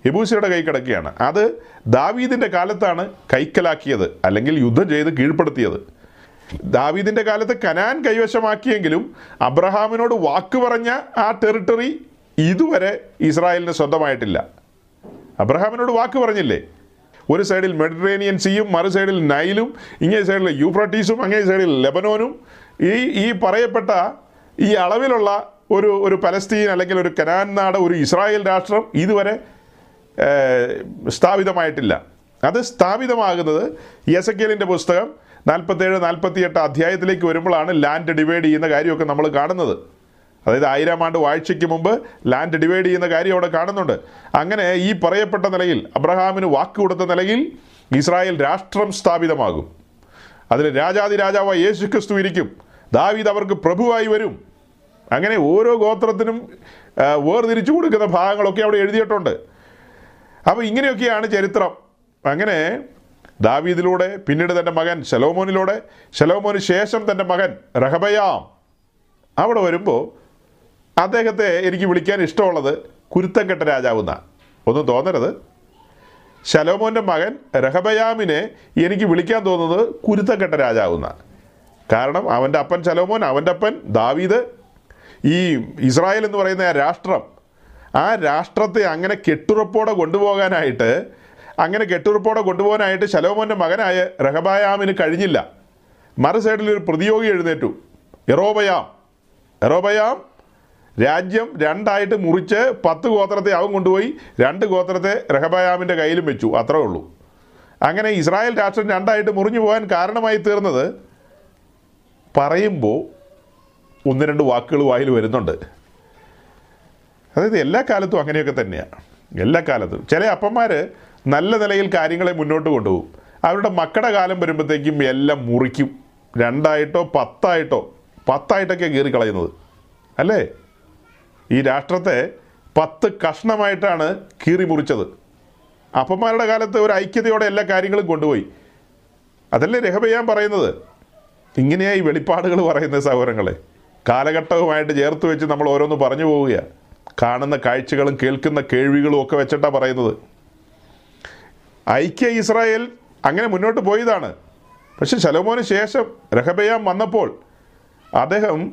യബൂസിയുടെ കൈ കിടക്കുകയാണ്. അത് ദാവീദിന്റെ കാലത്താണ് കൈക്കലാക്കിയത് അല്ലെങ്കിൽ യുദ്ധം ചെയ്ത് കീഴ്പ്പെടുത്തിയത്. ദാവീദിന്റെ കാലത്ത് കനാൻ കൈവശമാക്കിയെങ്കിലും അബ്രഹാമിനോട് വാക്ക് പറഞ്ഞ ആ ടെറിട്ടറി ഇതുവരെ ഇസ്രായേലിന് സ്വന്തമായിട്ടില്ല. അബ്രഹാമിനോട് വാക്ക് പറഞ്ഞില്ലേ? ഒരു സൈഡിൽ മെഡിറ്ററേനിയൻ സീയും മറു സൈഡിൽ നൈലും ഇങ്ങേ സൈഡിൽ യൂഫ്രട്ടീസും അങ്ങേ സൈഡിൽ ലെബനോനും ഈ ഈ പറയപ്പെട്ട ഈ അളവിലുള്ള ഒരു ഒരു പലസ്തീൻ അല്ലെങ്കിൽ ഒരു കനാൻ നാട് ഒരു ഇസ്രായേൽ രാഷ്ട്രം ഇതുവരെ സ്ഥാപിതമായിട്ടില്ല. അത് സ്ഥാപിതമാകുന്നത് യസക്കേലിന്റെ പുസ്തകം നാൽപ്പത്തേഴ് നാൽപ്പത്തിയെട്ട് അധ്യായത്തിലേക്ക് വരുമ്പോഴാണ് ലാൻഡ് ഡിവൈഡ് ചെയ്യുന്ന കാര്യമൊക്കെ നമ്മൾ കാണുന്നത്. അതായത് ആയിരം ആണ്ട് വാഴ്ചയ്ക്ക് മുമ്പ് ലാൻഡ് ഡിവൈഡ് ചെയ്യുന്ന കാര്യം അവിടെ കാണുന്നുണ്ട്. അങ്ങനെ ഈ പറയപ്പെട്ട നിലയിൽ അബ്രഹാമിന് വാക്ക് കൊടുത്ത നിലയിൽ ഇസ്രായേൽ രാഷ്ട്രം സ്ഥാപിതമാകും. അതിൽ രാജാതി രാജാവായ യേശു ക്രിസ്തു ഇരിക്കും. ദാവീദ് അവർക്ക് പ്രഭുവായി വരും. അങ്ങനെ ഓരോ ഗോത്രത്തിനും വേർതിരിച്ചു കൊടുക്കുന്ന ഭാഗങ്ങളൊക്കെ അവിടെ എഴുതിയിട്ടുണ്ട്. അപ്പോൾ ഇങ്ങനെയൊക്കെയാണ് ചരിത്രം. അങ്ങനെ ദാവീദിലൂടെ പിന്നീട് തന്റെ മകൻ ശലോമോനിലൂടെ ശലോമോന് ശേഷം തന്റെ മകൻ റഹബയാം അവിടെ വരുമ്പോൾ അദ്ദേഹത്തെ എനിക്ക് വിളിക്കാൻ ഇഷ്ടമുള്ളത് കുരുത്തക്കെട്ട രാജാവ് എന്നാണ് ഒന്നും തോന്നരുത്. ശലോമോന്റെ മകൻ രഹബയാമിനെ എനിക്ക് വിളിക്കാൻ തോന്നുന്നത് കുരുത്തക്കെട്ട രാജാവ് എന്നാണ് കാരണം അവന്റെ അപ്പൻ ശലോമോൻ അവന്റെ അപ്പൻ ദാവീദ്. ഈ ഇസ്രായേൽ എന്ന് പറയുന്ന ആ രാഷ്ട്രം ആ രാഷ്ട്രത്തെ അങ്ങനെ കെട്ടുറപ്പോടെ കൊണ്ടുപോകാനായിട്ട് അങ്ങനെ കെട്ടുറപ്പോടെ കൊണ്ടുപോകാനായിട്ട് ശലോമോന്റെ മകനായ റഹബായാമിന് കഴിഞ്ഞില്ല. മറു സൈഡിൽ ഒരു പ്രതിയോഗി എഴുന്നേറ്റു. എറോബയാം. എറോബയാം രാജ്യം രണ്ടായിട്ട് മുറിച്ച് പത്ത് ഗോത്രത്തെ അവൻ കൊണ്ടുപോയി രണ്ട് ഗോത്രത്തെ റഹബയാമിന്റെ കയ്യിലും വെച്ചു. അത്രേ ഉള്ളൂ. അങ്ങനെ ഇസ്രായേൽ രാഷ്ട്രം രണ്ടായിട്ട് മുറിഞ്ഞു പോകാൻ കാരണമായി തീർന്നത് പറയുമ്പോൾ ഒന്ന് രണ്ട് വാക്കുകൾ വായിൽ വരുന്നുണ്ട്. അതായത് എല്ലാ കാലത്തും അങ്ങനെയൊക്കെ തന്നെയാണ് എല്ലാ കാലത്തും. ചില അപ്പന്മാർ നല്ല നിലയിൽ കാര്യങ്ങളെ മുന്നോട്ട് കൊണ്ടുപോകും. അവരുടെ മക്കളുടെ കാലം വരുമ്പോഴത്തേക്കും എല്ലാം മുറിക്കും. രണ്ടായിട്ടോ പത്തായിട്ടോ പത്തായിട്ടൊക്കെ കീറി കളയുന്നത്. അല്ലേ? ഈ രാഷ്ട്രത്തെ പത്ത് കഷ്ണമായിട്ടാണ് കീറി മുറിച്ചത്. അപ്പന്മാരുടെ കാലത്ത് ഒരു ഐക്യതയോടെ എല്ലാ കാര്യങ്ങളും കൊണ്ടുപോയി. അതല്ലേ രഹബയാൻ പറയുന്നത്? ഇങ്ങനെയായി വെളിപ്പാടുകൾ പറയുന്ന സഹോദരങ്ങളെ. കാലഘട്ടവുമായിട്ട് ചേർത്ത് വെച്ച് നമ്മൾ ഓരോന്ന് പറഞ്ഞു പോവുകയാണ് കാണുന്ന കാഴ്ചകളും കേൾക്കുന്ന കേൾവികളും ഒക്കെ വെച്ചിട്ടാണ് പറയുന്നത്. ഐക്യ ഇസ്രായേൽ അങ്ങനെ മുന്നോട്ട് പോയതാണ്. പക്ഷെ ശലോമോന് ശേഷം രഹബയാം വന്നപ്പോൾ അദ്ദേഹം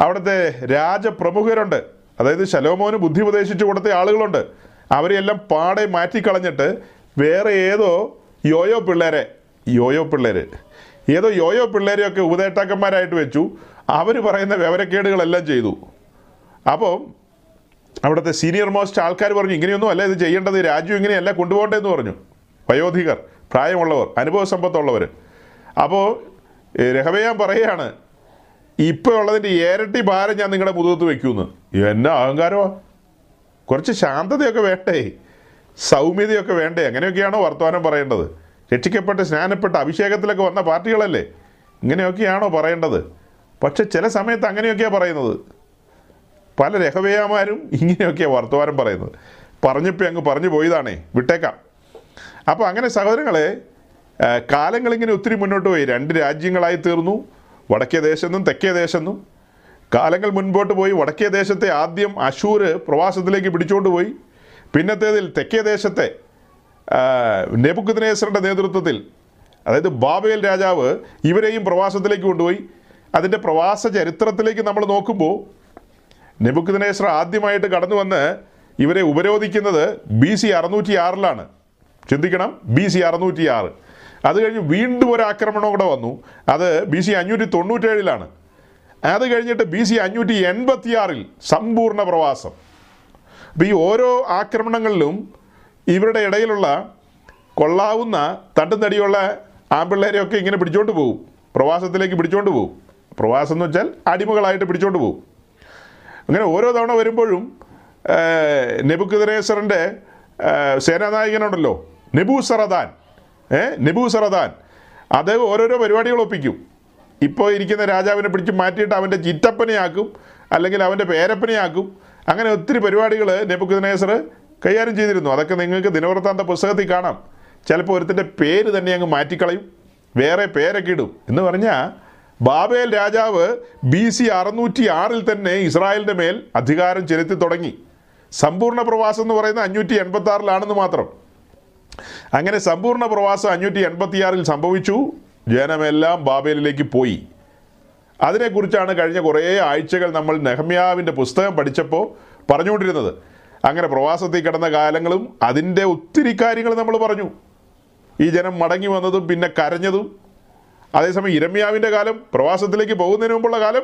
അവിടുത്തെ രാജപ്രമുഖരുണ്ട്. അതായത് ശലോമോന് ബുദ്ധി ഉപദേശിച്ചു കൊടുത്ത ആളുകളുണ്ട്. അവരെയെല്ലാം പാടെ മാറ്റിക്കളഞ്ഞിട്ട് വേറെ ഏതോ യോയോ പിള്ളേരെ യോയോ പിള്ളേര് ഏതോ യോയോ പിള്ളേരെയൊക്കെ ഉപദേഷ്ടാക്കന്മാരായിട്ട് വെച്ചു. അവർ പറയുന്ന വിവരക്കേടുകളെല്ലാം ചെയ്തു. അപ്പോൾ അവിടുത്തെ സീനിയർ മോസ്റ്റ് ആൾക്കാർ പറഞ്ഞു ഇങ്ങനെയൊന്നും അല്ല ഇത് ചെയ്യേണ്ടത്. രാജ്യം ഇങ്ങനെയല്ല കൊണ്ടുപോകേണ്ടതെന്ന് പറഞ്ഞു. വയോധികർ പ്രായമുള്ളവർ അനുഭവ സമ്പത്തുള്ളവർ അപ്പോൾ രഹവയാൻ പറയുകയാണ് ഇപ്പോൾ ഉള്ളതിന്റെ ഇരട്ടി ഭാരം ഞാൻ നിങ്ങളുടെ മുതുകത്ത് വെക്കൂന്ന്. എന്നാ അഹങ്കാരമാ? കുറച്ച് ശാന്തതയൊക്കെ വേണ്ടേ? സൗമ്യതയൊക്കെ വേണ്ടേ? അങ്ങനെയൊക്കെയാണോ വർത്തമാനം പറയേണ്ടത്? രക്ഷിക്കപ്പെട്ട് സ്നാനപ്പെട്ട് അഭിഷേകത്തിലൊക്കെ വന്ന പാർട്ടികളല്ലേ? ഇങ്ങനെയൊക്കെയാണോ പറയേണ്ടത്? പക്ഷെ ചില സമയത്ത് അങ്ങനെയൊക്കെയാണ് പറയുന്നത്. പല രഹവയാമാരും ഇങ്ങനെയൊക്കെയാണ് വർത്തമാനം പറയുന്നത്. പറഞ്ഞപ്പോൾ അങ്ങ് പറഞ്ഞു പോയതാണേ. വിട്ടേക്കാം. അപ്പോൾ അങ്ങനെ സഹോദരങ്ങളെ കാലങ്ങളിങ്ങനെ ഒത്തിരി മുന്നോട്ട് പോയി. രണ്ട് രാജ്യങ്ങളായി തീർന്നു. വടക്കേ ദേശമെന്നും തെക്കേ ദേശമെന്നും കാലങ്ങൾ മുൻപോട്ട് പോയി. വടക്കേ ദേശത്തെ ആദ്യം അശൂർ പ്രവാസത്തിലേക്ക് പിടിച്ചുകൊണ്ട് പോയി. പിന്നത്തേതിൽ തെക്കേ ദേശത്തെ നെബുക്കുദ്നേസറിന്റെ നേതൃത്വത്തിൽ അതായത് ബാബേൽ രാജാവ് ഇവരെയും പ്രവാസത്തിലേക്ക് കൊണ്ടുപോയി. അതിന്റെ പ്രവാസ ചരിത്രത്തിലേക്ക് നമ്മൾ നോക്കുമ്പോൾ നെബുക്കുദിനേശ്വർ ആദ്യമായിട്ട് കടന്നു വന്ന് ഇവരെ ഉപരോധിക്കുന്നത് ബി സി അറുന്നൂറ്റി ആറിലാണ് ചിന്തിക്കണം. ബി സി അറുന്നൂറ്റി ആറ് അത് കഴിഞ്ഞ് വീണ്ടും ഒരു ആക്രമണം കൂടെ വന്നു. അത് ബി സി അഞ്ഞൂറ്റി തൊണ്ണൂറ്റേഴിലാണ് അത് കഴിഞ്ഞിട്ട് ബി സി അഞ്ഞൂറ്റി എൺപത്തിയാറിൽ സമ്പൂർണ പ്രവാസം. അപ്പോൾ ഈ ഓരോ ആക്രമണങ്ങളിലും ഇവരുടെ ഇടയിലുള്ള കൊള്ളാവുന്ന തട്ടും തടിയുള്ള ആമ്പിള്ളേരെയൊക്കെ ഇങ്ങനെ പിടിച്ചോണ്ട് പോകും പ്രവാസത്തിലേക്ക് പിടിച്ചോണ്ട് പോകും പ്രവാസം എന്ന് വെച്ചാൽ അടിമകളായിട്ട് പിടിച്ചോണ്ട് പോകും അങ്ങനെ ഓരോ തവണ വരുമ്പോഴും നെബുക്കുദരേശ്വറിന്റെ സേനാനായകനുണ്ടല്ലോ. നെബു സറദാൻ ഏ? നെബു സറദാൻ അദ്ദേഹം ഓരോരോ പരിപാടികൾ ഒപ്പിക്കും. ഇപ്പോൾ ഇരിക്കുന്ന രാജാവിനെ പിടിച്ച് മാറ്റിയിട്ട് അവന്റെ ചിറ്റപ്പനെയാക്കും അല്ലെങ്കിൽ അവന്റെ പേരപ്പനെയാക്കും. അങ്ങനെ ഒത്തിരി പരിപാടികൾ നെബുക്കുദ്നേസർ കൈകാര്യം ചെയ്തിരുന്നു. അതൊക്കെ നിങ്ങൾക്ക് ദിനവൃത്താന്ത പുസ്തകത്തിൽ കാണാം. ചിലപ്പോൾ ഒരുത്തിന്റെ പേര് തന്നെ അങ്ങ് മാറ്റിക്കളയും. വേറെ പേരൊക്കെ ഇടും. എന്ന് പറഞ്ഞാൽ ബാബേൽ രാജാവ് ബി സി അറുന്നൂറ്റി ആറിൽ തന്നെ ഇസ്രായേലിന്റെ മേൽ അധികാരം ചെലുത്തി തുടങ്ങി. സമ്പൂർണ പ്രവാസം എന്ന് പറയുന്നത് അഞ്ഞൂറ്റി എൺപത്തി ആറിലാണെന്ന് മാത്രം. അങ്ങനെ സമ്പൂർണ പ്രവാസം അഞ്ഞൂറ്റി എൺപത്തിയാറിൽ സംഭവിച്ചു. ജനമെല്ലാം ബാബേലിലേക്ക് പോയി. അതിനെക്കുറിച്ചാണ് കഴിഞ്ഞ കുറേ ആഴ്ചകൾ നമ്മൾ നെഹമ്യാവിന്റെ പുസ്തകം പഠിച്ചപ്പോൾ പറഞ്ഞുകൊണ്ടിരുന്നത്. അങ്ങനെ പ്രവാസത്തിൽ കിടന്ന കാലങ്ങളും അതിന്റെ ഒത്തിരി കാര്യങ്ങൾ നമ്മൾ പറഞ്ഞു. ഈ ജനം മടങ്ങി വന്നതും പിന്നെ കരഞ്ഞതും. അതേസമയം ഇരമ്യാവിന്റെ കാലം പ്രവാസത്തിലേക്ക് പോകുന്നതിന് മുമ്പുള്ള കാലം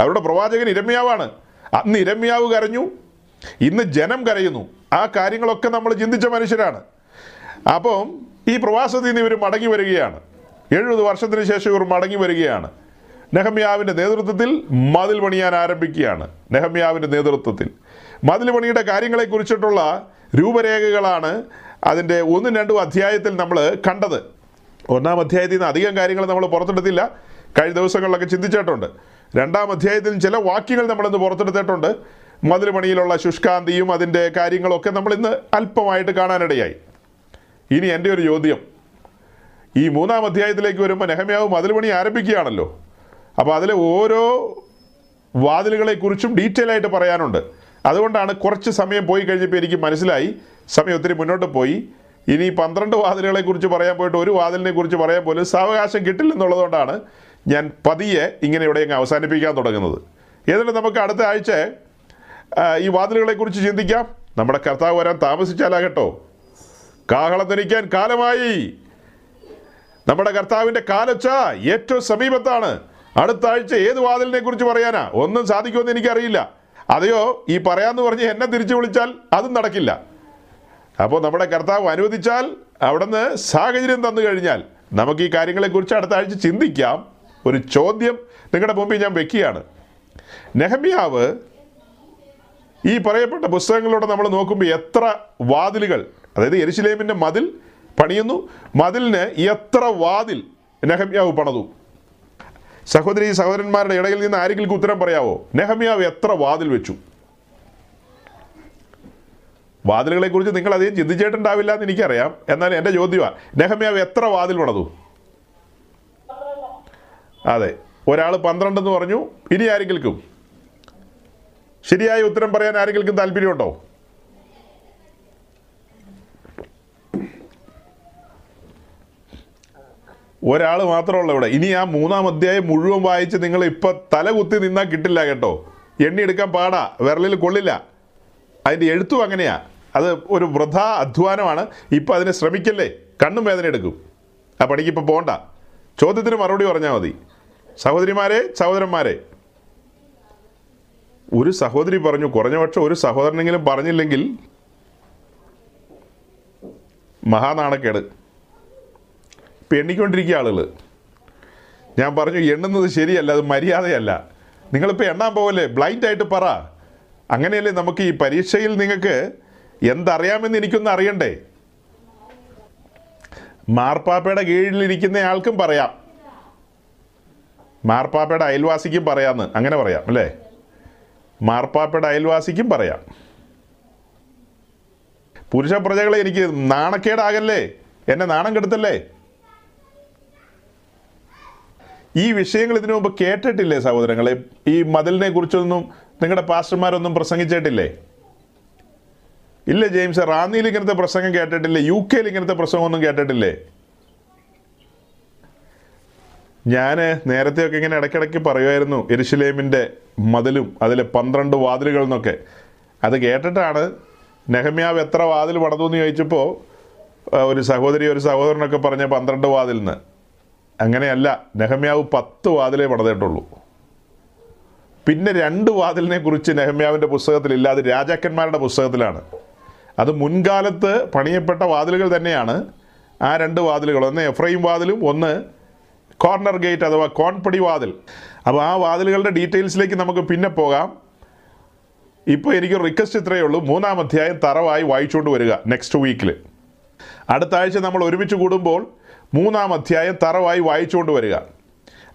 അവരുടെ പ്രവാചകൻ ഇരമ്യാവാണ്. അന്ന് ഇരമ്യാവ് കരഞ്ഞു. ഇന്ന് ജനം കരയുന്നു. ആ കാര്യങ്ങളൊക്കെ നമ്മൾ ചിന്തിച്ച മനുഷ്യരാണ്. അപ്പം ഈ പ്രവാസത്തിൽ നിന്ന് ഇവർ മടങ്ങി വരികയാണ്. എഴുപത് വർഷത്തിന് ശേഷം ഇവർ മടങ്ങി വരികയാണ്. നെഹമ്യാവിന്റെ നേതൃത്വത്തിൽ മതിൽ പണിയാൻ ആരംഭിക്കുകയാണ്. നെഹമ്യാവിന്റെ നേതൃത്വത്തിൽ. മതിൽ പണിയുടെ കാര്യങ്ങളെക്കുറിച്ചിട്ടുള്ള രൂപരേഖകളാണ് അതിന്റെ ഒന്നും രണ്ടും അധ്യായത്തിൽ നമ്മൾ കണ്ടത്. ഒന്നാം അധ്യായത്തിൽ നിന്ന് അധികം കാര്യങ്ങൾ നമ്മൾ പുറത്തെടുത്തില്ല. കഴിഞ്ഞ ദിവസങ്ങളിലൊക്കെ ചിന്തിച്ചിട്ടുണ്ട്. രണ്ടാം അധ്യായത്തിൽ ചില വാക്യങ്ങൾ നമ്മളിന്ന് പുറത്തെടുത്തിട്ടുണ്ട്. മതിൽ പണിയിലുള്ള ശുഷ്കാന്തിയും അതിന്റെ കാര്യങ്ങളൊക്കെ നമ്മൾ ഇന്ന് അല്പമായിട്ട് കാണാനിടയായി. ഇനി എന്റെ ഒരു ചോദ്യം. ഈ മൂന്നാം അധ്യായത്തിലേക്ക് വരുമ്പോൾ നെഹമ്യാവ് മതിൽ പണി ആരംഭിക്കുകയാണല്ലോ. അപ്പോൾ അതിലെ ഓരോ വാതിലുകളെക്കുറിച്ചും ഡീറ്റെയിൽ ആയിട്ട് പറയാനുണ്ട്. അതുകൊണ്ടാണ് കുറച്ച് സമയം പോയി കഴിഞ്ഞപ്പോൾ എനിക്ക് മനസ്സിലായി. സമയം ഒത്തിരി മുന്നോട്ട് പോയി. ഇനി പന്ത്രണ്ട് വാതിലുകളെ കുറിച്ച് പറയാൻ പോയിട്ട് ഒരു വാതിലിനെ കുറിച്ച് പറയാൻ പോലും സാവകാശം കിട്ടില്ലെന്നുള്ളതുകൊണ്ടാണ് ഞാൻ പതിയെ ഇങ്ങനെ ഇവിടെ അങ്ങ് അവസാനിപ്പിക്കാൻ തുടങ്ങുന്നത്. ഏതായാലും നമുക്ക് അടുത്ത ആഴ്ച ഈ വാതിലുകളെ കുറിച്ച് ചിന്തിക്കാം. നമ്മുടെ കർത്താവ് വരാൻ താമസിച്ചാലാകട്ടോ. കാഹളത്തിനിക്കാൻ കാലമായി. നമ്മുടെ കർത്താവിന്റെ കാലച്ച ഏറ്റവും സമീപത്താണ്. അടുത്ത ആഴ്ച ഏത് വാതിലിനെ കുറിച്ച് പറയാനാ? ഒന്നും സാധിക്കുമെന്ന് എനിക്കറിയില്ല. അതെയോ? ഈ പറയാന്ന് പറഞ്ഞ് എന്നെ തിരിച്ചു വിളിച്ചാൽ അതും നടക്കില്ല. അപ്പോൾ നമ്മുടെ കർത്താവ് അനുവദിച്ചാൽ അവിടുന്ന് സാഹചര്യം തന്നു കഴിഞ്ഞാൽ നമുക്ക് ഈ കാര്യങ്ങളെക്കുറിച്ച് അടുത്ത ആഴ്ച ചിന്തിക്കാം. ഒരു ചോദ്യം നിങ്ങളുടെ മുമ്പിൽ ഞാൻ വെക്കുകയാണ്. നെഹമ്യാവ് ഈ പറയപ്പെട്ട പുസ്തകങ്ങളിലൂടെ നമ്മൾ നോക്കുമ്പോൾ എത്ര വാതിലുകൾ അതായത് എരിശിലേമിന്റെ മതിൽ പണിയുന്നു. മതിലിന് എത്ര വാതിൽ നെഹമ്യാവ് പണതു? സഹോദരി സഹോദരന്മാരുടെ ഇടയിൽ നിന്ന് ആരെങ്കിലും ഉത്തരം പറയാവോ? നെഹമ്യാവ് എത്ര വാതിൽ വെച്ചു? വാതിലുകളെ കുറിച്ച് നിങ്ങൾ അധികം ചിന്തിച്ചിട്ടുണ്ടാവില്ല എന്ന് എനിക്കറിയാം. എന്നാൽ എന്റെ ചോദ്യമാണ് നെഹമ്യാവ് എത്ര വാതിൽ പണതു? അതെ ഒരാൾ പന്ത്രണ്ടെന്ന് പറഞ്ഞു ഇനി ആരെങ്കിലും ശരിയായ ഉത്തരം പറയാൻ ആരെങ്കിലും താല്പര്യമുണ്ടോ? ഒരാൾ മാത്രമുള്ള ഇവിടെ. ഇനി ആ മൂന്നാം അധ്യായം മുഴുവൻ വായിച്ച് നിങ്ങൾ ഇപ്പൊ തല കുത്തി നിന്നാൽ കിട്ടില്ല കേട്ടോ. എണ്ണി എടുക്കാൻ പാടാ. വിരലിൽ കൊള്ളില്ല. അതിന്റെ എഴുത്തും അങ്ങനെയാ. അത് ഒരു വൃഥാ അധ്വാനമാണ്. ഇപ്പം അതിനെ ശ്രമിക്കല്ലേ? കണ്ണും വേദന എടുക്കും. ആ പണിക്ക് ഇപ്പൊ പോകണ്ട ചോദ്യത്തിന് മറുപടി പറഞ്ഞാൽ മതി. സഹോദരിമാരെ സഹോദരന്മാരെ ഒരു സഹോദരി പറഞ്ഞു കുറഞ്ഞ പക്ഷം ഒരു സഹോദരനെങ്കിലും പറഞ്ഞില്ലെങ്കിൽ മഹാനാണക്കേട്. ഇപ്പം എണ്ണിക്കൊണ്ടിരിക്കുക ആളുകൾ ഞാൻ പറഞ്ഞു എണ്ണുന്നത് ശരിയല്ല അത് മര്യാദയല്ല. നിങ്ങളിപ്പോൾ എണ്ണാൻ ബ്ലൈൻഡ് ആയിട്ട് പറ. അങ്ങനെയല്ലേ നമുക്ക് ഈ പരീക്ഷയിൽ നിങ്ങൾക്ക് എന്തറിയാമെന്ന് എനിക്കൊന്ന് അറിയണ്ടേ? മാർപ്പാപ്പയുടെ കീഴിലിരിക്കുന്ന ആൾക്കും പറയാം. മാർപ്പാപ്പയുടെ അയൽവാസിക്കും പറയാമെന്ന് അങ്ങനെ പറയാം അല്ലേ? മാർപ്പാപ്പയുടെ അയൽവാസിക്കും പറയാം. പുരുഷ പ്രജകളെ എനിക്ക് നാണക്കേടാകല്ലേ? എന്നെ നാണം കെടുത്തല്ലേ? ഈ വിഷയങ്ങൾ ഇതിനു മുമ്പ് കേട്ടിട്ടില്ലേ സഹോദരങ്ങളെ? ഈ മതിലിനെ കുറിച്ചൊന്നും നിങ്ങളുടെ പാസ്റ്റർമാരൊന്നും പ്രസംഗിച്ചിട്ടില്ലേ? ഇല്ല ജെയിംസ് റാന്നിയിൽ ഇങ്ങനത്തെ പ്രസംഗം കേട്ടിട്ടില്ലേ? യു കെയിൽ ഇങ്ങനത്തെ പ്രസംഗമൊന്നും കേട്ടിട്ടില്ലേ? ഞാൻ നേരത്തെയൊക്കെ ഇങ്ങനെ ഇടയ്ക്കിടയ്ക്ക് പറയുമായിരുന്നു എരിശിലേമിന്റെ മതിലും അതിലെ പന്ത്രണ്ട് വാതിലുകൾ എന്നൊക്കെ. അത് കേട്ടിട്ടാണ് നെഹമ്യാവ് എത്ര വാതിൽ പടന്നു എന്ന് ചോദിച്ചപ്പോൾ ഒരു സഹോദരി ഒരു സഹോദരനൊക്കെ പറഞ്ഞ പന്ത്രണ്ട് വാതിലിന് അങ്ങനെയല്ല നെഹമ്യാവ് പത്ത് വാതിലേ പണിതിട്ടുള്ളൂ. പിന്നെ രണ്ട് വാതിലിനെ കുറിച്ച് നെഹമ്യാവിന്റെ പുസ്തകത്തിലില്ല അത് രാജാക്കന്മാരുടെ പുസ്തകത്തിലാണ്. അത് മുൻകാലത്ത് പണിയപ്പെട്ട വാതിലുകൾ തന്നെയാണ് ആ രണ്ട് വാതിലുകൾ. ഒന്ന് എഫ്രൈം വാതിലും ഒന്ന് കോർണർ ഗേറ്റ് അഥവാ കോൺപടി വാതിൽ. അപ്പോൾ ആ വാതിലുകളുടെ ഡീറ്റെയിൽസിലേക്ക് നമുക്ക് പിന്നെ പോകാം. ഇപ്പോൾ എനിക്ക് റിക്വസ്റ്റ് ഇത്രയേ ഉള്ളൂ. മൂന്നാം അധ്യായം തറവായി വായിച്ചുകൊണ്ട് വരിക നെക്സ്റ്റ് വീക്കിൽ അടുത്ത ആഴ്ച നമ്മൾ ഒരുമിച്ച് കൂടുമ്പോൾ മൂന്നാം അധ്യായം തറവായി വായിച്ചുകൊണ്ട് വരിക.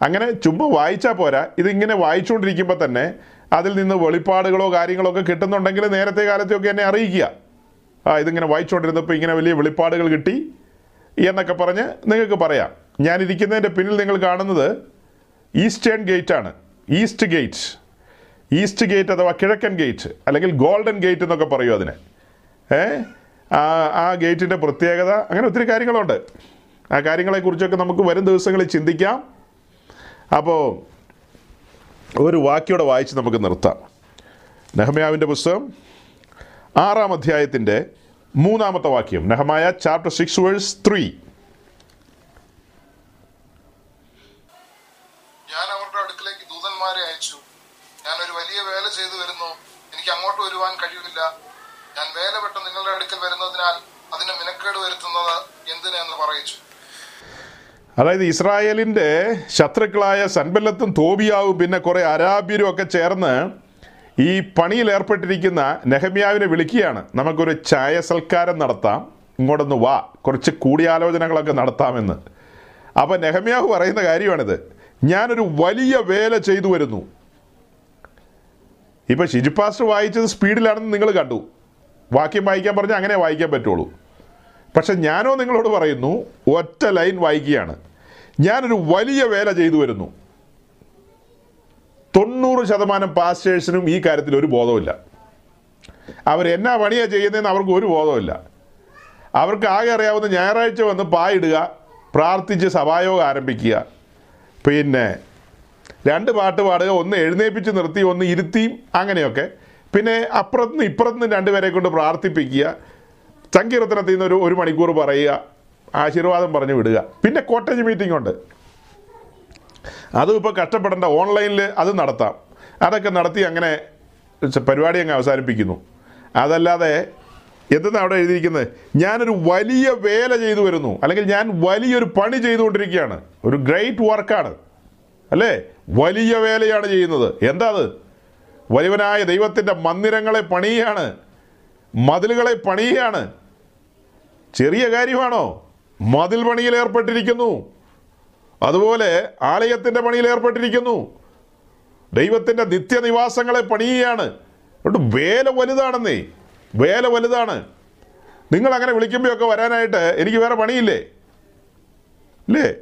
അങ്ങനെ ചുമ്മാ വായിച്ചാൽ പോരാ. ഇതിങ്ങനെ വായിച്ചുകൊണ്ടിരിക്കുമ്പോൾ തന്നെ അതിൽ നിന്ന് വെളിപ്പാടുകളോ കാര്യങ്ങളോ ഒക്കെ കിട്ടുന്നുണ്ടെങ്കിൽ നേരത്തെ കാലത്തെയൊക്കെ എന്നെ അറിയിക്കുക. ആ ഇതിങ്ങനെ വായിച്ചുകൊണ്ടിരുന്നപ്പോൾ ഇങ്ങനെ വലിയ വെളിപ്പാടുകൾ കിട്ടി എന്നൊക്കെ പറഞ്ഞ് നിങ്ങൾക്ക് പറയാം. ഞാനിരിക്കുന്നതിന്റെ പിന്നിൽ നിങ്ങൾ കാണുന്നത് ഈസ്റ്റേൺ ഗേറ്റ് ആണ് ഈസ്റ്റ് ഗേറ്റ്. ഈസ്റ്റ് ഗേറ്റ് അഥവാ കിഴക്കൻ ഗേറ്റ് അല്ലെങ്കിൽ ഗോൾഡൻ ഗേറ്റ് എന്നൊക്കെ പറയും അതിന്. ഏ? ആ ഗേറ്റിന്റെ പ്രത്യേകത അങ്ങനെ ഒത്തിരി കാര്യങ്ങളുണ്ട്. ആ കാര്യങ്ങളെക്കുറിച്ചൊക്കെ നമുക്ക് വരും ദിവസങ്ങളിൽ ചിന്തിക്കാം. അപ്പോൾ ഒരു വാക്യോടെ വായിച്ച് നമുക്ക് നിർത്താം. നെഹമയാവിന്റെ പുസ്തകം ആറാം അധ്യായത്തിന്റെ മൂന്നാമത്തെ വാക്യം. Nehemiah chapter six verse three
ഞാൻ അവരുടെ അടുക്കിലേക്ക് ദൂതന്മാരെ അയച്ചു ഞാൻ ഒരു വലിയ വേല ചെയ്തു വരുന്നു. എനിക്ക് അങ്ങോട്ട് വരുവാൻ കഴിയില്ല ഞാൻ വേല പെട്ട് നിങ്ങളുടെ അടുക്കൽ വരുന്നതിനാൽ അതിന് മിനക്കേട് വരുത്തുന്നത് എന്തിനെന്ന് പറയിച്ചു.
അതായത് ഇസ്രായേലിന്റെ ശത്രുക്കളായ സൻബല്ലത്തും തോബിയാവും പിന്നെ കുറേ അരാബ്യരും ഒക്കെ ചേർന്ന് ഈ പണിയിൽ ഏർപ്പെട്ടിരിക്കുന്ന നെഹമ്യാവിനെ വിളിക്കുകയാണ്. നമുക്കൊരു ചായ സൽക്കാരം നടത്താം. ഇങ്ങോട്ടൊന്ന് വാ. കുറച്ച് കൂടിയാലോചനകളൊക്കെ നടത്താമെന്ന്. അപ്പോൾ നെഹമ്യാവ് പറയുന്ന കാര്യമാണിത്. ഞാനൊരു വലിയ വേല ചെയ്തു വരുന്നു. ഇപ്പം ഷിജിപ്പാസ്റ്റർ വായിച്ചത് സ്പീഡിലാണെന്ന് നിങ്ങൾ കണ്ടു. വാക്യം വായിക്കാൻ പറഞ്ഞാൽ അങ്ങനെ വായിക്കാൻ പറ്റുള്ളൂ. പക്ഷെ ഞാനോ നിങ്ങളോട് പറയുന്നു ഒറ്റ ലൈൻ വായിക്കുകയാണ്. ഞാനൊരു വലിയ വേല ചെയ്തു വരുന്നു. തൊണ്ണൂറ് ശതമാനം പാസ്റ്റേഴ്സിനും ഈ കാര്യത്തിൽ ഒരു ബോധമില്ല അവർ എന്നാ പണിയാണ് ചെയ്യുന്നതെന്ന് അവർക്ക് ഒരു ബോധമില്ല അവർക്ക് ആകെ അറിയാവുന്ന ഞായറാഴ്ച വന്ന് പായിടുക പ്രാർത്ഥിച്ച് സഭായോഗം ആരംഭിക്കുക. പിന്നെ രണ്ട് പാട്ട് പാടുക ഒന്ന് എഴുന്നേപ്പിച്ച് നിർത്തി ഒന്ന് ഇരുത്തിയും അങ്ങനെയൊക്കെ. പിന്നെ അപ്പുറത്തുനിന്ന് ഇപ്പുറത്തുനിന്ന് രണ്ടുപേരെ കൊണ്ട് പ്രാർത്ഥിപ്പിക്കുക. സങ്കീർത്തനത്തിൽ നിന്ന് ഒരു ഒരു മണിക്കൂർ പറയുക ആശീർവാദം പറഞ്ഞു വിടുക. പിന്നെ കോട്ടേജ് മീറ്റിംഗ് ഉണ്ട്. അതും ഇപ്പോൾ കഷ്ടപ്പെടേണ്ട ഓൺലൈനിൽ അത് നടത്താം. അതൊക്കെ നടത്തി അങ്ങനെ പരിപാടി അങ്ങ് അവസാനിപ്പിക്കുന്നു. അതല്ലാതെ എന്തെന്നാണ് അവിടെ എഴുതിയിരിക്കുന്നത്? ഞാനൊരു വലിയ വേല ചെയ്തു വരുന്നു. അല്ലെങ്കിൽ ഞാൻ വലിയൊരു പണി ചെയ്തുകൊണ്ടിരിക്കുകയാണ്. ഒരു ഗ്രേറ്റ് വർക്കാണ് അല്ലേ? വലിയ വേലയാണ് ചെയ്യുന്നത്. എന്താ അത്? വലിയവനായ ദൈവത്തിന്റെ മന്ദിരങ്ങളെ പണിയുകയാണ് മതിലുകളെ പണിയുകയാണ് ചെറിയ കാര്യമാണോ? മതിൽ പണിയിൽ ഏർപ്പെട്ടിരിക്കുന്നു. അതുപോലെ ആലയത്തിന്റെ പണിയിൽ ഏർപ്പെട്ടിരിക്കുന്നു. ദൈവത്തിന്റെ നിത്യനിവാസങ്ങളെ പണിയുകയാണ് അതുകൊണ്ട് വേല വലുതാണെന്നേ. വേല വലുതാണ്. നിങ്ങൾ അങ്ങനെ വിളിക്കുമ്പോഴൊക്കെ വരാനായിട്ട് എനിക്ക് വേറെ പണിയില്ലേ? ഇല്ലേ?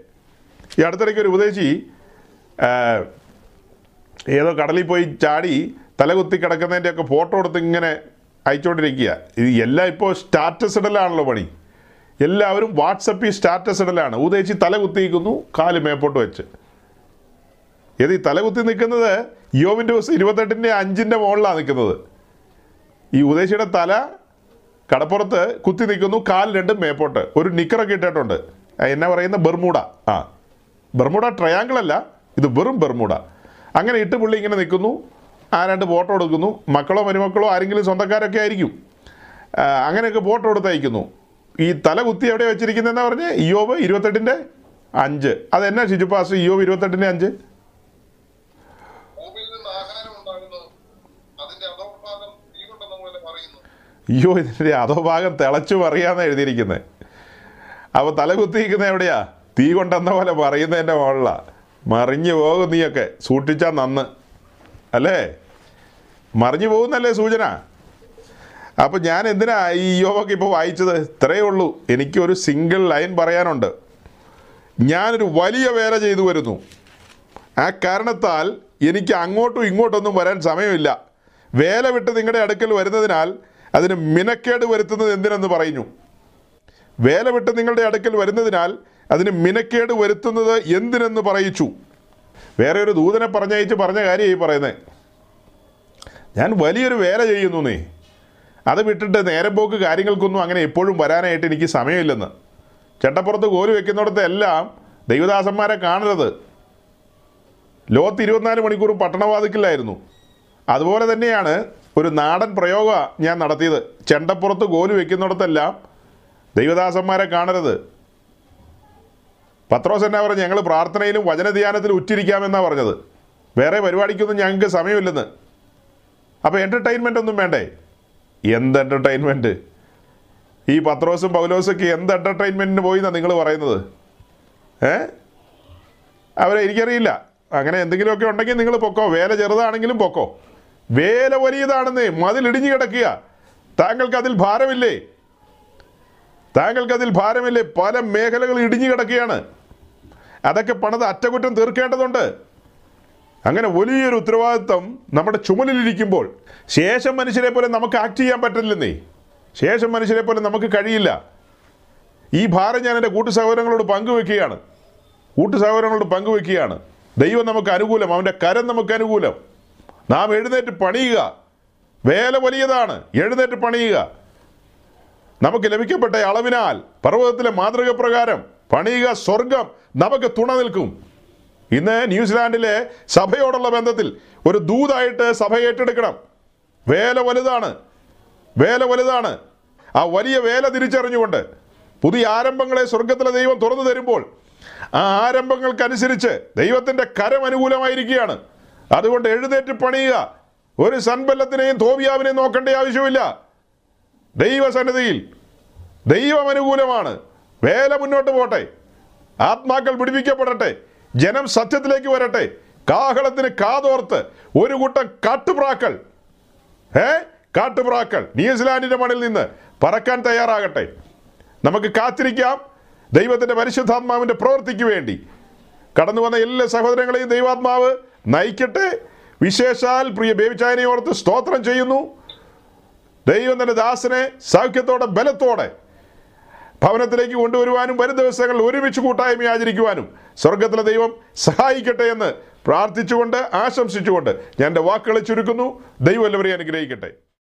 ഈ അടുത്തിടയ്ക്ക് ഒരു ഉപദേശി ഏതോ കടലിൽ പോയി ചാടി തലകുത്തി കിടക്കുന്നതിന്റെയൊക്കെ ഫോട്ടോ എടുത്ത് ഇങ്ങനെ അയച്ചുകൊണ്ടിരിക്കുക ഇത് എല്ലാം ഇപ്പോൾ സ്റ്റാറ്റസ് ഇടലാണല്ലോ പണി. എല്ലാവരും വാട്സപ്പിൽ സ്റ്റാറ്റസ് ഇടലാണ്. ഉദ്ദേശിച്ച് തല കുത്തിയിരിക്കുന്നു കാൽ മേപ്പോട്ട് വെച്ച്. ഏത് ഈ തലകുത്തി നിൽക്കുന്നത് യോവിന്റെ ദിവസം ഇരുപത്തെട്ടിന്റെ അഞ്ചിന്റെ മുകളിലാണ് നിൽക്കുന്നത്. ഈ ഉദ്ദേശിയുടെ തല കടപ്പുറത്ത് കുത്തി നിൽക്കുന്നു കാൽ രണ്ടും മേപ്പോട്ട്. ഒരു നിക്കറൊക്കെ ഇട്ടിട്ടുണ്ട്. എന്നാ പറയുന്ന ബർമൂഡ. ആ. ബർമൂഡ ട്രയാങ്കിൾ അല്ല. ഇത് വെറും ബെർമൂട അങ്ങനെ ഇട്ട് പുള്ളി ഇങ്ങനെ നിൽക്കുന്നു. ആ രണ്ട് ഫോട്ടോ എടുക്കുന്നു മക്കളോ മരുമക്കളോ ആരെങ്കിലും സ്വന്തക്കാരൊക്കെ ആയിരിക്കും. അങ്ങനെയൊക്കെ ഫോട്ടോ എടുത്ത് അയക്കുന്നു ഈ തല കുത്തി എവിടെ വെച്ചിരിക്കുന്നതെന്നാ പറഞ്ഞ്? ഇയോബ് ഇരുപത്തെട്ടിന്റെ അഞ്ച്. അതെന്നാ ഷിജു പാസ് ഇയോബ് ഇരുപത്തെട്ടിന്റെ അഞ്ച്? അയ്യോ ഇതിന്റെ അധോഭാഗം തിളച്ചു പറയാന്ന് എഴുതിയിരിക്കുന്നത് അപ്പോൾ തല കുത്തിയിരിക്കുന്നത് എവിടെയാ? തീ കൊണ്ടെന്ന പോലെ പറയുന്നതിന്റെ മുകളിലാ. മറിഞ്ഞു പോകും നീയൊക്കെ. സൂക്ഷിച്ചാൽ നന്ന്. അല്ലേ? മറിഞ്ഞു പോകുന്നല്ലേ സൂചന? അപ്പോൾ ഞാൻ എന്തിനാ ഈ യോഗൊക്കെ ഇപ്പോൾ വായിച്ചത്? ഇത്രയേ ഉള്ളൂ. എനിക്കൊരു സിംഗിൾ ലൈൻ പറയാനുണ്ട്. ഞാനൊരു വലിയ വേല ചെയ്തു വരുന്നു. ആ കാരണത്താൽ എനിക്ക് അങ്ങോട്ടും ഇങ്ങോട്ടൊന്നും വരാൻ സമയമില്ല. വേല വിട്ട് നിങ്ങളുടെ അടുക്കൽ വരുന്നതിനാൽ അതിന് മിനക്കേട് വരുത്തുന്നത് എന്തിനെന്ന് പറയുന്നു? വേല വിട്ട് നിങ്ങളുടെ അടുക്കൽ വരുന്നതിനാൽ അതിന് മിനക്കേട് വരുത്തുന്നത് എന്തിനെന്ന് പറയിച്ചു. വേറെ ഒരു ദൂതനെ പറഞ്ഞയച്ച് പറഞ്ഞ കാര്യമായി പറയുന്നത് ഞാൻ വലിയൊരു വേല ചെയ്യുന്നു നീ. അത് വിട്ടിട്ട് നേരം പോക്ക് കാര്യങ്ങൾക്കൊന്നും അങ്ങനെ എപ്പോഴും വരാനായിട്ട് എനിക്ക് സമയമില്ലെന്ന്. ചട്ടപ്പുറത്ത് കോൽ വെക്കുന്നിടത്ത് എല്ലാം ദൈവദാസന്മാരെ കാണരുത് ലോകത്ത് ഇരുപത്തിനാല് മണിക്കൂറും പട്ടണവാതിക്കില്ലായിരുന്നു. അതുപോലെ തന്നെയാണ് ഒരു നാടൻ പ്രയോഗ ഞാൻ നടത്തിയത്. ചെണ്ടപ്പുറത്ത് കോൽ വെക്കുന്നിടത്തെല്ലാം ദൈവദാസന്മാരെ കാണരുത്. പത്രോസ് എന്നാ പറഞ്ഞു ഞങ്ങൾ പ്രാർത്ഥനയിലും വചനധ്യാനത്തിലും ഉറ്റിരിക്കാമെന്നാണ് പറഞ്ഞത്. വേറെ പരിപാടിക്കൊന്നും ഞങ്ങൾക്ക് സമയമില്ലെന്ന്. അപ്പോൾ എന്റർടൈൻമെന്റ് ഒന്നും വേണ്ടേ? എന്ത് എന്റർടൈൻമെന്റ് ഈ പത്രോസും പൗലോസൊക്കെ എന്ത് എന്റർടൈൻമെന്റിന് പോയി എന്നാണ് നിങ്ങൾ പറയുന്നത്? ഏ? അവരെ എനിക്കറിയില്ല. അങ്ങനെ എന്തെങ്കിലുമൊക്കെ ഉണ്ടെങ്കിൽ നിങ്ങൾ പൊക്കോ. വേല ചെറുതാണെങ്കിലും പൊക്കോ. വേല വലിയതാണെന്നേ മതിലിടിഞ്ഞു കിടക്കുക. താങ്കൾക്ക് അതിൽ ഭാരമില്ലേ? താങ്കൾക്ക് അതിൽ ഭാരമില്ലേ? പല മേഖലകൾ ഇടിഞ്ഞു കിടക്കുകയാണ്. അതൊക്കെ പണത് അറ്റകുറ്റം തീർക്കേണ്ടതുണ്ട്. അങ്ങനെ വലിയൊരു ഉത്തരവാദിത്വം നമ്മുടെ ചുമലിലിരിക്കുമ്പോൾ ശേഷം മനുഷ്യരെ പോലെ നമുക്ക് ആക്ട് ചെയ്യാൻ പറ്റില്ലെന്നേ. ശേഷം മനുഷ്യരെ പോലെ നമുക്ക് കഴിയില്ല. ഈ ഭാരം ഞാൻ എന്റെ കൂട്ടു സഹോദരങ്ങളോട് പങ്കുവെക്കുകയാണ്. കൂട്ടു സഹോദരങ്ങളോട് പങ്കുവെക്കുകയാണ്. ദൈവം നമുക്ക് അനുകൂലം അവന്റെ കരം നമുക്ക് അനുകൂലം. നാം എഴുന്നേറ്റ് പണിയുക. വേല വലിയതാണ് എഴുന്നേറ്റ് പണിയുക. നമുക്ക് ലഭിക്കപ്പെട്ട അളവിനാൽ പർവതത്തിലെ മാതൃക പ്രകാരം പണിയുക സ്വർഗം നമുക്ക് തുണ നിൽക്കും. ഇന്ന് ന്യൂസിലാൻഡിലെ സഭയോടുള്ള ബന്ധത്തിൽ ഒരു ദൂതായിട്ട് സഭ ഏറ്റെടുക്കണം. വേല വലുതാണ്. വേല വലുതാണ്. ആ വലിയ വേല തിരിച്ചറിഞ്ഞുകൊണ്ട് പുതിയ ആരംഭങ്ങളെ സ്വർഗത്തിലെ ദൈവം തുറന്നു തരുമ്പോൾ ആ ആരംഭങ്ങൾക്കനുസരിച്ച് ദൈവത്തിന്റെ കരം അനുകൂലമായിരിക്കുകയാണ്. അതുകൊണ്ട് എഴുന്നേറ്റ് പണിയുക. ഒരു സൻബല്ലത്തിനെയും തോബിയാവിനെയും നോക്കേണ്ട ആവശ്യമില്ല. ദൈവസന്നിധിയിൽ ദൈവം അനുകൂലമാണ്. വേല മുന്നോട്ട് പോട്ടെ. ആത്മാക്കൾ പിടിപ്പിക്കപ്പെടട്ടെ ജനം സത്യത്തിലേക്ക് വരട്ടെ. കാഹളത്തിന് കാതോർത്ത് ഒരു കൂട്ടം കാട്ടുപ്രാക്കൾ. ഏ? കാട്ടുപ്രാക്കൾ. ന്യൂസിലാൻഡിന്റെ മണിൽ നിന്ന് പറക്കാൻ തയ്യാറാകട്ടെ. നമുക്ക് കാത്തിരിക്കാം. ദൈവത്തിന്റെ പരിശുദ്ധാത്മാവിന്റെ പ്രവൃത്തിക്ക് വേണ്ടി. കടന്നു വന്ന എല്ലാ സഹോദരങ്ങളെയും ദൈവാത്മാവ് നയിക്കട്ടെ. വിശേഷാൽ പ്രിയ ബേബിച്ചായനെ ഓർത്ത് സ്തോത്രം ചെയ്യുന്നു. ദൈവം തന്റെ ദാസനെ സൗഖ്യത്തോടെ ബലത്തോടെ ഭവനത്തിലേക്ക് കൊണ്ടുവരുവാനും വരും ദിവസങ്ങളിൽ ഒരുമിച്ച് കൂട്ടായ്മ ആചരിക്കുവാനും സ്വർഗത്തിലെ ദൈവം സഹായിക്കട്ടെ എന്ന് പ്രാർത്ഥിച്ചുകൊണ്ട് ആശംസിച്ചുകൊണ്ട് ഞാൻ എന്റെ വാക്കുകളെ ചുരുക്കുന്നു. ദൈവം എല്ലാവരെയും അനുഗ്രഹിക്കട്ടെ.